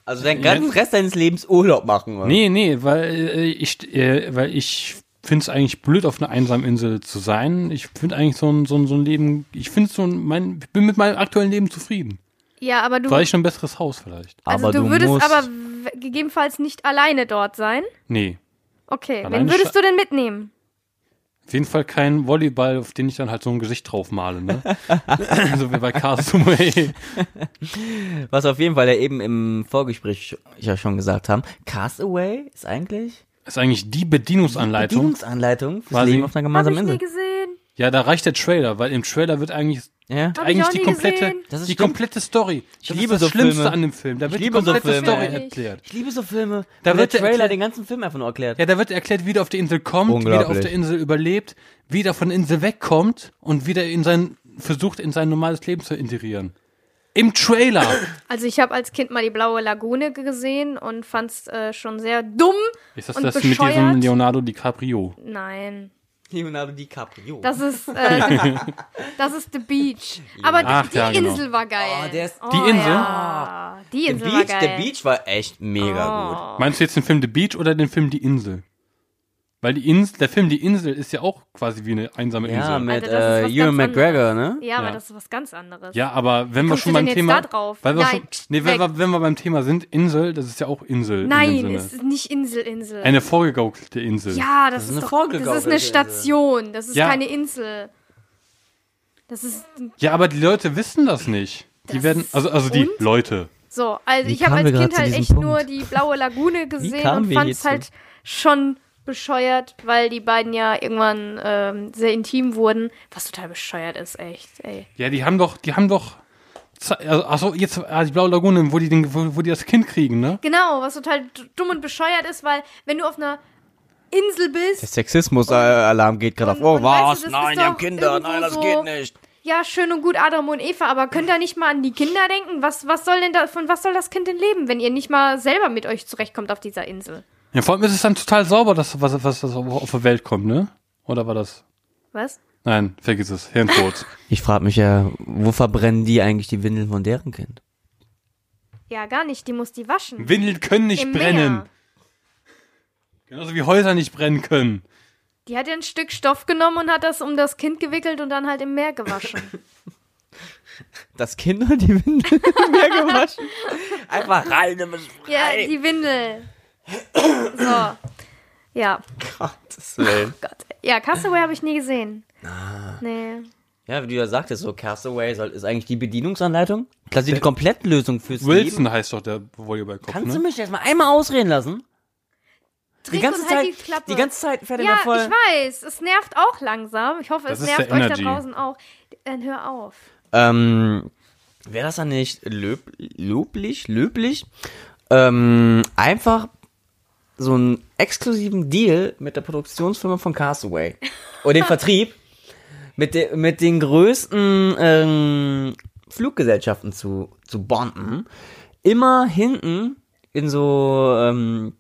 Also deinen Ja. ganzen Rest deines Lebens Urlaub machen. Oder? nee, nee, weil äh, ich, äh, weil ich finde es eigentlich blöd, auf einer einsamen Insel zu sein. Ich finde eigentlich so ein, so ein, so ein Leben, ich finde so ein, mein, ich bin mit meinem aktuellen Leben zufrieden. Ja, aber du. Vielleicht ein besseres Haus vielleicht. also aber du, du, würdest musst, aber gegebenenfalls nicht alleine dort sein. Nee. Okay, Alleine wen würdest du denn mitnehmen? Auf jeden Fall kein Volleyball, auf den ich dann halt so ein Gesicht drauf male, ne? so wie bei Castaway. was auf jeden Fall ja eben im Vorgespräch ja schon gesagt haben, Castaway ist eigentlich Ist eigentlich die Bedienungsanleitung. Bedienungsanleitung fürs. Leben auf einer Hab gemeinsamen ich nie Insel. gesehen. Ja, da reicht der Trailer, weil im Trailer wird eigentlich Ja? Eigentlich die komplette, die komplette Story. Ich das liebe ist das so Schlimmste Filme. an dem Film. Da Ich wird liebe die so komplette Filme. Story erklärt. Ich liebe so Filme, Da wird der Trailer erklärt- den ganzen Film einfach nur erklärt. Ja, da wird erklärt, wie der auf die Insel kommt, wie der auf der Insel überlebt, wie der von der Insel wegkommt und wie der in sein, versucht, in sein normales Leben zu integrieren. Im Trailer. Also ich habe als Kind mal die blaue Lagune gesehen und fand's äh, schon sehr dumm. Ist das Und das mit diesem bescheuert? Leonardo DiCaprio? Nein. Leonardo DiCaprio. Das ist, äh, das ist The Beach. Aber Ach, die ja, genau. Insel war geil. Oh, der ist- Die Insel? Ja, die Insel Beach, war geil. der Beach war echt mega gut. Meinst du jetzt den Film The Beach oder den Film Die Insel? Weil die Insel, der Film Die Insel ist ja auch quasi wie eine einsame Ja, Insel. mit Alter, das ist äh, Ewan McGregor, ne? Ja, aber Ja. das ist was ganz anderes. Ja, aber wenn wir schon beim Thema, da drauf? weil wir Nein, schon, nee, wenn wir, wenn wir beim Thema sind, Insel, das ist ja auch Insel. in Nein, Sinne. es ist nicht Insel, Insel. Eine vorgegaukelte Insel. ja, das, ist ist, eine doch, vorgegaukelte das ist eine. Station, das ist Ja. keine Insel. Das ist Ja, aber die Leute wissen das nicht. Die Das- werden, also, also die und? Leute. so. Also Wie ich habe als Kind halt echt Punkt? nur die blaue Lagune gesehen und fand es halt schon bescheuert, weil die beiden ja irgendwann ähm, sehr intim wurden. Was total bescheuert ist, echt, ey. Ja, die haben doch, die haben doch, also, achso, jetzt, ah, die blaue Lagune, wo die, den, wo, wo die das Kind kriegen, ne? Genau, was total dumm und bescheuert ist, weil wenn du auf einer Insel bist Der Sexismus-Alarm geht gerade auf. Oh, und weißt du, was? Nein, die haben Kinder. Nein, das so- geht nicht. Ja, schön und gut Adam und Eva, aber könnt ihr nicht mal an die Kinder denken? Was, was soll denn da, von was soll das Kind denn leben, wenn ihr nicht mal selber mit euch zurechtkommt auf dieser Insel? Ja, vor allem ist es dann total sauber, dass, was, was das auf die Welt kommt, ne? Oder war das? Was? Nein, vergiss es. Hirntod. Ich frage mich ja, wo verbrennen die eigentlich die Windeln von deren Kind? Ja, gar nicht, die muss die waschen. Windeln können nicht Im brennen. Meer. Genauso wie Häuser nicht brennen können. Die hat ja ein Stück Stoff genommen und hat das um das Kind gewickelt und dann halt im Meer gewaschen. Das Kind und die Windeln im Meer gewaschen? Einfach rein, im ja, die Windel. So. Ja, Gottes Willen. Gott. Ja, Castaway habe ich nie gesehen. Nee. Ja, wie du ja sagtest, so Castaway soll- ist eigentlich die Bedienungsanleitung. Das ist die Komplettlösung fürs Leben. Wilson heißt doch der Volleyballkopf, Kannst du ne? mich jetzt mal einmal ausreden lassen? Die Trink ganze und halt Zeit, die Klappe. die ganze Zeit fährt er Ja, mir voll. ich weiß. Es nervt auch langsam. Ich hoffe, Das es nervt euch da draußen auch. Dann hör auf. Ähm, wäre das dann nicht löb, löblich, löblich, ähm, einfach so einen exklusiven Deal mit der Produktionsfirma von Castaway oder den Vertrieb mit, de, mit den größten ähm, Fluggesellschaften zu, zu bonden, immer hinten in so ähm,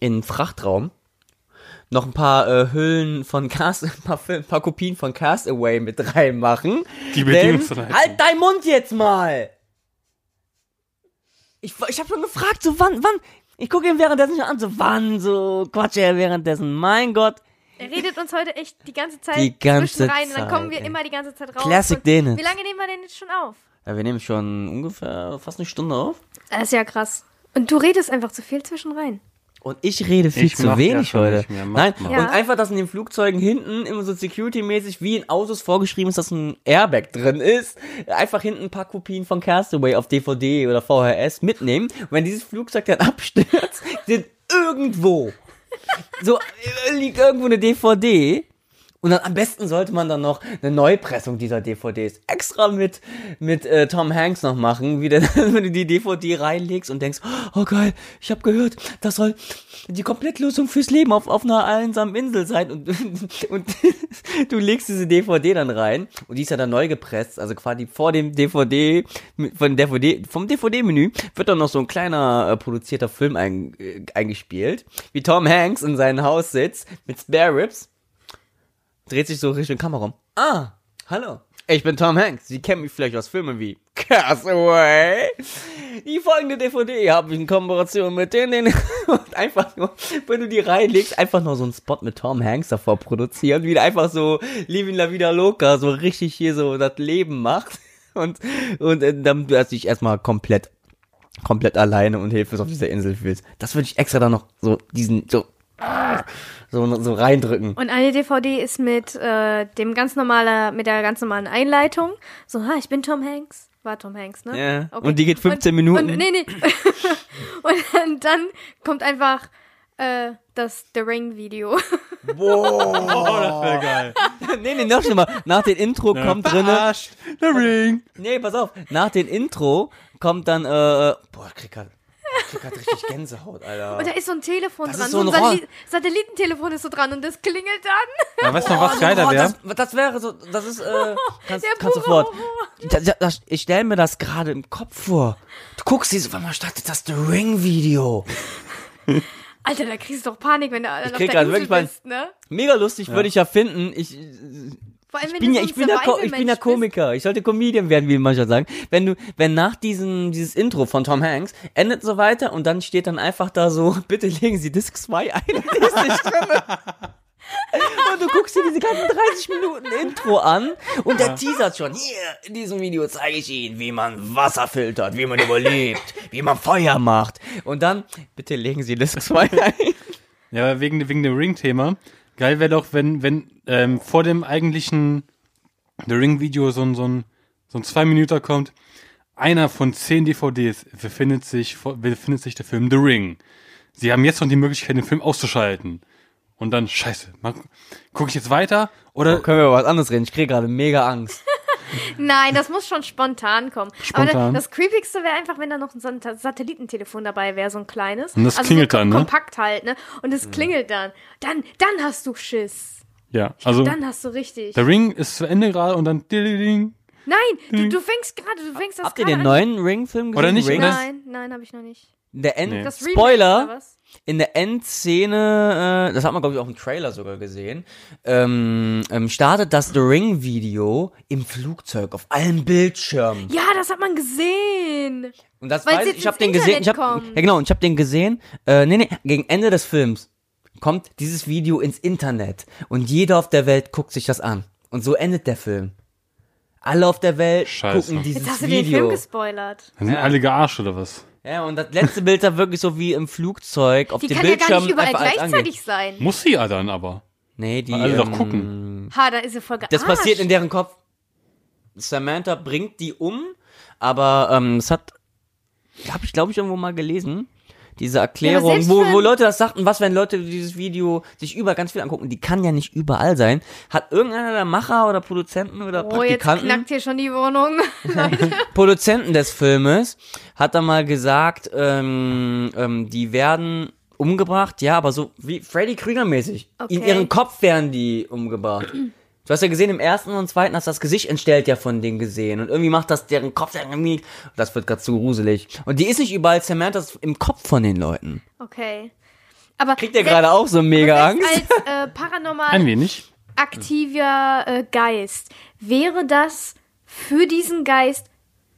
in Frachtraum noch ein paar äh, Hüllen von Cast, ein paar, ein paar Kopien von Castaway mit reinmachen. Die Bedienungsanleitung. halt dein Mund jetzt mal! Ich, ich habe schon gefragt, so wann, wann? Ich gucke ihn währenddessen schon an, so wann, so quatscht er währenddessen. Mein Gott, Er redet uns heute echt die ganze Zeit Die ganze zwischen rein und dann kommen wir Zeit, ey. immer die ganze Zeit raus. Classic Dennis. Wie lange nehmen wir denn jetzt schon auf? ja, wir nehmen schon ungefähr fast eine Stunde auf. Das ist ja krass. Und du redest einfach zu viel zwischen rein. Und ich rede viel Ich zu wenig heute. Nein. Ja. und einfach, dass in den Flugzeugen hinten immer so security-mäßig wie in Autos vorgeschrieben ist, dass ein Airbag drin ist. Einfach hinten ein paar Kopien von Castaway auf DVD oder VHS mitnehmen. Und wenn dieses Flugzeug dann abstürzt, sind irgendwo so äh, liegt irgendwo eine DVD. Und dann am besten sollte man dann noch eine Neupressung dieser DVDs extra mit, mit äh, Tom Hanks noch machen, wie der, wenn du die DVD reinlegst und denkst, oh geil, ich habe gehört, das soll die Komplettlösung fürs Leben auf, auf einer einsamen Insel sein. Und, und du legst diese DVD dann rein und die ist ja dann neu gepresst, also quasi vor dem DVD, von DVD vom DVD-Menü wird dann noch so ein kleiner äh, produzierter Film ein, äh, eingespielt, wie Tom Hanks in seinem Haus sitzt mit Spare Ribs dreht sich so Richtung Kamera rum. Ah, hallo. Ich bin Tom Hanks. Sie kennen mich vielleicht aus Filmen wie Castaway. Die folgende DVD habe ich in Kooperation mit den, den und einfach nur, wenn du die reinlegst, einfach nur so einen Spot mit Tom Hanks davor produzieren, wie der einfach so Living La Vida Loca so richtig hier so das Leben macht und und äh, dann du dich erstmal komplett komplett alleine und hilflos auf dieser Insel fühlst. Das würde ich extra dann noch so diesen so so, so reindrücken. Und eine DVD ist mit äh, dem ganz normalen, mit der ganz normalen Einleitung. So, ha, ich bin Tom Hanks. War Tom Hanks, ne? Ja, und die geht 15 Minuten. Und, nee, nee. und dann, kommt einfach äh, das The Ring Video. Oh, das wäre geil. nee, nee, noch schlimmer. Nach dem Intro kommt drinne. Verarscht. The Ring. Nee, pass auf. Nach dem Intro kommt dann, äh, boah, ich krieg ich krieg grad richtig Gänsehaut, Alter. Und da ist so ein Telefon Das dran. ist so ein ein Rohr- Satelli Satellitentelefon ist so dran und das klingelt dann. Ja, weißt du noch, was Oh, geiler oh, wäre? das, das wäre so, das ist, äh, kannst, Der kannst sofort. Ich stell mir das gerade im Kopf vor. Du guckst dieses, wann startet das The Ring Video? Alter, da kriegst du doch Panik, wenn du auf krieg der grad Insel wirklich mein- bist, ne? Mega lustig, würde ich ja finden. Ich, Vor allem, ich wenn bin du ja, so ein ich bin ja, ich bin ja. Komiker. Ich sollte Comedian werden, wie manche sagen. Wenn du, wenn nach diesem, dieses Intro von Tom Hanks endet so weiter und dann steht dann einfach da so, bitte legen Sie Disc 2 ein. und du guckst dir diese ganzen 30 Minuten Intro an und der teasert schon. Hier, in diesem Video zeige ich Ihnen, wie man Wasser filtert, wie man überlebt, wie man Feuer macht. Und dann, bitte legen Sie Disc 2 ein. Ja, aber wegen, wegen dem Ring-Thema. Geil wäre doch, wenn, wenn ähm, vor dem eigentlichen The Ring-Video so ein, so ein, so ein zwei Minuten kommt. Einer von zehn DVDs befindet sich, befindet sich der Film The Ring. Sie haben jetzt noch die Möglichkeit, den Film auszuschalten. Und dann, scheiße, gucke ich jetzt weiter oder. Oh, können wir über was anderes reden? Ich kriege gerade mega Angst. Nein, das muss schon spontan kommen. Spontan. Aber das, das Creepigste wäre einfach, wenn da noch ein Sat- Satellitentelefon dabei wäre, so ein kleines. Und das also klingelt so dann, ne? Kompakt halt, ne? Und es klingelt dann. Dann, dann hast du Schiss. Ja, also Dann hast du richtig. der Ring ist zu Ende gerade und dann ding. Nein, du, du fängst gerade, du fängst das Habt ihr gerade den an. neuen Ring-Film gesehen? Oder nicht, Ring? Nein, nein, habe ich noch nicht. Der End Nee. Spoiler, oder was? In der Endszene, äh, das hat man glaube ich auch im Trailer sogar gesehen, ähm, ähm, startet das The Ring Video im Flugzeug auf allen Bildschirmen. Ja, das hat man gesehen. Und das Weil's weiß ich, jetzt ich habe den gesehen, ich hab, kommt. ja genau, und ich habe den gesehen, äh, nee, nee, gegen Ende des Films kommt dieses Video ins Internet und jeder auf der Welt guckt sich das an. Und so endet der Film. Alle auf der Welt Scheiße. gucken dieses Jetzt hast du den Film Video. gespoilert. Dann sind Ja. alle gearscht oder was? Ja, und das letzte Bild da wirklich so wie im Flugzeug auf Die dem kann ja Bildschirm gar nicht überall einfach als angeht. gleichzeitig sein. Muss sie ja dann aber. Nee, die Weil alle doch ähm, gucken. Ha, da ist sie voll gearscht. Das passiert in deren Kopf. Samantha bringt die um, aber ähm, es hat, habe ich glaube ich irgendwo mal gelesen, diese Erklärung, selbst wo, wo Leute das sagten, was wenn Leute dieses Video sich über ganz viel angucken, die kann ja nicht überall sein. Hat irgendeiner der Macher oder Produzenten oder Oh, jetzt Praktikanten, knackt hier schon die Wohnung. Produzenten des Filmes, hat er mal gesagt, ähm, ähm, die werden umgebracht, ja, aber so wie Freddy Krüger mäßig. In Okay. ihren Kopf werden die umgebracht. Du hast ja gesehen, im ersten und zweiten hast du das Gesicht entstellt ja von denen gesehen. Und irgendwie macht das deren Kopf irgendwie. Das wird gerade zu gruselig. Und die ist nicht überall Samantha ist im Kopf von den Leuten. Okay. Aber Kriegt ihr gerade auch so mega Angst? Als äh, paranormal Ein wenig. aktiver äh, Geist wäre das für diesen Geist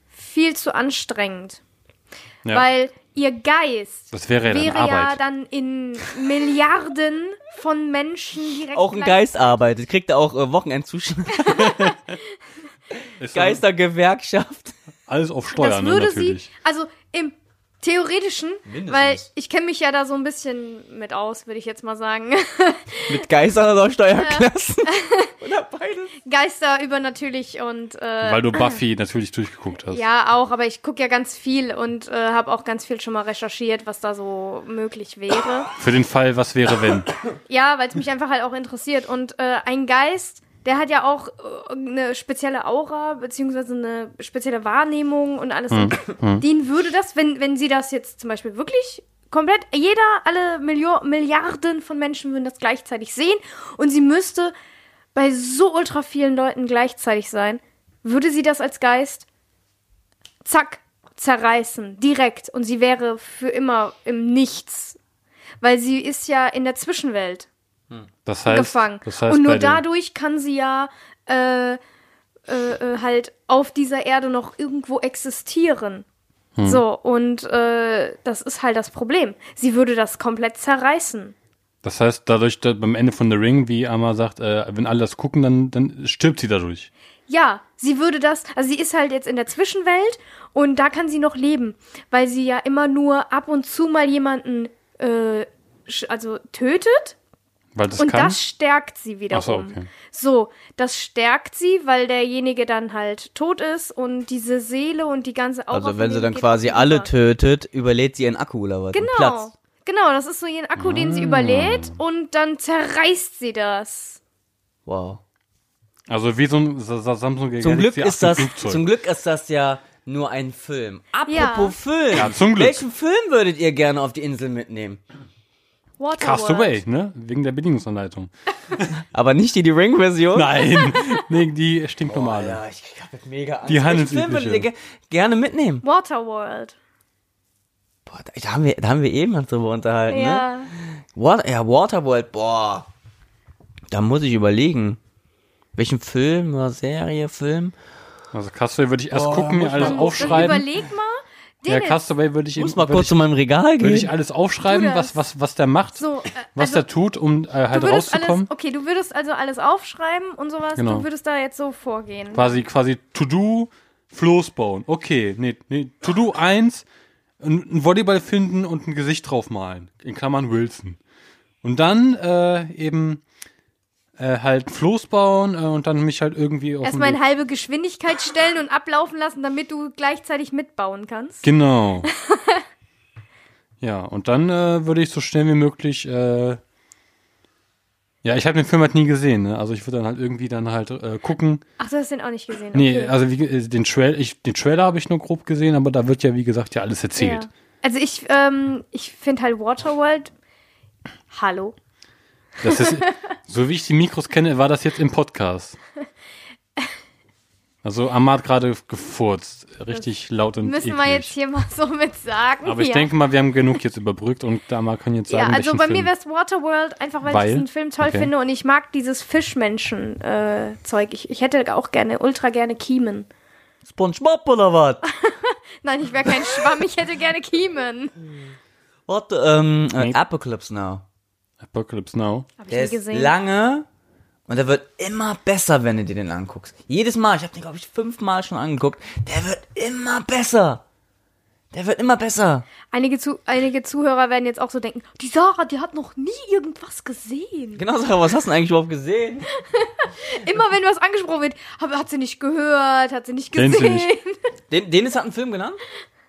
viel zu anstrengend. Ja. Weil ihr Geist Das wäre ja dann wäre ja Arbeit. dann in Milliarden von Menschen direkt Auch ein Geist arbeitet. Kriegt er auch äh, Wochenendzuschlag. Ist dann Geistergewerkschaft. Alles auf Das Steuern, ne, würde natürlich. sie, also im theoretischen, Mindestens. weil ich kenne mich ja da so ein bisschen mit aus, würde ich jetzt mal sagen. Mit Geistern oder Steuerklassen. oder beides. Geister übernatürlich und äh, Weil du Buffy natürlich durchgeguckt hast. Ja, auch, aber ich gucke ja ganz viel und äh, habe auch ganz viel schon mal recherchiert, was da so möglich wäre. Für den Fall, was wäre, wenn. Ja, weil es mich einfach halt auch interessiert. Und äh, ein Geist, der hat ja auch äh, eine spezielle Aura, beziehungsweise eine spezielle Wahrnehmung und alles. Den würde das, wenn, wenn sie das jetzt zum Beispiel wirklich komplett, jeder, alle Millio Milliarden von Menschen würden das gleichzeitig sehen und sie müsste bei so ultra vielen Leuten gleichzeitig sein, würde sie das als Geist zack zerreißen, direkt. Und sie wäre für immer im Nichts, weil sie ist ja in der Zwischenwelt Das heißt, gefangen. das heißt und nur dadurch kann sie ja äh, äh, äh, halt auf dieser Erde noch irgendwo existieren. Hm. So, und äh, das ist halt das Problem. Sie würde das komplett zerreißen. Das heißt, dadurch, dass beim Ende von The Ring, wie Amma sagt, äh, wenn alle das gucken, dann, dann stirbt sie dadurch. Ja, sie würde das, also sie ist halt jetzt in der Zwischenwelt und da kann sie noch leben, weil sie ja immer nur ab und zu mal jemanden äh, also tötet das und kann. das stärkt sie wiederum. Ach so, okay. So, das stärkt sie, weil derjenige dann halt tot ist und diese Seele und die ganze Aura Also wenn sie dann quasi alle tötet, überlädt sie ihren Akku oder was? Genau. Platz. Genau, das ist so ihr Akku, den sie überlädt und dann zerreißt sie das. Wow. Also wie so ein Sa- Sa- Samsung Zum Glück Galaxy ist 18 das, Flugzeug. zum Glück ist das ja nur ein Film. Apropos Ja. Film. Ja, zum Glück. Welchen Film würdet ihr gerne auf die Insel mitnehmen? Waterworld. Castaway, ne? Wegen der Bedienungsanleitung. Aber nicht die, die Ring-Version? Nein, nee, die stinknormale. Ja, ich hab mega Angst. Die handelsübliche. ihr ge gerne mitnehmen? Waterworld. Boah, da, da, haben wir, da haben wir eben drüber unterhalten, ne? Ja. What, ja, Waterworld, boah. Da muss ich überlegen. Welchen Film oder Serie, Film? Also Castaway würde ich erst Oh, gucken, mir alles man- Dann aufschreiben. überleg mal. Ja, Castaway würde ich, Muss eben- mal würde kurz ich, zu meinem Regal würde gehen. ich alles aufschreiben, was, was, was der macht, so, äh, was also, der tut, um äh, halt rauszukommen. alles, okay, du würdest also alles aufschreiben und sowas. Genau. Du würdest da jetzt so vorgehen. Quasi, quasi To-Do, Floß bauen. Okay, nee, nee. To-Do 1, ein ein Volleyball finden und ein Gesicht draufmalen. In Klammern Wilson. Und dann äh, eben äh, halt Floß bauen äh, und dann mich halt irgendwie auf Erstmal in halbe Geschwindigkeit stellen und ablaufen lassen, damit du gleichzeitig mitbauen kannst. Genau. ja, und dann äh, würde ich so schnell wie möglich. Äh, ja, ich habe den Film halt nie gesehen, ne? Also ich würde dann halt irgendwie dann halt äh, gucken. Ach, du hast den auch nicht gesehen. Nee, okay. also wie, äh, den, Trail, ich, den Trailer habe ich nur grob gesehen, aber da wird ja, wie gesagt, ja alles erzählt. Ja. Also ich, ähm, ich finde halt Waterworld. Hallo. Das ist, so wie ich die Mikros kenne, war das jetzt im Podcast. Also Ahmad gerade gefurzt, richtig laut und Müssen eklig. wir jetzt hier mal so mit sagen. Aber ich ja. denke mal, wir haben genug jetzt überbrückt und da mal kann jetzt sagen, Ja, also bei Film. mir wäre es Waterworld, einfach weil, Weil? ich diesen Film toll Okay. finde und ich mag dieses Fischmenschen-Zeug. ich, ich hätte auch gerne, ultra gerne Kiemen. SpongeBob oder was? Nein, ich wäre kein Schwamm, ich hätte gerne Kiemen. Warte, ähm, äh, Nee. Apocalypse Now. Apocalypse Now. Hab ich Der nie ist gesehen. lange und der wird immer besser, wenn du dir den anguckst. Jedes Mal, ich habe den glaube ich fünfmal schon angeguckt, der wird immer besser. Der wird immer besser. Einige, zu, einige Zuhörer werden jetzt auch so denken, die Sarah, die hat noch nie irgendwas gesehen. Genau, Sarah, was hast du denn eigentlich überhaupt gesehen? Immer wenn was angesprochen wird, hat sie nicht gehört, hat sie nicht Kennt sie gesehen. nicht. Den, Dennis hat einen Film genannt?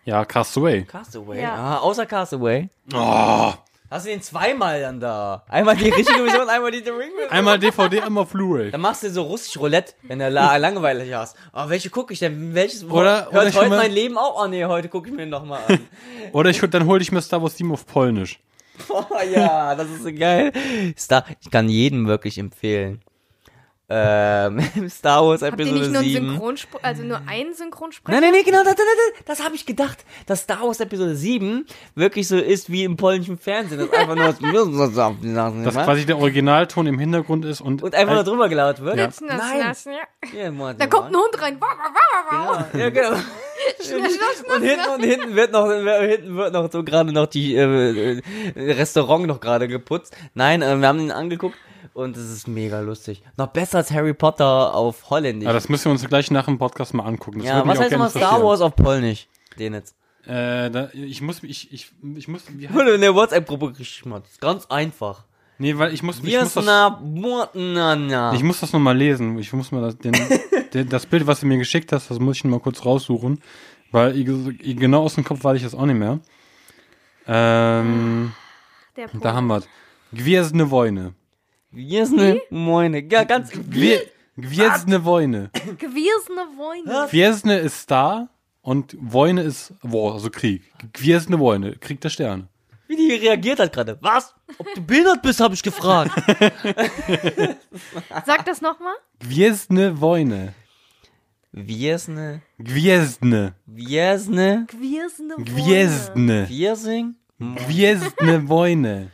Ja, Castaway. Castaway. Ja. Ah, außer Castaway. Oh, Hast du den zweimal dann da? Einmal die richtige Version, einmal die The Ring Version. einmal DVD, einmal Blu-ray. Dann machst du so russisch Roulette, wenn du la langweilig hast. Oh, welche gucke ich denn? Welches Oder- hört oder heute mein Leben auch? Oh nee, heute gucke ich mir noch mal an. Oder ich, dann hole ich mir Star Wars 7 auf Polnisch. oh ja, das ist so geil. Star, ich kann jedem wirklich empfehlen. Ähm, Star Wars Habt ihr Episode nicht nur einen 7. Synchronsprecher, also nur einen Synchronsprecher? Nein, nein, nein, genau, das, das, das, das habe ich gedacht, dass Star Wars Episode 7 wirklich so ist wie im polnischen Fernsehen. Das einfach nur Dass quasi der Originalton im Hintergrund ist und, und einfach nur drüber gelaut wird. Ja. Das, das, Nein. das, ja. Da kommt ein Hund rein. Ja, ja, genau. und hinten und hinten wird noch hinten wird noch so gerade noch die äh, äh, Restaurant noch gerade geputzt. Nein, äh, wir haben ihn angeguckt und es ist mega lustig. Noch besser als Harry Potter auf Holländisch. Ja, das müssen wir uns gleich nach dem Podcast mal angucken. Das ja, was heißt immer Star. Wars auf Polnisch? Den jetzt. Äh, da, ich muss, ich, ich, ich muss, wie heißt, Wurde in der WhatsApp-Gruppe hat. Ganz einfach. nee, weil ich muss, ich muss das, na, na, ich muss das noch mal lesen. Ich muss mal das, den, den, das Bild, was du mir geschickt hast, das muss ich mal kurz raussuchen, weil ich, ich, genau aus dem Kopf weiß ich das auch nicht mehr. Ähm, Der da haben wir Gwiezne Wojne. Wir sind ne Moine. Ja, ganz. Gwie- Gwiezne Wojne. gewesene Wohne. Gwiezne ist Star und Wojne ist War, also Krieg. Gwiezne Wojne, Krieg der Sterne. Wie die reagiert hat gerade. Was? Ob du behindert bist, habe ich gefragt. Sag das nochmal. Gwiezne Wojne. Wir sind ne. Gwiezne. Wir sind ne. Gewesene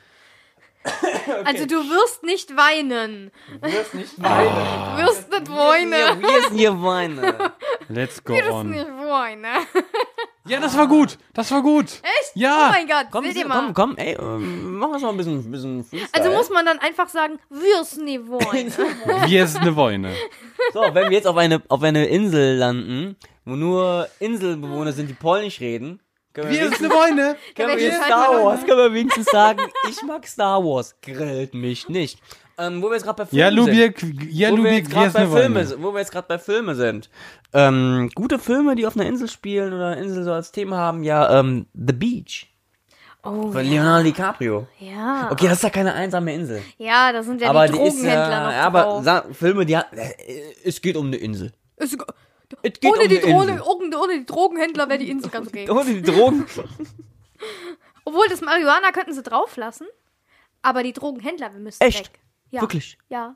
Wir Wojne. Also du wirst nicht weinen. wirst nicht Du wirst nicht weinen. Wir sind hier Weine. Let's go Du wirst on. nicht weinen. Ja, das war gut. Das war gut. Echt? Ja. Oh mein Gott, Komm, seht ihr mal. komm, komm, ey, ähm, mach uns mal ein bisschen, bisschen Freestyle. Also muss man dann einfach sagen, wirst nicht weinen. Gwiezne Wojne. So, wenn wir jetzt auf eine, auf eine Insel landen, wo nur Inselbewohner sind, die Polnisch reden, können wir wenigstens, Gwiezne Wojne. können wir Star Wars, können wir wenigstens sagen, ich mag Star Wars, grillt mich nicht. Ähm, wo wir jetzt gerade bei Filmen Ja, sind. Lubiek, ja, wo wir jetzt gerade bei Filme, Wojne. sind- wo wir jetzt gerade bei Filme sind. Ähm, gute Filme, die auf einer Insel spielen oder eine Insel so als Thema haben, ja, ähm, The Beach Oh, von Leonardo DiCaprio. ja. Okay, das ist ja keine einsame Insel. Ja, da sind ja aber die die ist Drogenhändler ja, noch aber Filme, die hat, äh, es geht um eine Insel. Es geht ohne, um die Drohne, ohne, ohne die Drogenhändler wäre die Insel ganz okay. Ohne die Drogen. Obwohl, das Marihuana könnten sie drauflassen, aber die Drogenhändler, wir müssen Echt? weg. Ja. Wirklich? Ja.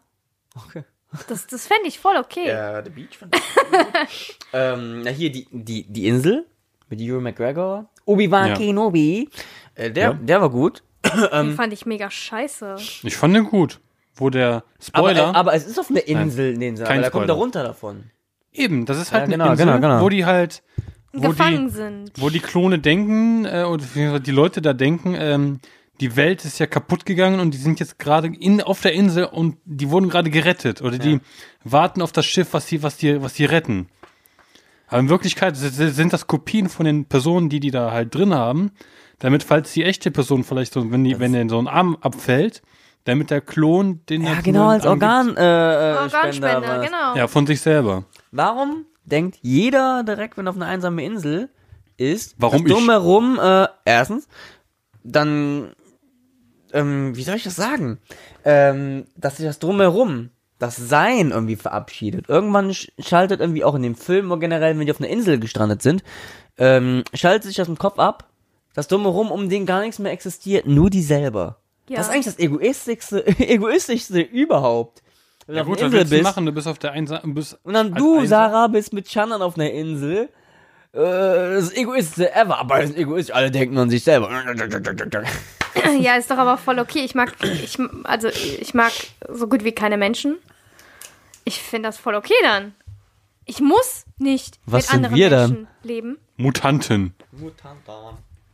Okay. Das, das fände ich voll okay. Ja, The Beach fand ich gut. ähm, na hier, die, die, die Insel mit Ewan McGregor. Obi-Wan Ja. Kenobi. Äh, der, Ja. der war gut. Den fand ich mega scheiße. Ich fand den gut. Wo der Aber, Spoiler. äh, aber es ist auf einer Insel, in den Kein aber da kommt Spoiler. runter davon. Eben, das ist halt Ja, genau, eine Insel, genau, genau. wo die halt, wo Gefangen die, sind. wo die Klone denken, äh, oder die Leute da denken, ähm, die Welt ist ja kaputt gegangen und die sind jetzt gerade in auf der Insel und die wurden gerade gerettet oder die warten auf das Schiff, was sie was die was die retten. Aber in Wirklichkeit sind das Kopien von den Personen, die die da halt drin haben, damit falls die echte Person vielleicht so wenn die wenn denen so ein Arm abfällt, damit der Klon den Ja, jetzt genau, als. Organ, äh, äh, Organspender, Spender genau. Ja, von sich selber. Warum denkt jeder direkt, wenn er auf eine einsame Insel ist, Warum drumherum, äh, erstens, dann, ähm, wie soll ich das sagen? Ähm, dass sich das drumherum, das Sein irgendwie verabschiedet. Irgendwann sch schaltet irgendwie auch in dem Film oder generell, wenn die auf einer Insel gestrandet sind, ähm, schaltet sich das im Kopf ab, dass drumherum um den gar nichts mehr existiert, nur die selber. Ja. Das ist eigentlich das egoistischste, egoistischste überhaupt. Wenn du Ja gut, was Insel willst du bist, machen? Du bist auf der Einsam... Bist und dann du, Einsam- Sarah, bist mit Chandern auf einer Insel. Äh, das Egoistischste ever, aber das ist egoistisch. Alle denken an sich selber. Ja, ist doch aber voll okay. Ich mag, ich, also ich mag so gut wie keine Menschen. Ich finde das voll okay dann. Ich muss nicht Was mit sind anderen wir dann? Menschen leben. Mutanten.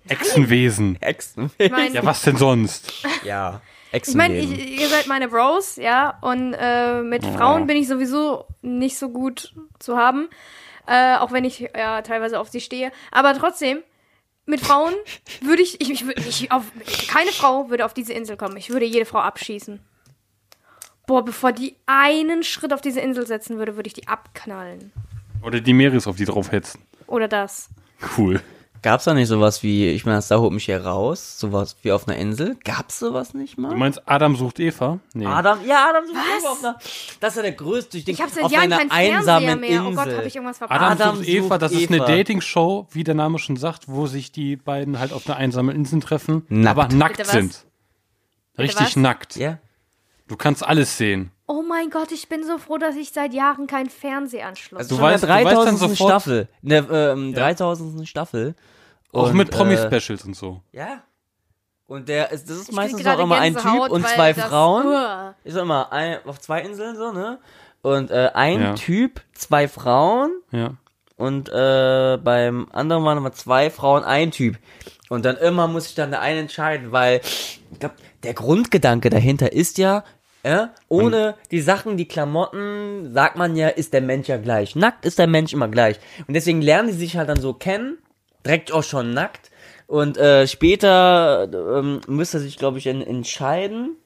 Echsenwesen. Hexen. Ich meine, Ja, was denn sonst? Ja. Ich meine, ihr seid meine Bros, ja, und äh, mit Frauen bin ich sowieso nicht so gut zu haben, äh, auch wenn ich ja teilweise auf sie stehe. Aber trotzdem, mit Frauen würde ich, ich, ich, ich auf, keine Frau würde auf diese Insel kommen. Ich würde jede Frau abschießen. Boah, bevor die einen Schritt auf diese Insel setzen würde, würde ich die abknallen. Oder die Meeres auf die draufhetzen. Oder das. Cool. Gab's da nicht sowas wie, ich meine, da holt mich hier raus, sowas wie auf einer Insel? Gab's sowas nicht mal? Du meinst, Adam sucht Eva? Nee. Adam, ja, Adam sucht Was? Eva auf einer, das ist ja der größte, ich Ich denke, habe seit auf Jahren einer Fernseher einsamen mehr. Insel. Oh Gott, habe ich irgendwas verpasst. Adam, Adam sucht Eva, das ist Eva. eine Dating-Show, wie der Name schon sagt, wo sich die beiden halt auf einer einsamen Insel treffen, Nackt. aber nackt sind. Richtig nackt. Ja. Du kannst alles sehen. Oh mein Gott, ich bin so froh, dass ich seit Jahren keinen Fernsehanschluss Also Du weißt- in der du weißt dann 3000. sofort- Staffel. In der ähm, 3000. Staffel. Auch Und, mit äh, Promi-Specials und so. Ja. Und der ist, das ist Ich meistens auch immer ein Typ und zwei Frauen. Uah. Ist auch immer ein, auf zwei Inseln so, ne? Und äh, ein Ja. Typ, zwei Frauen Ja. und äh, beim anderen waren immer zwei Frauen, ein Typ. Und dann immer muss ich dann der eine entscheiden, weil ich glaub, der Grundgedanke dahinter ist ja, ja, ohne die Sachen, die Klamotten, sagt man ja, ist der Mensch ja gleich. Nackt ist der Mensch immer gleich. Und deswegen lernen die sich halt dann so kennen, direkt auch schon nackt. Und äh, später ähm, müsste sich, glaube ich, en entscheiden,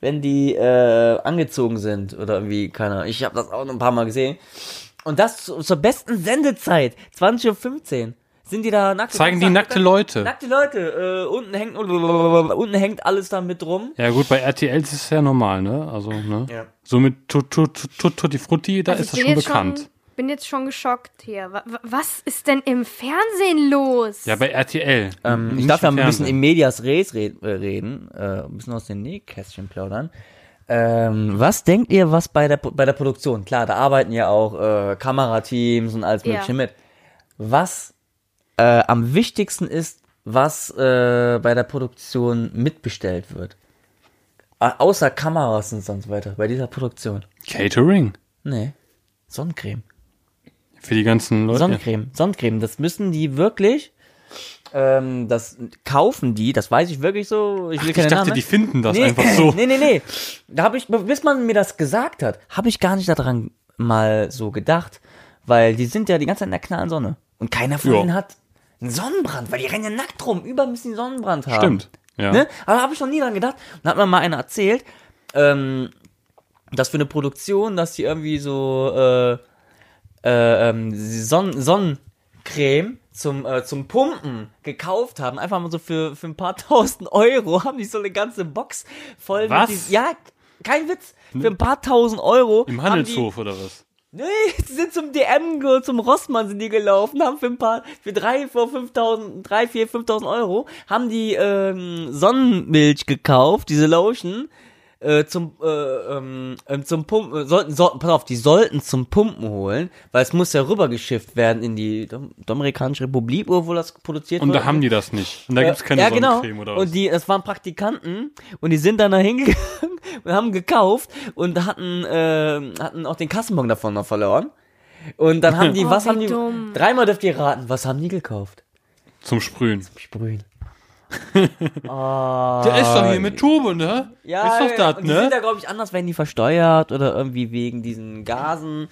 wenn die äh, angezogen sind oder irgendwie, keine Ahnung. Ich habe das auch noch ein paar Mal gesehen. Und das zu, zur besten Sendezeit, 20.15 Uhr, sind die da nackt. Zeigen die Nackt- nackte Leute. Nackte Leute, äh, unten hängt unten hängt alles da mit drum. Ja gut, bei RTL ist es ja normal, ne? Also, ne? Ja. So mit Tut- Tut- Tut- Tutti Frutti, da Also ist das schon bekannt. Schon, bin jetzt schon geschockt hier. Wa- wa- Was ist denn im Fernsehen los? Ja, bei RTL. Ähm, ich darf ja ein bisschen im Medias Res äh, reden, äh, ein bisschen aus den Nähkästchen plaudern. Ähm, was denkt ihr, was bei der, bei der Produktion? Klar, da arbeiten ja auch äh, Kamerateams und alles Ja. Mögliche mit. Was äh, am wichtigsten ist, was äh, bei der Produktion mitbestellt wird? Außer Kameras und so weiter, bei dieser Produktion. Catering. Nee. Sonnencreme. Für die ganzen Leute. Sonnencreme, Sonnencreme, das müssen die wirklich, ähm, das kaufen die, das weiß ich wirklich so. Ich will Ich dachte, Namen. die finden das nee, einfach so. Nee, nee, nee. Da habe ich, bis man mir das gesagt hat, habe ich gar nicht daran mal so gedacht, weil die sind ja die ganze Zeit in der knallen Sonne und keiner von Ja. ihnen hat einen Sonnenbrand, weil die rennen ja nackt rum, überall müssen die Sonnenbrand haben. Stimmt. Ja. Ne? Aber da habe ich noch nie dran gedacht. Und hat mir mal einer erzählt, ähm, dass für eine Produktion, dass die irgendwie so äh, äh, ähm, Sonnen Sonnencreme zum, äh, zum Pumpen gekauft haben. Einfach mal so für, für ein paar tausend Euro haben die so eine ganze Box voll Was? mit dies- Ja, kein Witz. Für ein paar tausend Euro. Im Handelshof oder was? Nee, die sind zum DM, zum Rossmann sind die gelaufen, haben für ein paar, für drei, vor 5000, drei, vier, 5000 Euro, haben die ähm, Sonnenmilch gekauft, diese Lotion, äh, zum, äh, ähm, ähm, zum Pumpen, äh, sollten, sollten, pass auf, die sollten zum Pumpen holen, weil es muss ja rübergeschifft werden in die Dom Dominikanische Republik, wo das produziert Und wird. da haben die das nicht. Und da gibt's keine ja, genau. Sonnencreme oder was? Und die, das waren Praktikanten und die sind dann da hingegangen und haben gekauft und hatten, äh, hatten auch den Kassenbon davon noch verloren. Und dann haben die, Oh, was haben die, dumm. dreimal dürft ihr raten, was haben die gekauft? Zum Sprühen. Sprühen. Oh, Der ist doch hier mit Turbo, ne? Ja, ist doch das, und die sind ne? da, glaube ich, anders, wenn die versteuert oder irgendwie wegen diesen Gasen.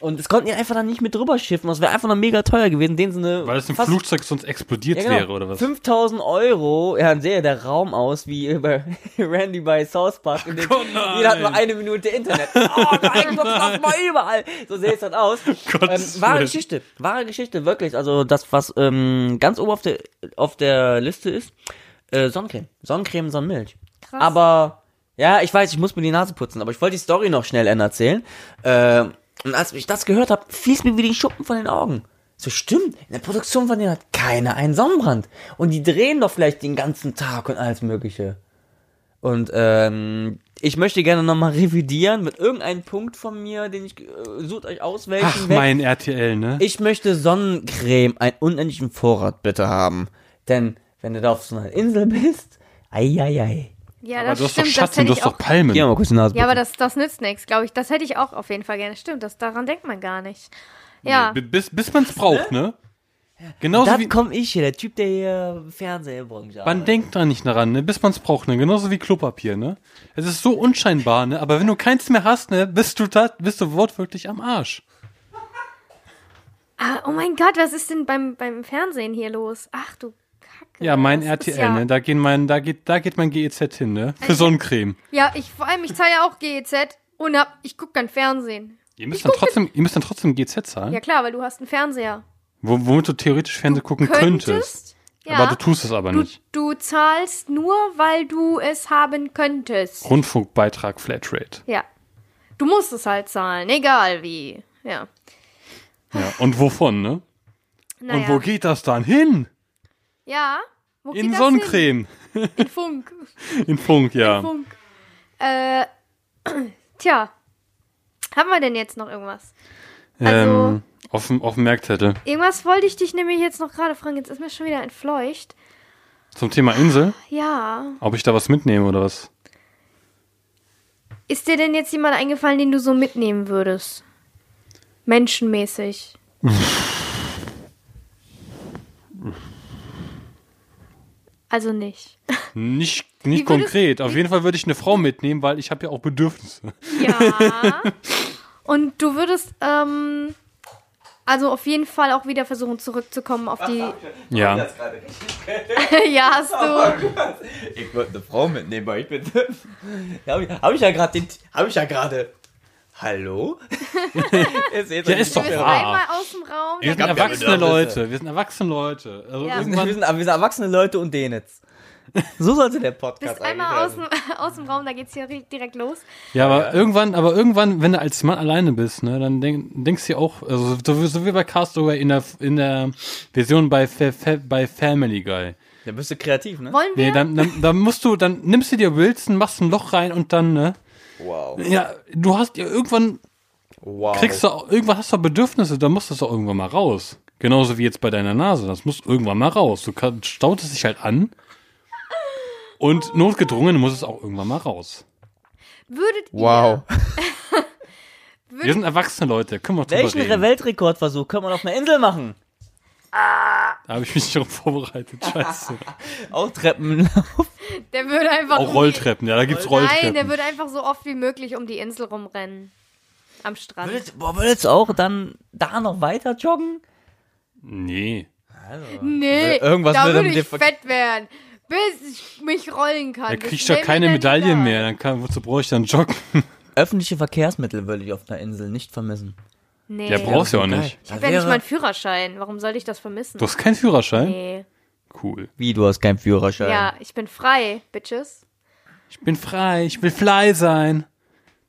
Und es konnten die einfach dann nicht mit drüber schiffen. Das wäre einfach noch mega teuer gewesen. Den sie eine Weil es im fast- Flugzeug sonst explodiert ja, genau, wäre, oder was? 5000 Euro. Ja, dann sähe der Raum aus wie bei Randy bei South Park. Gott, nein. jeder hat nur eine Minute Internet. Oh nein, Gott, das mal überall. So sähe es dann aus. Ähm, Gottes wahre. Geschichte. Wahre Geschichte, wirklich. Also das, was ähm, ganz oben auf der, auf der Liste ist, äh, Sonnencreme. Sonnencreme, Sonnenmilch. Krass. Aber, ja, ich weiß, ich muss mir die Nase putzen, aber ich wollte die Story noch schnell erzählen. Äh, und als ich das gehört habe, fiel es mir wie die Schuppen von den Augen. So stimmt, in der Produktion von denen hat keiner einen Sonnenbrand. Und die drehen doch vielleicht den ganzen Tag und alles mögliche. Und ähm, ich möchte gerne nochmal revidieren mit irgendeinem Punkt von mir, den ich, äh, sucht euch aus, welchen Ach, weg. mein RTL, ne? Ich möchte Sonnencreme, einen unendlichen Vorrat bitte haben. Denn, wenn du da auf so einer Insel bist, ei, ei, ei. Ja, aber das du hast doch stimmt, das Schatten, du hast doch Palmen. Geh mal kurz die Nase Ja, aber das, das nützt nichts, glaube ich. Das hätte ich auch auf jeden Fall gerne. Stimmt, das, daran denkt man gar nicht. Ja, B- Bis, bis man es braucht, ne? Genauso Dann wie. komm ich hier, der Typ, der hier Fernsehbranche Man denkt da nicht daran, ne? Bis man es braucht, ne? Genauso wie Klopapier, ne? Es ist so unscheinbar, ne? Aber wenn du keins mehr hast, ne? Bist du da, bist du wortwörtlich am Arsch. Ah, oh mein Gott, was ist denn beim, beim Fernsehen hier los? Ach du Kacke. Ja, mein das RTL, ja, ne? Da gehen mein, da geht, da geht mein GEZ hin, ne? Für Sonnencreme. Ja, ich vor allem, ich zahle ja auch GEZ und hab, ich guck dann Fernsehen. Ihr müsst dann trotzdem, ihr müsst dann trotzdem GEZ zahlen, Ja klar, weil du hast einen Fernseher. wo, womit du theoretisch Fernsehen gucken könntest. Könntest? Ja. Aber du tust es aber du, nicht. du zahlst nur, weil du es haben könntest. Rundfunkbeitrag Flatrate. Ja. Du musst es halt zahlen, egal wie. Ja. Ja. Und wovon, ne? Naja. Und wo geht das dann hin? Ja. Wo In Sonnencreme. Hin? In Funk. In Funk, ja. Funk. Äh, tja. Haben wir denn jetzt noch irgendwas? Also- ähm, auf dem, auf dem Merkzettel. Irgendwas wollte ich dich nämlich jetzt noch gerade fragen. Jetzt ist mir schon wieder entfleucht. Zum Thema Insel. Ja. Ob ich da was mitnehme oder was? Ist dir denn jetzt jemand eingefallen, den du so mitnehmen würdest? Menschenmäßig. also nicht. Nicht, nicht konkret. Auf jeden Fall würde ich eine Frau mitnehmen, weil ich habe ja auch Bedürfnisse. Ja. Und du würdest, ähm, also auf jeden Fall auch wieder versuchen zurückzukommen auf die. Ja. ja, hast du. Ich würde eine Frau mitnehmen, aber ich bin. habe ich, hab ich ja gerade den. Habe ich ja gerade. Hallo? Ihr seht Ja, doch ist doch wahr. einmal aus dem Raum. Wir sind ja erwachsene. Leute. Wir sind erwachsene Leute. Also Ja. Wir irgendwann. sind, wir sind erwachsene Leute und den jetzt. So sollte der Podcast bist eigentlich einmal aus dem, aus dem Raum, da geht's hier direkt los. Ja, aber irgendwann, aber irgendwann, wenn du als Mann alleine bist, ne, dann denk, denkst du dir auch, also so, wie- so wie bei Castaway in der in der Version bei bei Family Guy. Da bist du kreativ, ne? Wollen wir? Nee, dann, dann, dann musst du, dann nimmst du dir Wilson, machst ein Loch rein und dann, ne, Wow. ja, du hast ja irgendwann Wow. kriegst du, irgendwann hast du Bedürfnisse, dann muss das auch irgendwann mal raus. Genauso wie jetzt bei deiner Nase, das muss irgendwann mal raus. Du kann, staut es sich halt an und notgedrungen muss es auch irgendwann mal raus. würdet Wow. ihr. Wir sind erwachsene Leute, können wir drüber Welchen reden. Weltrekordversuch können wir auf einer Insel machen? Da habe ich mich nicht darauf vorbereitet, scheiße. Auch Treppen. Der würde einfach. Auch um Rolltreppen, ja, da gibt's Rolltreppen. Nein, der würde einfach so oft wie möglich um die Insel rumrennen. Am Strand. Würdest, boah, würdest du auch dann da noch weiter joggen? nee. Nee, Irgendwas da würde ich fett werden. Bis ich mich rollen kann. Da Das krieg ich wär doch mir keine Medaillen mehr. Dann kann, wozu brauche ich dann joggen? Öffentliche Verkehrsmittel würde ich auf einer Insel nicht vermissen. Nee. Ja, brauchst du ja auch nicht. ich habe ja nicht mal einen Führerschein. Warum sollte ich das vermissen? Du hast keinen Führerschein? nee. Cool. Wie, du hast keinen Führerschein? Ja, ich bin frei, Bitches. Ich bin frei, ich will fly sein.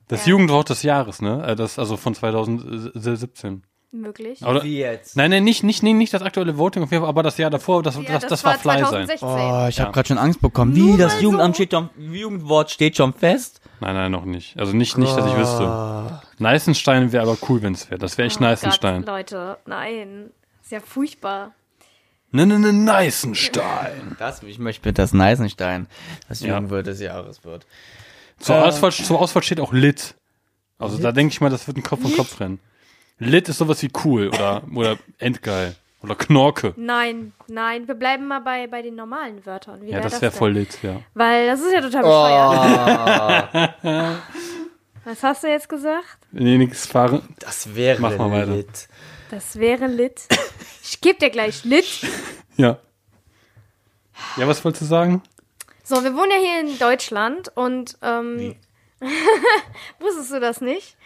Das Ja. Jugendwort des Jahres, ne? Äh, Das, also von 2017. Möglich. Oder, Wie jetzt? nein, nein, nicht, nicht, nee, nicht das aktuelle Voting auf jeden Fall, aber das Jahr davor, das, Ja, das, das, war fly sein. 2016. Oh, ich Ja. habe gerade schon Angst bekommen. Wie, Nur das mal Jugendamt so. steht schon, Jugendwort steht schon fest? Nein, nein, noch nicht. Also nicht, nicht, dass ich wüsste. Ah. Neißenstein wäre aber cool, wenn es wäre. Das wäre echt Oh Neißenstein. Gott, Leute, nein. Ist ja furchtbar. Ne, ne, ne, Neißenstein. Das, ich möchte bitte, dass Neisenstein das Ja. Jugendwort des Jahres wird. Zur, Äh. Auswahl, zur Auswahl steht auch Lit. Also da denke ich mal, das wird ein Kopf an Kopf rennen. Lit ist sowas wie cool oder, oder endgeil. Oder Knorke. Nein, nein, wir bleiben mal bei, bei den normalen Wörtern. Wie Ja, wär das wäre voll lit, ja. Weil das ist ja total bescheuert. Was hast du jetzt gesagt? Nee, nix fahren. Das wäre Mach mal weiter. lit. Das wäre lit. Ich geb dir gleich lit. Ja. Ja, was wolltest du sagen? So, wir wohnen ja hier in Deutschland und ähm, wusstest du das nicht?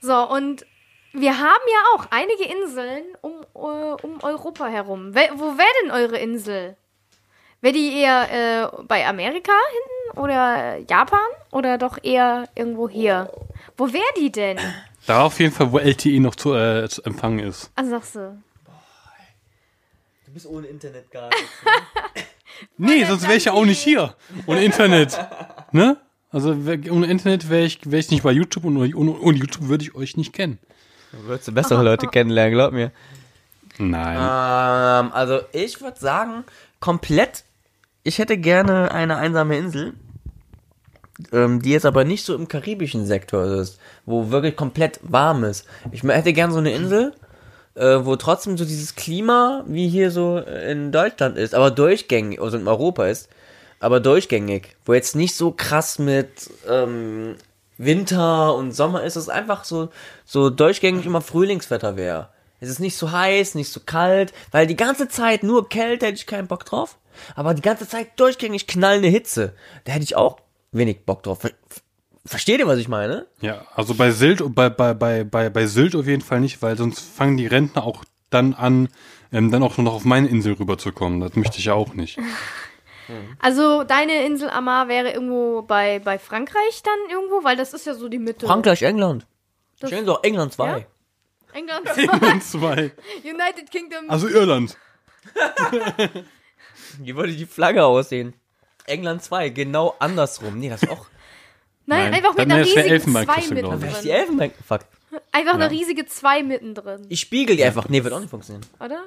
So, und wir haben ja auch einige Inseln um, äh, um Europa herum. Wel- wo wäre denn eure Insel? Wäre die eher äh, bei Amerika hinten oder Japan oder doch eher irgendwo hier? Wo wäre die denn? Da auf jeden Fall, wo LTE noch zu, äh, zu empfangen ist. Also sagst du. Du bist ohne Internet gar nicht. Nee, sonst wäre ich ja auch nicht hier. Ohne Internet. Ne? Also ohne Internet wäre ich, wär ich nicht bei YouTube und ohne, ohne YouTube würde ich euch nicht kennen. Du würdest du bessere Leute kennenlernen, glaub mir. Nein. Ähm, also ich würde sagen, komplett, ich hätte gerne eine einsame Insel, ähm, die jetzt aber nicht so im karibischen Sektor ist, wo wirklich komplett warm ist. Ich hätte gerne so eine Insel, äh, wo trotzdem so dieses Klima wie hier so in Deutschland ist, aber durchgängig, also in Europa ist, aber durchgängig, wo jetzt nicht so krass mit ähm, Winter und Sommer ist, es einfach so, so durchgängig immer Frühlingswetter wäre. Es ist nicht so heiß, nicht so kalt, weil die ganze Zeit nur Kälte hätte ich keinen Bock drauf. Aber die ganze Zeit durchgängig knallende Hitze, da hätte ich auch wenig Bock drauf. Ver Versteht ihr, was ich meine? Ja, also bei Sylt, bei, bei, bei, bei, bei Sylt auf jeden Fall nicht, weil sonst fangen die Rentner auch dann an, ähm, dann auch nur noch auf meine Insel rüberzukommen. Das möchte ich ja auch nicht. Also deine Insel Amar wäre irgendwo bei, bei Frankreich dann irgendwo, weil das ist ja so die Mitte. Frankreich, England. Das- denke doch England 2. Ja? England, Und zwei. United Kingdom. Also Irland. Wie würde die Flagge aussehen? England 2, genau andersrum. Nee, das ist auch. Nein, Nein, einfach mit einer riesigen Elfenbeinküste, 2 glaub ich. Wer ist die mittendrin. Elfenbein? Fuck. Einfach eine Ja. riesige 2 mittendrin, Ich spiegel die einfach. Nee, wird auch nicht funktionieren. oder?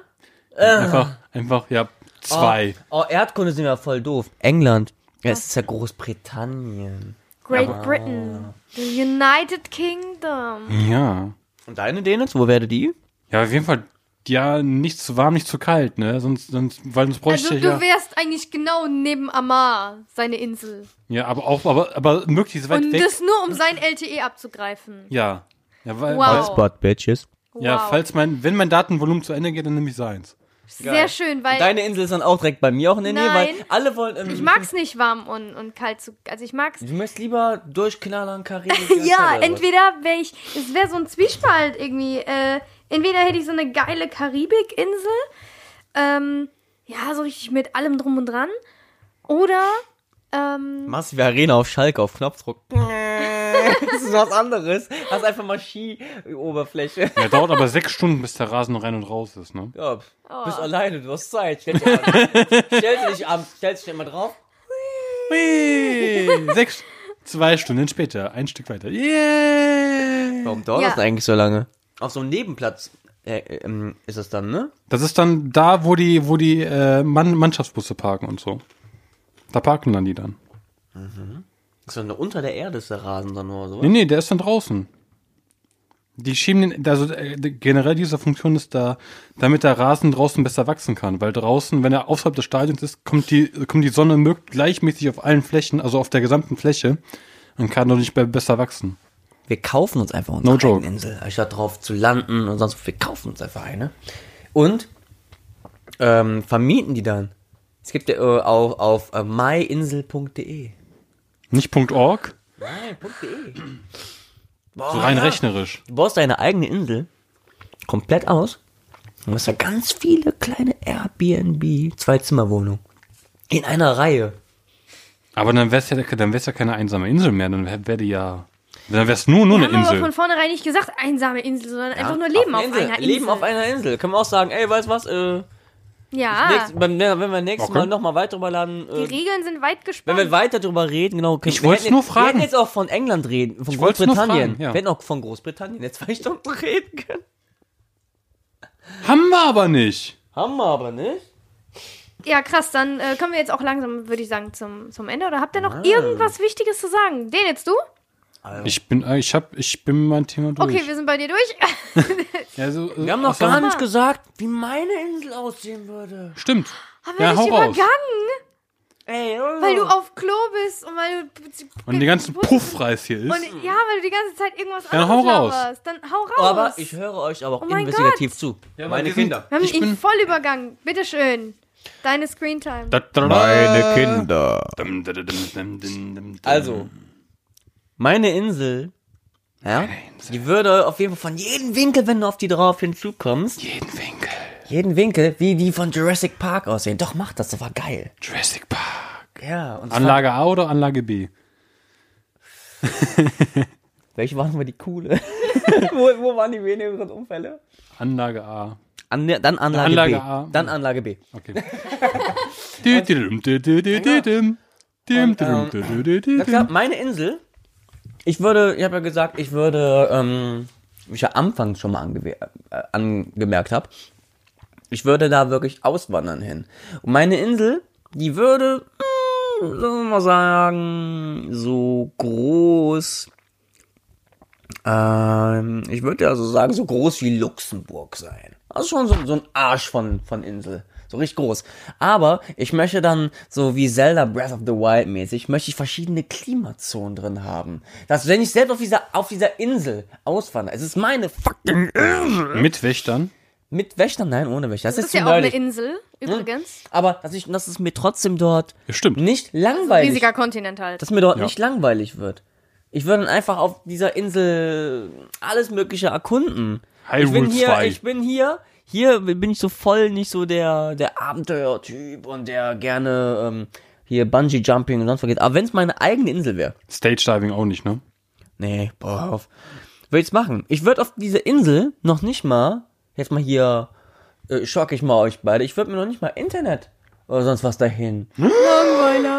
Einfach, einfach, ja, zwei. Oh, oh Erdkunde sind ja voll doof. England. Ja, es ist ja Großbritannien. Great Britain. The United Kingdom. Ja. Und deine Dennis? Wo wäre die? Ja, auf jeden Fall, ja, nicht zu warm, nicht zu kalt, ne? Sonst, sonst, weil sonst bräuchte Also ich du ja. wärst eigentlich genau neben Amar, seine Insel. Ja, aber auch, aber, aber möglichst weit Und weg. das nur, um sein LTE abzugreifen. ja. Ja, weil, Wow. weil, Bitches. ja, Wow. falls mein, wenn mein Datenvolumen zu Ende geht, dann nehme ich seins. Sehr schön, weil Deine Insel ist dann auch direkt bei mir auch in der Nähe, weil alle wollen. Ähm, ich mag's nicht warm und, und kalt zu. Also ich mag's. Du möchtest lieber durchknallern, Karibik. Ja, entweder wäre ich. Es wäre so ein Zwiespalt irgendwie. Äh, entweder hätte ich so eine geile Karibikinsel. Ähm, ja, so richtig mit allem drum und dran. Oder. Ähm, Massive Arena auf Schalke auf Knopfdruck. das ist was anderes. Hast einfach mal Ski-Oberfläche. Ja, dauert aber sechs Stunden, bis der Rasen rein und raus ist, ne? Ja, Oh. bist alleine, du hast Zeit. Stell dich, du dich abends, stellst dich mal drauf. Hui, sechs, zwei Stunden später, ein Stück weiter. Yeah! Warum dauert Ja. das eigentlich so lange? Auf so einem Nebenplatz äh, ähm, ist es dann, ne? Das ist dann da, wo die, wo die äh, Mann Mannschaftsbusse parken und so. Da parken dann die dann. Das ist dann unter der Erde ist der Rasen dann nur so. Nee, nee, der ist dann draußen. Die schieben den, also äh, generell diese Funktion ist da, damit der Rasen draußen besser wachsen kann, weil draußen, wenn er außerhalb des Stadions ist, kommt die, kommt die Sonne gleichmäßig auf allen Flächen, also auf der gesamten Fläche und kann dadurch be- besser wachsen. Wir kaufen uns einfach unsere No joke. eigene Insel, anstatt drauf zu landen und sonst. Wir kaufen uns einfach eine. Und ähm, vermieten die dann. Es gibt ja äh, auf, auf äh, myinsel.de. Nicht .org, Nein, .de. so rein rechnerisch. Du baust deine eigene Insel komplett aus und hast da ganz viele kleine Airbnb Zwei-Zimmer-Wohnungen. In einer Reihe. Aber dann wär's ja, dann wär's ja keine einsame Insel mehr, dann wär, wär die ja, dann wär's nur, nur wir eine haben aber Insel. von vornherein nicht gesagt, einsame Insel, sondern einfach nur auf Leben auf, einer Insel. einer Insel. Leben auf einer Insel. Können wir auch sagen, ey, weißt du was, äh, ja, nächst, beim, wenn wir nächstes Okay. Mal nochmal weiter drüber laden, die äh, Regeln sind weit wenn gespannt. wir weiter drüber reden, genau. können- Ich hätten nur jetzt- fragen. Wir hätten jetzt auch von England reden, von Ich Großbritannien. fragen, ja. Wir hätten auch von Großbritannien jetzt zwei Stunden reden können. Haben wir aber nicht. Haben wir aber nicht. ja, krass, dann äh, kommen wir jetzt auch langsam, würde ich sagen, zum, zum Ende. Oder habt ihr noch irgendwas Wichtiges zu sagen? Den jetzt du? Ich bin, äh, ich hab, ich bin meinem Thema durch. Okay, wir sind bei dir durch. ja, so, äh, Wir haben noch gar nicht gesagt, wie meine Insel aussehen würde. Stimmt. Haben wir Ja, dich hau raus. übergangen? Ey, Weil du auf Klo bist und weil du. Und den ganzen Puffreis hier ist. Und ja, weil du die ganze Zeit irgendwas Ja, anderes hau raus. laberst. Dann hau raus. Oh, aber ich höre euch aber auch Oh mein investigativ zu. Ja, meine wir sind- Kinder. wir haben ich ihn bin- voll übergangen. Bitteschön. Deine Screentime. Da. Kinder. Also, meine Insel, ja, die würde auf jeden Fall von jedem Winkel, wenn du auf die drauf hinzukommst, Jeden Winkel. jeden Winkel, wie die von Jurassic Park aussehen. Doch, mach das, das war geil. Jurassic Park. Ja, und Anlage A oder Anlage B? welche waren mal die coole? wo, wo waren die wenigeren Unfälle? Anlage A. An, dann Anlage, Anlage B. A. Dann Anlage B. Okay. Und, dum, ähm, meine Insel, ich würde, ich habe ja gesagt, ich würde, ähm, wie ich ja anfangs schon mal angewe- äh, angemerkt habe, ich würde da wirklich auswandern hin. Und meine Insel, die würde, mh, sagen wir mal sagen, so groß, ähm, ich würde ja so sagen, so groß wie Luxemburg sein. Also schon so, so ein Arsch von, von Insel. So richtig groß. Aber ich möchte dann, so wie Zelda Breath of the Wild mäßig, möchte ich verschiedene Klimazonen drin haben. Dass wenn ich selbst auf dieser, auf dieser Insel auswandere, es ist meine fucking Insel. Mit Wächtern. Mit Wächtern, nein, ohne Wächter. Das, Das ist ist ja auch eine. Insel, übrigens. Aber dass ich, dass es mir trotzdem dort Ja, stimmt. nicht Also langweilig riesiger Kontinent halt. dass mir dort Ja. nicht langweilig wird. Ich würde dann einfach auf dieser Insel alles Mögliche erkunden. Hyrule ich bin hier, 2. ich bin hier, hier bin ich so voll nicht so der, der Abenteuertyp und der gerne ähm, hier Bungee Jumping und sonst was geht. Aber wenn es meine eigene Insel wäre, Stage Diving auch nicht, ne? nee, boah, auf, würde ich's machen. Ich würde auf diese Insel noch nicht mal, jetzt mal hier, äh, schock ich mal euch beide, ich würde mir noch nicht mal Internet oder sonst was dahin.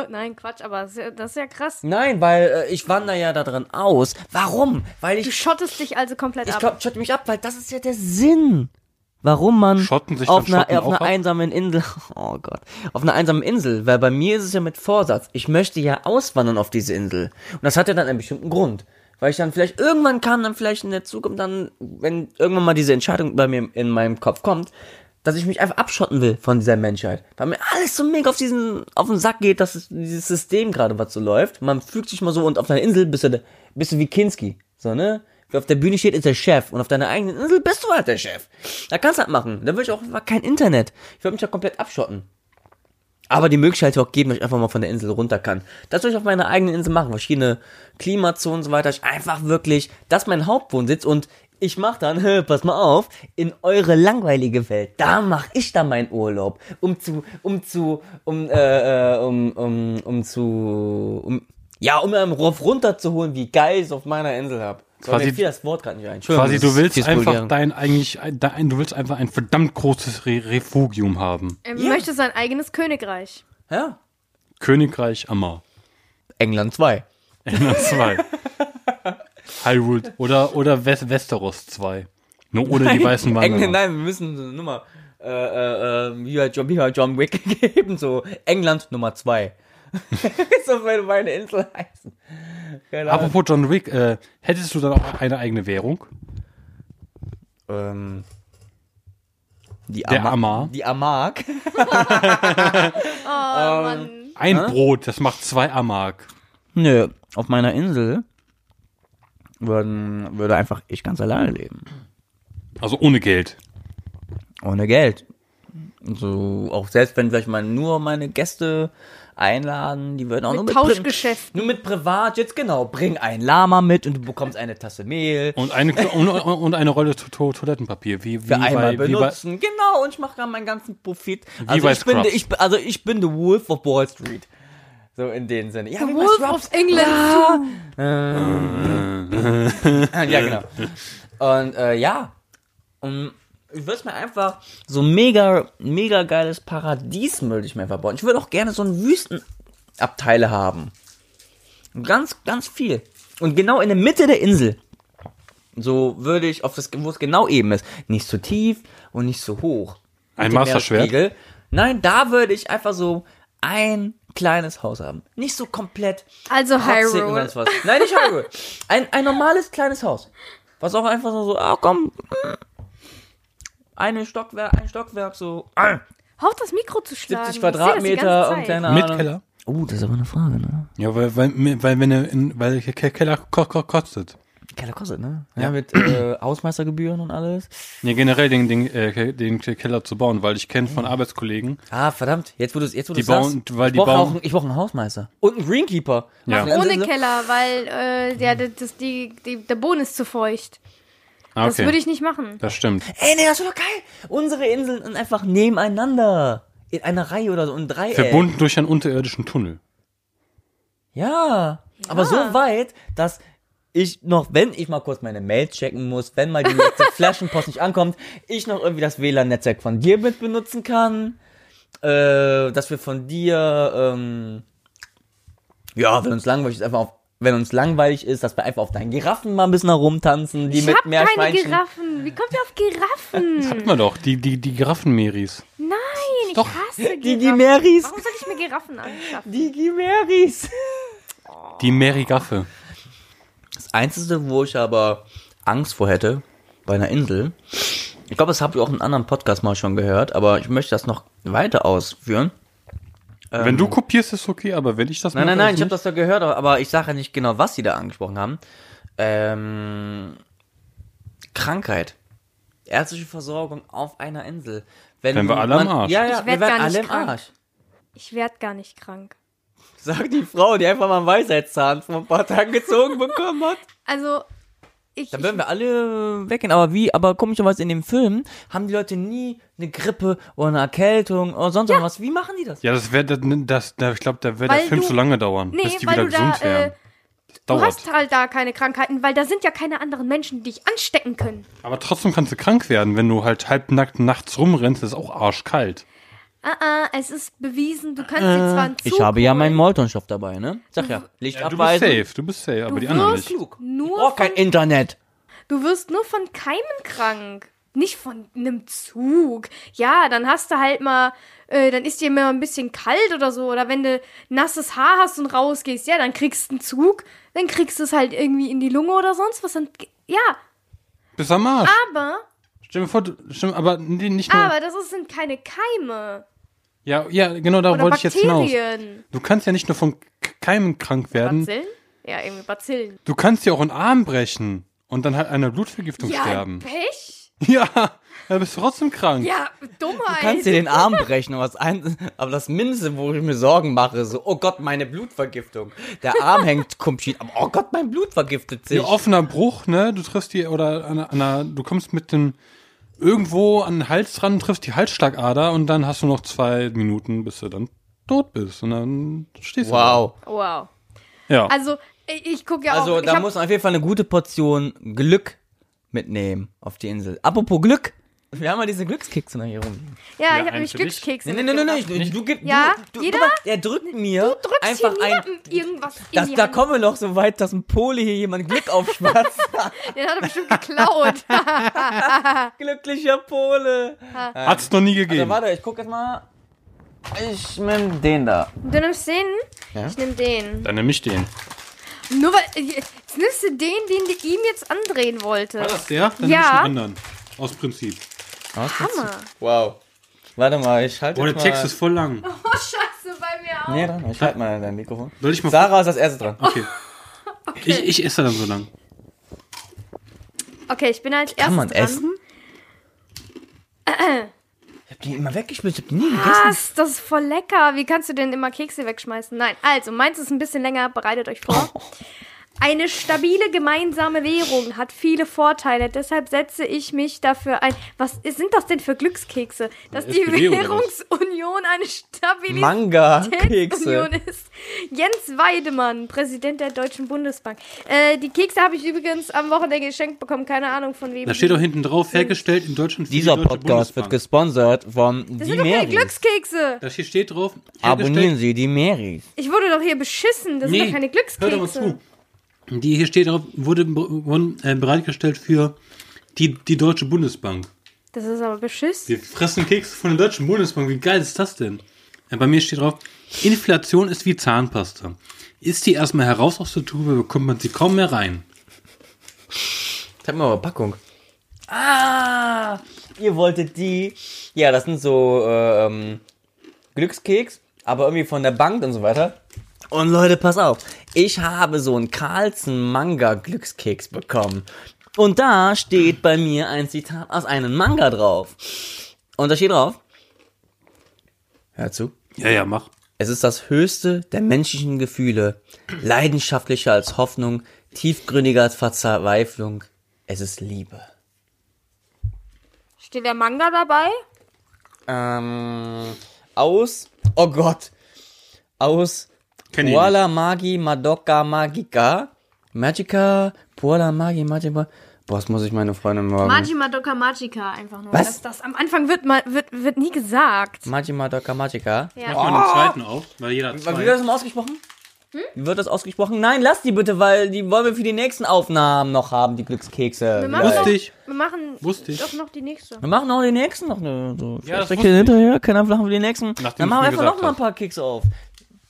Nein, Quatsch, aber das ist ja, das ist ja krass. Nein, weil äh, ich wandere ja da drin aus. Warum? Weil Du ich schottest dich also komplett Ich ab. glaub, schott mich ab, weil das ist ja der Sinn. Warum man auf einer, auf einer einsamen Insel, oh Gott, auf einer einsamen Insel, weil bei mir ist es ja mit Vorsatz, ich möchte ja auswandern auf diese Insel. Und das hat ja dann einen bestimmten Grund. Weil ich dann vielleicht irgendwann kann, dann vielleicht in der Zukunft dann, wenn irgendwann mal diese Entscheidung bei mir in meinem Kopf kommt, dass ich mich einfach abschotten will von dieser Menschheit. Weil mir alles so mega auf diesen, auf den Sack geht, dass es, dieses System gerade was so läuft. Man fügt sich mal so und auf einer Insel bist du, bist du wie Kinski. So, ne? Wer auf der Bühne steht, ist der Chef. Und auf deiner eigenen Insel bist du halt der Chef. Da kannst du halt machen. Da würde ich auch kein Internet. Ich würde mich ja komplett abschotten. Aber die Möglichkeit auch geben, dass ich einfach mal von der Insel runter kann. Das würde ich auf meiner eigenen Insel machen. Verschiedene Klimazonen und so weiter. Ich einfach wirklich, das ist mein Hauptwohnsitz und ich mache dann, pass mal auf, in eure langweilige Welt. Da mache ich dann meinen Urlaub, um zu, um zu, um, äh, äh, um, um, um zu, um, ja, um einen Rauf runterzuholen, wie geil ich es auf meiner Insel hab. So, Quasi- mir fiel das Wort gerade nicht ein. Quasi, du willst einfach dein eigentlich, dein, du willst einfach ein verdammt großes Re Refugium haben. Er Ja. möchte sein eigenes Königreich. Ja. Königreich Amar. England 2. England 2. Hyrule oder, oder West Westeros 2. Nur ohne die weißen England, Wanderer. nein, wir müssen eine Nummer, äh, äh, äh, wie halt John, wie John Wick geben, so England Nummer 2. so würde meine Insel heißen. Keine. Apropos John Wick, äh, hättest du dann auch eine eigene Währung? Ähm, die Der Ama- Amar. Die Amark. Oh, Mann. Ein Brot, das macht zwei Amark. Nö, auf meiner Insel würden, würde einfach ich ganz alleine leben. Also ohne Geld. Ohne Geld. So, auch selbst wenn vielleicht mal nur meine Gäste einladen, die würden auch Mit nur mit Pri- Tauschgeschäften. Nur mit Privatjets, genau. Bring ein Lama mit und du bekommst eine Tasse Mehl. Und eine, und, und eine Rolle to to Toilettenpapier. Wie, wie, für einmal bei, wie benutzen. genau, und ich mache dann meinen ganzen Profit. Also bei ich bin, ich, also ich bin the Wolf of Wall Street. So in dem Sinne. Ja, The wie Wolf of England. ja, genau. Und äh, ja. Und ich würde mir einfach so mega, mega geiles Paradies würde ich mir einfach bauen. Ich würde auch gerne so ein Wüstenabteile haben. Ganz, ganz viel. Und genau in der Mitte der Insel. So würde ich auf das, wo es genau eben ist. Nicht zu tief und nicht zu hoch. Ein Masterschwert? Nein, da würde ich einfach so ein kleines Haus haben. Nicht so komplett Also Hyrule. Nein, nicht Hyrule. Ein, ein normales kleines Haus. Was auch einfach so, so ah komm, mm, eine Stockwerk, ein Stockwerk, so Hör auf, das Mikro zu schlagen. 70 Ich seh das die Quadratmeter und keine Mit Ahnung. Keller? Oh, das ist aber eine Frage, ne? Ja, weil, weil, weil wenn er in, weil der Ke- Keller ko ko kostet. Keller kostet, ne? Ja, mit äh, Hausmeistergebühren und alles. Ja, generell den, den, äh, den Ke- Keller zu bauen, weil ich kenne von Arbeitskollegen, Ah, verdammt, jetzt wo du es jetzt wo Die du's sagst, bauen- weil ich die brauche bauen- auch, einen- ich brauche einen Hausmeister und einen Greenkeeper. Ja. Der Ohne Keller, weil äh, ja, das, das, die, die, der Boden ist zu feucht. Ah, Das okay, würde ich nicht machen. das stimmt. Ey, nee, das ist doch geil. Unsere Inseln sind einfach nebeneinander. In einer Reihe oder so, in Dreieck. Verbunden durch einen unterirdischen Tunnel. Ja, aber so weit, dass ich noch, wenn ich mal kurz meine Mail checken muss, wenn mal die letzte Flaschenpost nicht ankommt, ich noch irgendwie das WLAN-Netzwerk von dir mit benutzen kann, äh, dass wir von dir, ähm, ja, wenn uns langweilig ist, einfach auf, wenn uns langweilig ist, dass wir einfach auf deinen Giraffen mal ein bisschen herumtanzen, die Ich mit hab keine Meerschweinchen. Giraffen. Wie kommt ihr auf Giraffen? Hatten wir doch, die, die, die Giraffenmeris. Nein, ich Doch. hasse Giraffen. Die Gimeris. Warum soll ich mir Giraffen anschaffen? Die Gimeris. Die Merigaffe. Das Einzige, wo ich aber Angst vor hätte, bei einer Insel, ich glaube, das habe ich auch in einem anderen Podcast mal schon gehört, aber ich möchte das noch weiter ausführen. Wenn du kopierst, ist okay, aber wenn ich das Nein, mache, nein, nein, ich habe das da gehört, aber- ich sage ja nicht genau, was sie da angesprochen haben. Ähm, Krankheit. Ärztliche Versorgung auf einer Insel. Wenn Wären wir alle am Arsch. Ja, ja, Ich wir werd gar nicht alle im krank. Arsch. Ich werd gar nicht krank. Sagt die Frau, die einfach mal einen Weisheitszahn vor ein paar Tagen gezogen bekommen hat. Also, ich. Dann würden wir alle weggehen. Aber wie, aber komischerweise in dem Film haben die Leute nie eine Grippe oder eine Erkältung oder sonst was. Wie machen die das? Ja, das wäre, das, das, da- ich glaube, da wäre der Film du- zu lange dauern, Nee, bis die weil wieder du da, gesund wären. äh, Du hast halt da keine Krankheiten, weil da sind ja keine anderen Menschen, die dich anstecken können. Aber trotzdem kannst du krank werden, wenn du halt halbnackt nachts rumrennst, ist auch arschkalt. Ah, ah, es ist bewiesen, du kannst dir zwar einen Zug Ich habe ja meinen Moltonstoff dabei, ne? Sag ja, Licht Ja, du bist abweisen. safe, du bist safe, aber die anderen wirst nicht. Klug. Nur ich brauch kein Internet. Du wirst nur von Keimen krank. Nicht von einem Zug. Ja, dann hast du halt mal, äh, dann ist dir immer ein bisschen kalt oder so. Oder wenn du nasses Haar hast und rausgehst, ja, dann kriegst du einen Zug. Dann kriegst du es halt irgendwie in die Lunge oder sonst was. Dann, ja, Bist am Arsch. aber, Stell dir vor, du, stimmt, aber nee, nicht nur. aber das ist- sind keine Keime. Ja, ja, genau, da Oder wollte ich jetzt hinaus. Du kannst ja nicht nur von Keimen krank werden, Bazillen? Ja, irgendwie Bazillen. du kannst dir auch einen Arm brechen und dann halt an einer Blutvergiftung Ja, sterben. Pech? Ja, dann bist du trotzdem krank. Ja, Dummheit. Du kannst dir den Arm brechen, aber das, ein, aber das Mindeste, wo ich mir Sorgen mache, so, oh Gott, meine Blutvergiftung. Der Arm hängt kumschied, aber oh Gott, mein Blut vergiftet sich. Ja, offener Bruch, ne? Du triffst die, oder an, an einer, du kommst mit dem irgendwo an den Hals dran, triffst die Halsschlagader und dann hast du noch zwei Minuten, bis du dann tot bist. Und dann stehst du Wow. Wow. Ja. Also, ich, ich gucke ja Also auch. ich da muss man auf jeden Fall eine gute Portion Glück mitnehmen auf die Insel. Apropos Glück. Wir haben ja diese Glückskekse noch hier rum. Ja, Ja, ich habe nämlich. Glückskekse. Nee, nee, nee, mitgebracht. nee. Du, gib, Ja, du, du, jeder- mal, der drückt mir Du drückst einfach hier ein. irgendwas in Das, die da Hand. kommen wir noch so weit, dass ein Pole hier jemand Glück aufschwatzt. Den hat er bestimmt geklaut. Glücklicher Pole. Hat's noch nie Also gegeben. warte, ich guck jetzt mal. Ich nehm den da. du nimmst den? Ja. Ich nehm den. dann nimm ich den. Nur weil. Jetzt nimmst du den, den du ihm jetzt andrehen wollte. War das der? Dann Ja. ich einen anderen. Aus Prinzip. Hammer. Wow. Warte mal, ich halte Boah, der jetzt Text mal. ist voll lang. Oh, scheiße, bei mir auch. Nee, dran. Ich halte mal dein Mikrofon. Soll ich mal. Sarah ist als erste dran. Okay. Ich, ich esse dann so lang. Okay, ich bin als erstes Kann man dran. essen? Ich hab die immer weggespielt, ich hab die nie gegessen. Was? Das ist voll lecker. Wie kannst du denn immer Kekse wegschmeißen? Nein, also, meins ist ein bisschen länger. Bereitet euch vor. Eine stabile gemeinsame Währung hat viele Vorteile. Deshalb setze ich mich dafür ein. Was sind das denn für Glückskekse? Dass die? Währungsunion eine Stabilität Manga-Kekse. Ist. Jens Weidemann, Präsident der Deutschen Bundesbank. Äh, die Kekse habe ich übrigens am Wochenende geschenkt bekommen. Keine Ahnung von wem. Da steht auch hinten drauf, hergestellt in Deutschland für Dieser die Deutsche Podcast wird Bundesbank. gesponsert von das Die sind doch keine Meris. Glückskekse. Da hier steht drauf, Abonnieren. Sie die Meris. Ich wurde doch hier beschissen. Das sind doch keine Glückskekse. hör doch mal zu. Die hier steht drauf, wurde, äh, bereitgestellt für die, die Deutsche Bundesbank. Das ist aber beschissen. Wir fressen Kekse von der Deutschen Bundesbank. Wie geil ist das denn? Bei mir steht drauf, Inflation ist wie Zahnpasta. Ist die erstmal heraus aus der Tube, bekommt man sie kaum mehr rein. Ich hab mal eine Packung. Ah, ihr wolltet die. Ja, das sind so ähm, Glückskeks, aber irgendwie von der Bank und so weiter. Und Leute, pass auf. Ich habe so einen Carlsen Manga Glückskeks bekommen. Und da steht bei mir ein Zitat aus einem Manga drauf. Und da steht drauf. Hör zu. Ja, ja, mach. Es ist das höchste der menschlichen Gefühle, leidenschaftlicher als Hoffnung, tiefgründiger als Verzweiflung. Es ist Liebe. Steht der Manga dabei? Ähm, aus, oh Gott, aus Kenn ich Puala Magi Madoka Magica, Magica, Puala Magi Magica, boah, das muss ich meine Freundin morgen. Magi Madoka Magica einfach nur. Was? Das, das am Anfang wird, mal, wird, wird nie gesagt. Magi Madoka Magica. Ja. Mach mal den zweiten auf, weil jeder hat Wie wird zwei. das mal ausgesprochen? Wie wird das ausgesprochen? Nein, lass die bitte, weil die wollen wir für die nächsten Aufnahmen noch haben, die Glückskekse. Wir machen, Wusste doch, ich. wir machen Wusste ich. doch noch die nächste. Wir machen auch die nächsten noch ne, so Ja, das wusste ich. hinterher, keine machen wir die nächsten. Nachdem Dann machen wir einfach noch mal ein paar Kekse auf.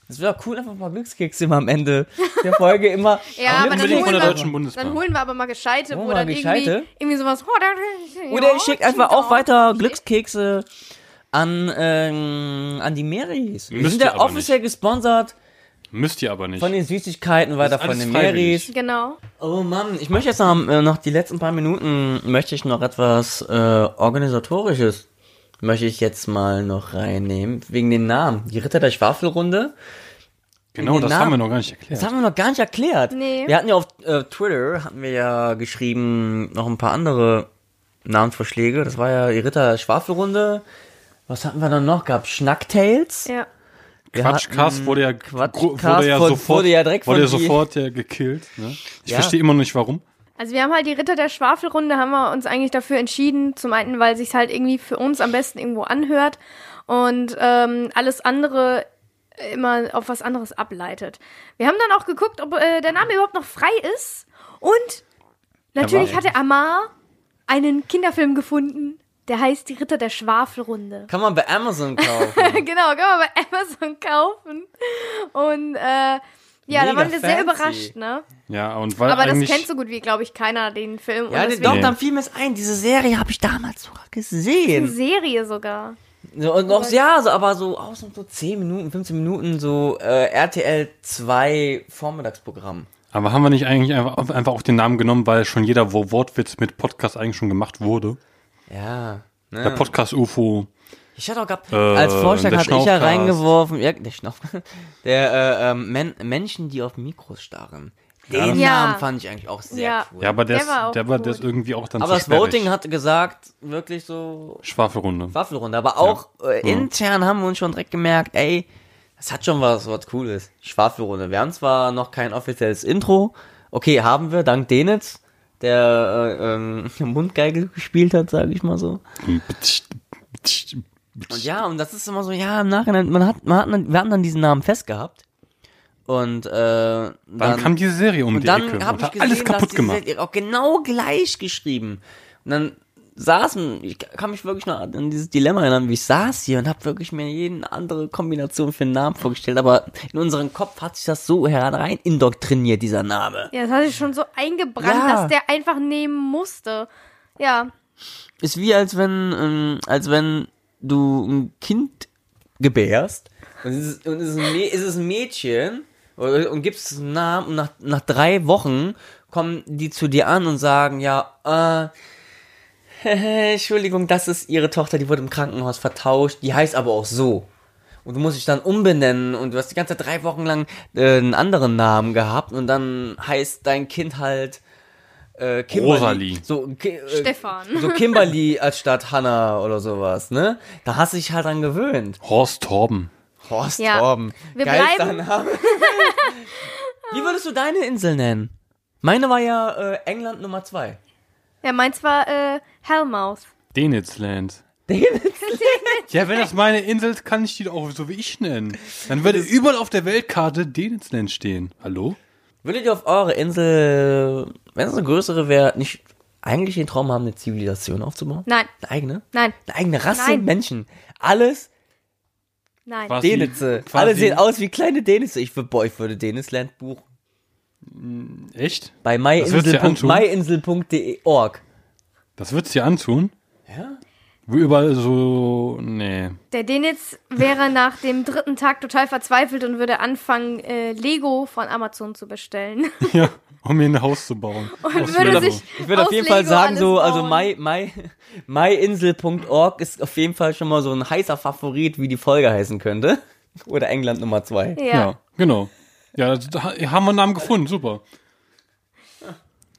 Das wäre cool, einfach ein paar Glückskekse immer am Ende der Folge immer. Ja, aber dann holen, von der wir, dann holen wir aber mal gescheite, wo dann mal irgendwie, gescheite? irgendwie sowas. Oh, Oder ja, ihr schickt einfach auch weiter. Glückskekse an, ähm, an die Marys. Wir sind ja offiziell gesponsert Müsst ihr aber nicht. von den Süßigkeiten weiter von den. Marys. Genau. Oh Mann, ich möchte jetzt noch, äh, noch die letzten paar Minuten, möchte ich noch etwas äh, Organisatorisches, möchte ich jetzt mal noch reinnehmen, wegen den Namen. Die Ritter der Schwafelrunde. genau, das Namen. haben wir noch gar nicht erklärt. Das haben wir noch gar nicht erklärt. Nee. Wir hatten ja auf äh, Twitter, hatten wir ja geschrieben, noch ein paar andere Namensvorschläge. Das war ja die Ritter der Schwafelrunde. Was hatten wir dann noch gehabt? Schnacktails. Ja. Wir Quatschcast wurde ja, Quatschcast wurde ja wurde- sofort, wurde ja direkt wurde ja sofort ja gekillt. Ne? Ich Ja. verstehe immer noch nicht, warum. Also wir haben halt die Ritter der Schwafelrunde, haben wir uns eigentlich dafür entschieden. Zum einen, weil sich halt irgendwie für uns am besten irgendwo anhört und ähm, alles andere immer auf was anderes ableitet. Wir haben dann auch geguckt, ob äh, der Name überhaupt noch frei ist. Und natürlich hatte Amar einen Kinderfilm gefunden, der heißt Die Ritter der Schwafelrunde. Kann man bei Amazon kaufen. genau, kann man bei Amazon kaufen. Und äh, ja, da waren wir sehr fancy. überrascht, ne? Ja, und weil Aber das kennt so gut wie, glaube ich, keiner, den Film. ja, deswegen doch, Nee. dann fiel mir es ein. Diese Serie habe ich damals sogar eine gesehen. Serie sogar. So, und noch, ja, so, aber so aus und so 10 Minuten, 15 Minuten, so äh, RTL 2 Vormittagsprogramm. aber haben wir nicht eigentlich einfach, einfach auch den Namen genommen, weil schon jeder Wo- Wortwitz mit Podcast eigentlich schon gemacht wurde? Ja. Der Ne? Podcast UFO. Ich hatte auch gehabt, Äh, als Vorschlag der hatte ich ja reingeworfen, ja, der Schnauf, der äh, ähm, Men Menschen, die auf Mikros starren. Den Ja. Namen fand ich eigentlich auch sehr Ja. cool. Ja, aber der, Der war ist, der war gut. das irgendwie auch dann aber zu das sperrig. Voting hat gesagt, wirklich so Schwafelrunde. Waffelrunde. Aber auch äh, intern haben wir uns schon direkt gemerkt, ey, das hat schon was, was Cooles. Schwafelrunde. Wir haben zwar noch kein offizielles Intro. Okay, haben wir, dank Denitz, der äh, ähm, Mundgeige gespielt hat, sage ich mal so. Und ja, und das ist immer so, ja, im Nachhinein, man hat, man hat, wir haben dann diesen Namen festgehabt. Und äh, dann, Dann kam diese Serie um und die dann Ecke habe und ich gesehen, alles kaputt gemacht. Serie auch genau gleich geschrieben. Und dann saßen, ich kann mich wirklich noch an dieses Dilemma erinnern, wie ich saß hier und habe wirklich mir jede andere Kombination für einen Namen vorgestellt, aber in unserem Kopf hat sich das so herein indoktriniert, dieser Name. Ja, das hat sich schon so eingebrannt, Ja. dass der einfach nehmen musste. Ja. Ist wie als wenn, ähm, als wenn du ein Kind gebärst und es ist, und es ist, ein, Mädchen und, gibst es einen Namen und nach, nach drei Wochen kommen die zu dir an und sagen, ja, äh, Entschuldigung, das ist ihre Tochter, die wurde im Krankenhaus vertauscht, die heißt aber auch so. Und du musst dich dann umbenennen und du hast die ganze drei Wochen lang äh, einen anderen Namen gehabt und dann heißt dein Kind halt äh, Kimberly. Rosalie. So, äh, Stefan. so Kimberly als statt Hannah oder sowas, ne? Da hast du dich halt dran gewöhnt. Horst Torben. Horst Ja. Torben. Wir Geilster bleiben- Name. Wie würdest du deine Insel nennen? Meine war ja äh, England Nummer zwei. Ja, meins war äh, Hellmouth. Denitzland. Ja, wenn das meine Insel ist, kann ich die doch auch so wie ich nennen. Dann würde überall auf der Weltkarte Denitzland stehen. Hallo? Würdet ihr auf eure Insel, wenn es eine größere wäre, nicht eigentlich den Traum haben, eine Zivilisation aufzubauen? Nein, Eine eigene? nein. Eine eigene Rasse Nein. Menschen. Alles Nein. Quasi- Denitze. quasi- Alle sehen aus wie kleine Denitze. Ich würde, boah, ich würde Denisland buchen. Echt? Bei Das würdest du dir antun? myinsel.de org. Das würdest du dir antun? Ja? Wo überall so. Nee. Der Denitz wäre nach dem dritten Tag total verzweifelt und würde anfangen, äh, Lego von Amazon zu bestellen. Ja, um mir ein Haus zu bauen. Und Aus würde Lego. sich Ich würde auf jeden Fall Lego sagen, alles so, also my, my, myinsel.org ist auf jeden Fall schon mal so ein heißer Favorit, wie die Folge heißen könnte. Oder England Nummer zwei. Ja. Ja, genau. Ja, haben wir einen Namen gefunden, super.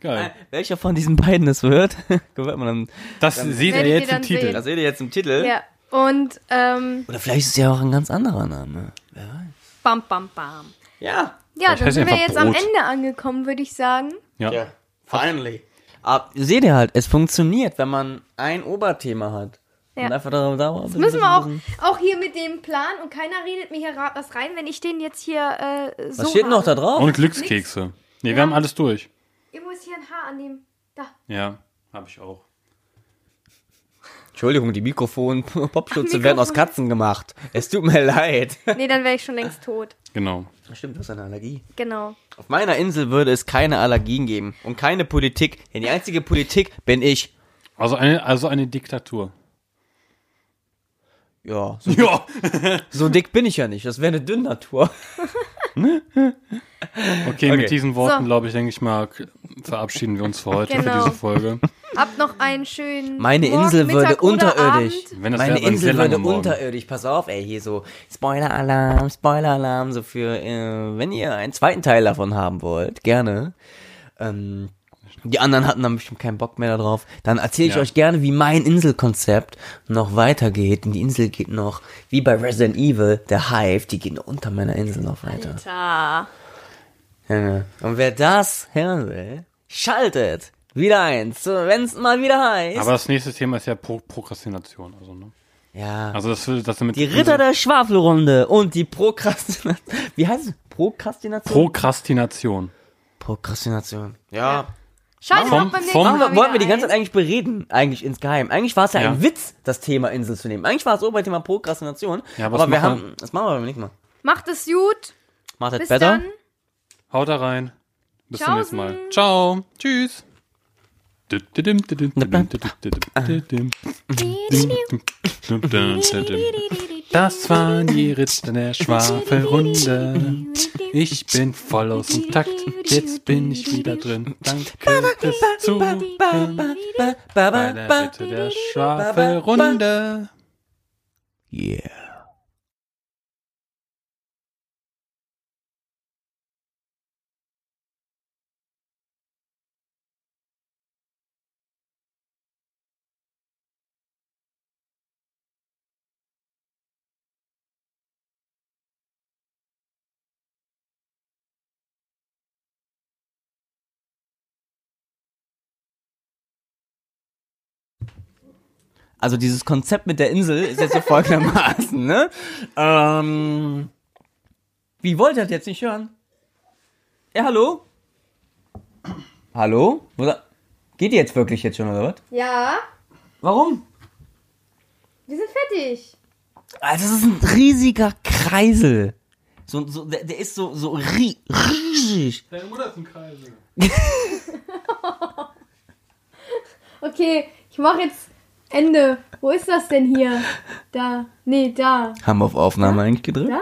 Geil. Welcher von diesen beiden es wird, gehört man dann. Das seht ihr jetzt im dann Titel. sehen. Das seht ihr jetzt im Titel. Ja. Und ähm, Oder vielleicht ist es ja auch ein ganz anderer Name. bam, bam, bam. Ja. Ja, dann sind wir jetzt am Brot. Ende angekommen, würde ich sagen. Ja. finally. Aber seht ihr halt, es funktioniert, wenn man ein Oberthema hat. Ja. Und einfach da, da Das müssen wir auch, auch hier mit dem Plan und keiner redet mir hier was rein, wenn ich den jetzt hier äh, so Was steht habe. noch da drauf? Und Glückskekse. Nee, wir haben alles durch. Irgendwo ist hier ein Haar an dem. Da. Ja, habe ich auch. Entschuldigung, die Mikrofon-Popschutze Mikrofon. werden aus Katzen gemacht. Es tut mir leid. Nee, dann wäre ich schon längst tot. Genau. Stimmt, du hast eine Allergie. Genau. Auf meiner Insel würde es keine Allergien geben und keine Politik, denn die einzige Politik bin ich. Also eine, also eine Diktatur. Ja, so, Ja. so dick bin ich ja nicht. Das wäre eine Dünnatur. Okay, Okay. mit diesen Worten, So. glaube ich, denke ich mal, verabschieden wir uns für heute, Genau. für diese Folge. Habt noch einen schönen. Meine Morgen, Insel würde Mittag oder unterirdisch. Abend. Wenn das Meine Insel würde morgen. unterirdisch. Pass auf, ey, hier so Spoiler-Alarm, Spoiler-Alarm, so für, äh, wenn ihr einen zweiten Teil davon haben wollt, gerne. Ähm, die anderen hatten dann bestimmt keinen Bock mehr darauf. Dann erzähle ich Ja. euch gerne, wie mein Inselkonzept noch weitergeht. Und die Insel geht noch, wie bei Resident Evil, der Hive, die geht noch unter meiner Insel noch weiter. Alter. Ja. Und wer das hören will, schaltet wieder eins, wenn es mal wieder heißt. Aber das nächste Thema ist ja Pro Prokrastination. Also, ne? ja. also das, das mit Die Ritter der Schwafelrunde und die Prokrastination. Wie heißt es? Prokrastination? Prokrastination. Prokrastination. Ja. Vom- beim nächsten vom- Machen Mal wir, wollten wir die ganze Zeit eigentlich bereden, eigentlich insgeheim. Eigentlich war es ja, Ja. ein Witz, das Thema Insel zu nehmen. Eigentlich war es so bei Thema Prokrastination. Ja, was aber wir haben, das machen wir aber nicht mal. ein. Macht es gut. Macht es besser. dann. Haut da rein. Bis zum nächsten Mal. Ciao. Tschüss. Das waren die Ritter der Schwafelrunde. Ich bin voll aus dem Takt. Jetzt bin ich wieder drin. Danke fürs Zuhören bei der Ritter der Schwafelrunde. Yeah. Also dieses Konzept mit der Insel ist jetzt so folgendermaßen, ne? Ähm, wie wollt ihr das jetzt nicht hören? Ja, hallo? Hallo? Geht ihr jetzt wirklich jetzt schon oder was? Ja, Warum? wir sind fertig. Also das ist ein riesiger Kreisel. So, so, der, der ist so, so ri riesig. Deine Mutter ist ein Kreisel. Okay, ich mache jetzt Ende. Wo ist das denn hier? Da. Nee, da. Haben wir auf Aufnahme eigentlich gedrückt? Da?